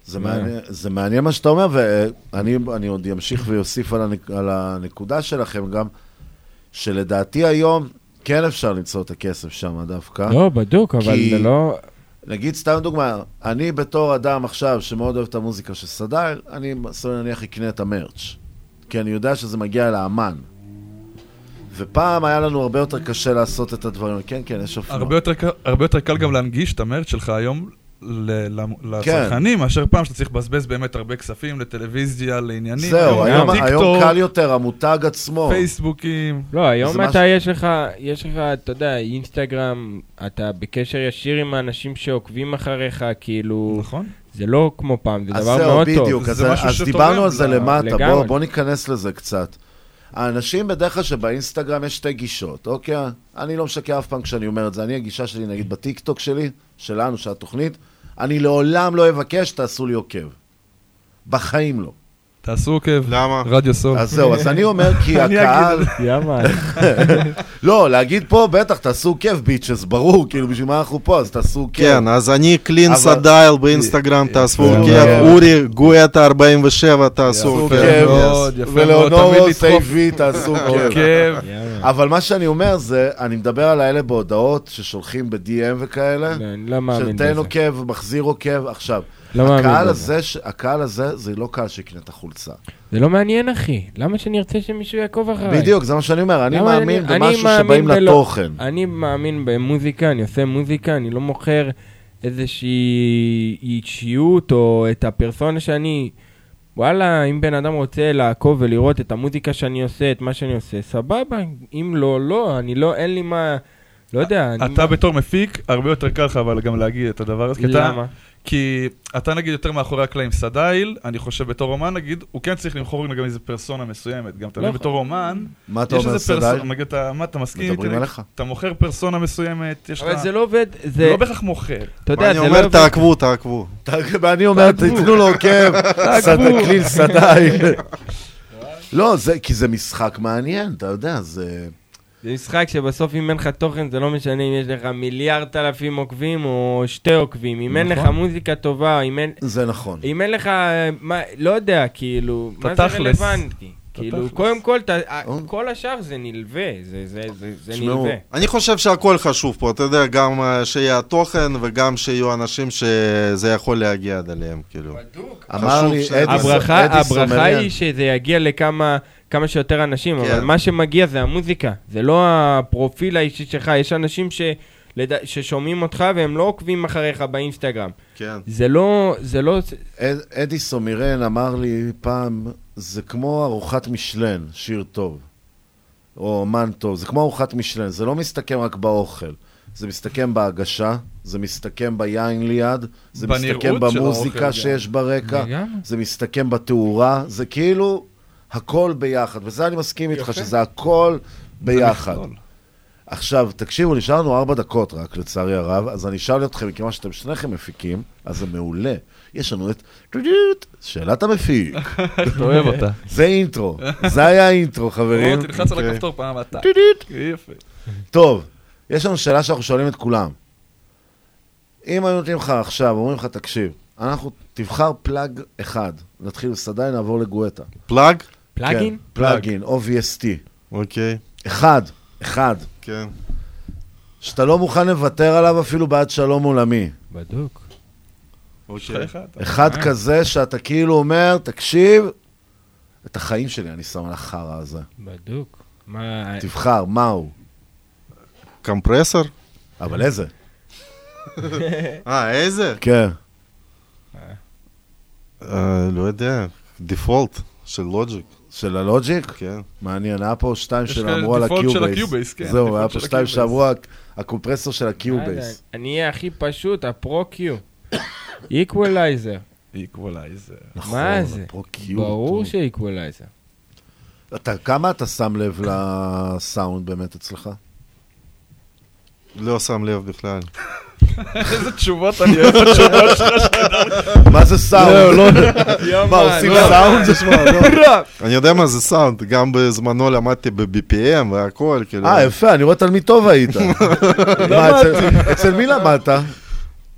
Speaker 44: זה מעניין, זה מעניין מה שאתה אומר, ואני אני עוד אמשיך ואוסיף על, הנק, על הנקודה שלכם גם, שלדעתי היום כן אפשר למצוא את הכסף שם דווקא.
Speaker 49: לא, בדוק, אבל
Speaker 44: כי-
Speaker 49: זה לא...
Speaker 44: נגיד, סתם דוגמה, אני בתור אדם עכשיו שמאוד אוהב את המוזיקה של סדאייר, אני סביר להניח אקנה את המרץ'. כי אני יודע שזה מגיע לאמן. ופעם היה לנו הרבה יותר קשה לעשות את הדברים. כן, כן, יש אופנוע.
Speaker 47: הרבה יותר, הרבה יותר קל גם להנגיש את ה merch שלך היום ל- ל-
Speaker 44: כן.
Speaker 47: לצרכנים, מאשר פעם שאתה צריך לבזבז באמת הרבה כספים לטלוויזיה, לעניינים.
Speaker 44: זהו, היום,
Speaker 47: טיקטוק,
Speaker 44: היום קל יותר, המותג עצמו.
Speaker 47: פייסבוקים.
Speaker 49: לא, היום אתה,
Speaker 44: משהו-
Speaker 49: יש לך, יש לך, אתה יודע, אינסטגרם, אתה בקשר ישיר עם האנשים שעוקבים אחריך, כאילו...
Speaker 47: נכון.
Speaker 49: זה לא כמו פעם, זה
Speaker 44: אז
Speaker 49: דבר
Speaker 44: זהו,
Speaker 49: מאוד טוב.
Speaker 44: בדיוק, אז, אז דיברנו על זה למטה, בוא,
Speaker 49: לגמרי.
Speaker 44: בוא ניכנס לזה קצת. האנשים בדרך כלל שבאינסטגרם יש שתי גישות, אוקיי? אני לא משקר אף פעם כשאני אומר את זה. אני, הגישה שלי, נגיד בטיקטוק שלי, שלנו, של התוכנית, אני לעולם לא אבקש, תעשו לי עוקב. בחיים לא.
Speaker 47: תעשו עוקב.
Speaker 48: למה?
Speaker 47: רדיו סול.
Speaker 44: אז זהו, אז אני אומר כי הקהל...
Speaker 49: יאמן.
Speaker 44: לא, להגיד פה, בטח, תעשו כיף ביצ'ס, ברור, כאילו, בשביל מה אנחנו פה, אז תעשו כיף.
Speaker 48: כן, אז אני קלין סדייל באינסטגרם, כיף,
Speaker 44: מאוד.
Speaker 48: אורי גואטה 47, תעשו
Speaker 44: כיף,
Speaker 48: כיף.
Speaker 44: ולאונורו סייבי, תעשו
Speaker 47: עוקב.
Speaker 44: כיף. אבל מה שאני אומר זה, אני מדבר על האלה בהודעות ששולחים ב-DM וכאלה,
Speaker 49: אני לא מאמין בזה.
Speaker 44: תן עוקב, מחזיר עוקב. עכשיו,
Speaker 49: לא מאמין בזה.
Speaker 44: הזה, ש- הקהל הזה, זה לא קהל שיקנה את החולצה.
Speaker 49: זה לא מעניין, אחי. למה שאני ארצה שמישהו יעקוב אחריי?
Speaker 44: בדיוק, זה מה שאני אומר, אני מאמין
Speaker 49: אני
Speaker 44: במשהו
Speaker 49: מאמין
Speaker 44: שבאים
Speaker 49: בלא-
Speaker 44: לתוכן.
Speaker 49: אני מאמין במוזיקה, אני עושה מוזיקה, אני לא מוכר איזושהי אישיות או את הפרסונה שאני... וואלה, אם בן אדם רוצה לעקוב ולראות את המוזיקה שאני עושה, את מה שאני עושה, סבבה. אם לא, לא, אני לא, אין לי מה... לא יודע. אני
Speaker 47: אתה בתור מפיק, הרבה יותר קל לך אבל גם להגיד את הדבר הזה. כי אתה-
Speaker 49: למה?
Speaker 47: כי אתה נגיד יותר מאחורי הקלעים סדייל, אני חושב בתור אומן נגיד, הוא כן צריך למכור גם איזה פרסונה מסוימת. גם אתה
Speaker 44: לא
Speaker 47: מבין בתור אומן,
Speaker 44: מה אתה
Speaker 47: יש
Speaker 44: אומר,
Speaker 47: איזה פרסונה-
Speaker 44: סדייל?
Speaker 47: נגיד, אתה- מה, אתה מסכים איתי?
Speaker 44: מדברים עליך.
Speaker 47: אתה מוכר פרסונה מסוימת, יש לך...
Speaker 49: אבל זה לא עובד, זה...
Speaker 47: לא בהכרח מוכר.
Speaker 49: אתה יודע,
Speaker 48: אני
Speaker 49: זה לא
Speaker 48: אומר,
Speaker 49: עובד.
Speaker 48: תעקבו, תעקבו.
Speaker 44: ואני אומר, תיתנו לו עוקב, קליל סדייל. לא, כי זה משחק מעניין, אתה יודע, זה...
Speaker 49: זה משחק שבסוף אם אין לך תוכן, זה לא משנה אם יש לך מיליארד אלפים עוקבים או שתי עוקבים. אם אין לך
Speaker 44: נכון.
Speaker 49: מוזיקה טובה, אם אין...
Speaker 44: זה נכון.
Speaker 49: אם אין לך, מה, לא יודע, כאילו, מה זה. רלוונטי? כאילו. קודם כל, ת- כל השאר זה נלווה, זה- נלווה.
Speaker 48: אני חושב שהכל חשוב פה, אתה יודע, גם אה, שיהיה התוכן וגם שיהיו אנשים שזה יכול להגיע עד אליהם, כאילו.
Speaker 44: אמר
Speaker 48: חשוב
Speaker 44: לי
Speaker 48: ש-
Speaker 44: אדי-
Speaker 49: הברכה. היא שזה יגיע לכמה כמה שיותר אנשים,
Speaker 48: כן.
Speaker 49: אבל מה שמגיע זה המוזיקה, זה לא הפרופיל האישי שלך, יש אנשים ש... לד- ששומעים אותך והם לא עוקבים אחריך באינסטגרם.
Speaker 48: כן.
Speaker 49: זה לא, זה לא,
Speaker 44: אד- אדי סומירן אמר לי פעם, זה כמו ארוחת משלן, שיר טוב, או אומן טוב, זה כמו ארוחת משלן, זה לא מסתכם רק באוכל, זה מסתכם בהגשה, זה מסתכם ביין ליד, זה מסתכם במוזיקה שיש ברקע. זה מסתכם בתאורה, זה כאילו הכל ביחד, וזה אני מסכים איתך. שזה הכל ביחד.
Speaker 47: מכלול.
Speaker 44: עכשיו, תקשיבו, נשאר לנו ארבע דקות רק, לצערי הרב, אז אני אשאל אתכם, מכיוון שאתם שניכם מפיקים, אז זה מעולה. יש לנו את שאלת המפיק.
Speaker 47: אתה אוהב אותה.
Speaker 44: זה אינטרו, זה היה האינטרו, חברים.
Speaker 47: תלחץ על
Speaker 44: אוקיי.
Speaker 47: הכפתור פעם אתה. יפה.
Speaker 44: טוב, יש לנו שאלה שאנחנו שואלים את כולם. אם היו נותנים לך עכשיו, אומרים לך, תקשיב, אנחנו, תבחר פלאג אחד. נתחיל בסדאי, נעבור לגואטה.
Speaker 48: פלאג?
Speaker 49: פלאגין?
Speaker 44: כן, פלאגין, OVST.
Speaker 48: אוקיי.
Speaker 44: אחד, אחד.
Speaker 48: כן.
Speaker 44: שאתה לא מוכן לוותר עליו אפילו בעד שלום עולמי.
Speaker 49: בדוק.
Speaker 47: לך אחד.
Speaker 44: אחד כזה שאתה כאילו אומר, תקשיב, את החיים שלי אני שם על החרא הזה.
Speaker 49: בדוק. מה...
Speaker 44: תבחר, מהו?
Speaker 48: קומפרסור?
Speaker 44: אבל איזה?
Speaker 48: אה, איזה?
Speaker 44: כן.
Speaker 48: אה, לא יודע, דיפולט של לוג'יק.
Speaker 44: של הלוג'יק?
Speaker 48: כן.
Speaker 44: מעניין, היה פה שתיים
Speaker 47: יש
Speaker 44: שאמרו על הקיובייס.
Speaker 47: כן,
Speaker 44: זהו, היה פה שתיים. שאמרו הק- הקומפרסור של ה Cubase.
Speaker 49: אני אהיה הכי פשוט, ה Pro-Q.
Speaker 47: equalizer. equalizer.
Speaker 44: נכון,
Speaker 49: מה זה?
Speaker 44: ה
Speaker 49: Pro-Q,
Speaker 44: ברור.
Speaker 49: שאיקוולייזר.
Speaker 44: כמה אתה שם לב לסאונד באמת אצלך?
Speaker 48: לא שם לב בכלל.
Speaker 47: איזה תשובות אני אוהב התשובות שלך.
Speaker 44: מה זה סאונד?
Speaker 47: לא, לא.
Speaker 44: מה, עושים. סאונד? לא.
Speaker 48: אני יודע מה זה סאונד, גם בזמנו למדתי ב-BPM והכל, כאילו.
Speaker 44: אה, יפה, אני רואה תלמיד טוב היית. אצל- מי למדת?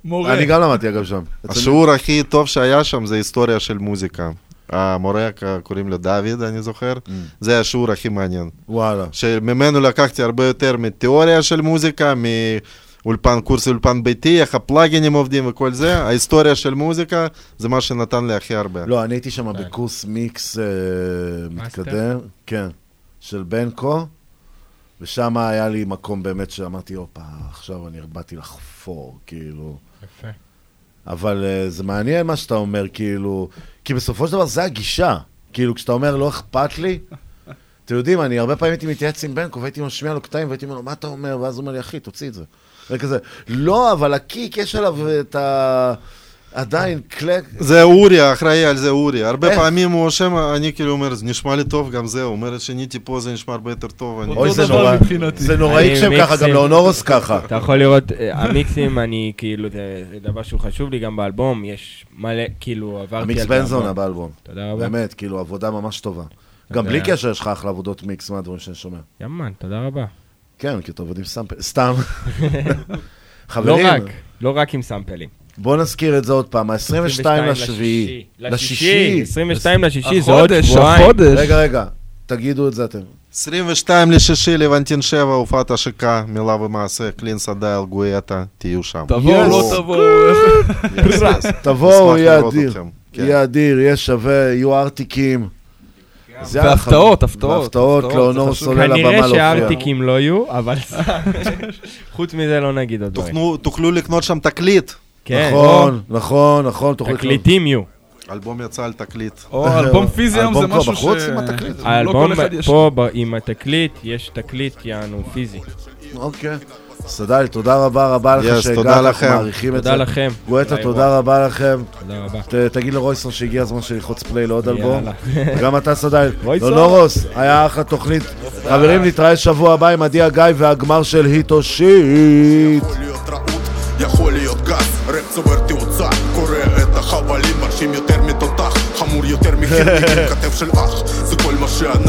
Speaker 47: מורה.
Speaker 44: אני גם למדתי אגב שם.
Speaker 48: השיעור הכי טוב שהיה שם זה היסטוריה של מוזיקה. המורה קוראים לו דוד, אני זוכר. זה השיעור הכי מעניין.
Speaker 44: וואלה.
Speaker 48: שממנו לקחתי הרבה יותר מתיאוריה של מוזיקה, מאולפן, קורס אולפן ביתי, איך הפלאגינים עובדים וכל זה. ההיסטוריה של מוזיקה זה מה שנתן לי הכי הרבה.
Speaker 44: לא, אני הייתי שם בקורס מיקס אה, מתקדם, כן, של בנקו, ושם היה לי מקום באמת שאמרתי, הופה, עכשיו אני באתי לחפור, כאילו.
Speaker 49: יפה.
Speaker 44: אבל אה, זה מעניין מה שאתה אומר, כאילו, כי בסופו של דבר זה הגישה. כאילו, כשאתה אומר לא אכפת לי, אתם יודעים, אני הרבה פעמים הייתי מתייעץ עם בנקו, והייתי משמיע לו קטעים, והייתי אומר לו, מה אתה אומר? ואז הוא אומר לי, אחי, תוציא את זה. וכזה, לא, אבל הקיק, יש עליו את ה... עדיין, קלק...
Speaker 48: זה אורי, אחראי על זה אורי. הרבה
Speaker 44: איך?
Speaker 48: פעמים הוא רושם, אני כאילו אומר, זה נשמע לי טוב, גם זה, הוא אומר, שיניתי פה, זה נשמע הרבה יותר טוב. אני-
Speaker 44: אוי, זה נורא. זה נוראי כשהם ככה, גם לאונורוס ככה.
Speaker 49: אתה יכול לראות, אה, המיקסים, אני כאילו, זה זה דבר שהוא חשוב לי גם באלבום, יש מלא, כאילו, עברתי על
Speaker 44: המיקס
Speaker 49: המון.
Speaker 44: באלבום.
Speaker 49: תודה רבה.
Speaker 44: באמת, כאילו, עבודה ממש טובה. גם. בלי קשר יש לך אחלה עבודות מיקס מהדברים שאני שומע.
Speaker 49: יאמן, תודה רבה.
Speaker 44: כן, כי אתה עובד עם סאמפל, סתם.
Speaker 49: לא
Speaker 44: חברים,
Speaker 49: רק, לא רק עם סאמפלים.
Speaker 44: בוא נזכיר את זה עוד פעם, ה-22 לשביעי.
Speaker 49: לשישי, 22 לשישי, זה עוד שבועיים.
Speaker 47: החודש.
Speaker 44: רגע, רגע, תגידו את זה אתם.
Speaker 48: 22 לשישי, לבנטין 7, הופעת השקה, מילה ומעשה, קלינס הדייל, גואטה, תהיו שם.
Speaker 47: תבואו. לא תבואו.
Speaker 44: תבואו, יהיה אדיר.
Speaker 48: כן.
Speaker 44: יהיה אדיר, יהיה שווה, יהיו ארטיקים.
Speaker 47: והפתעות. הפתעות,
Speaker 44: והפתעות,
Speaker 47: הפתעות,
Speaker 44: לאונור. סולל
Speaker 49: כנראה
Speaker 44: להופיע.
Speaker 49: שהארטיקים לא יהיו, אבל חוץ מזה לא נגיד עוד דברים.
Speaker 48: תוכלו לקנות שם תקליט.
Speaker 49: כן.
Speaker 44: נכון, נכון, נכון, תוכלו לקנות.
Speaker 49: תקליטים יהיו.
Speaker 48: אלבום יצא על תקליט.
Speaker 47: או אלבום פיזי היום זה
Speaker 44: אלבום כבר
Speaker 47: משהו ש...
Speaker 44: בחוץ עם התקליט?
Speaker 47: לא
Speaker 49: האלבום
Speaker 47: אחד יש.
Speaker 49: פה ב- עם התקליט, יש תקליט יענו פיזי.
Speaker 44: אוקיי. סדל, תודה רבה רבה לך שהגעת,
Speaker 48: תודה
Speaker 44: אנחנו
Speaker 48: לכם.
Speaker 44: מעריכים את זה.
Speaker 49: תודה לכם.
Speaker 44: גואטה. תודה רבה לכם.
Speaker 49: תודה רבה.
Speaker 44: ת- תגיד לרויסון שהגיע הזמן שללחוץ פליי לעוד אלבום. וגם אתה סדל.
Speaker 49: רויסון.
Speaker 44: לונורוס, היה אחלה תוכנית. חברים, נתראה שבוע הבא עם עדי הגיא והגמר של היטו שיט.
Speaker 50: יכול צובר תאוצה, קורא את החבלים, מרשים יותר מתותח, חמור יותר מחירניקים, כתף של אח, זה כל מה שאנחנו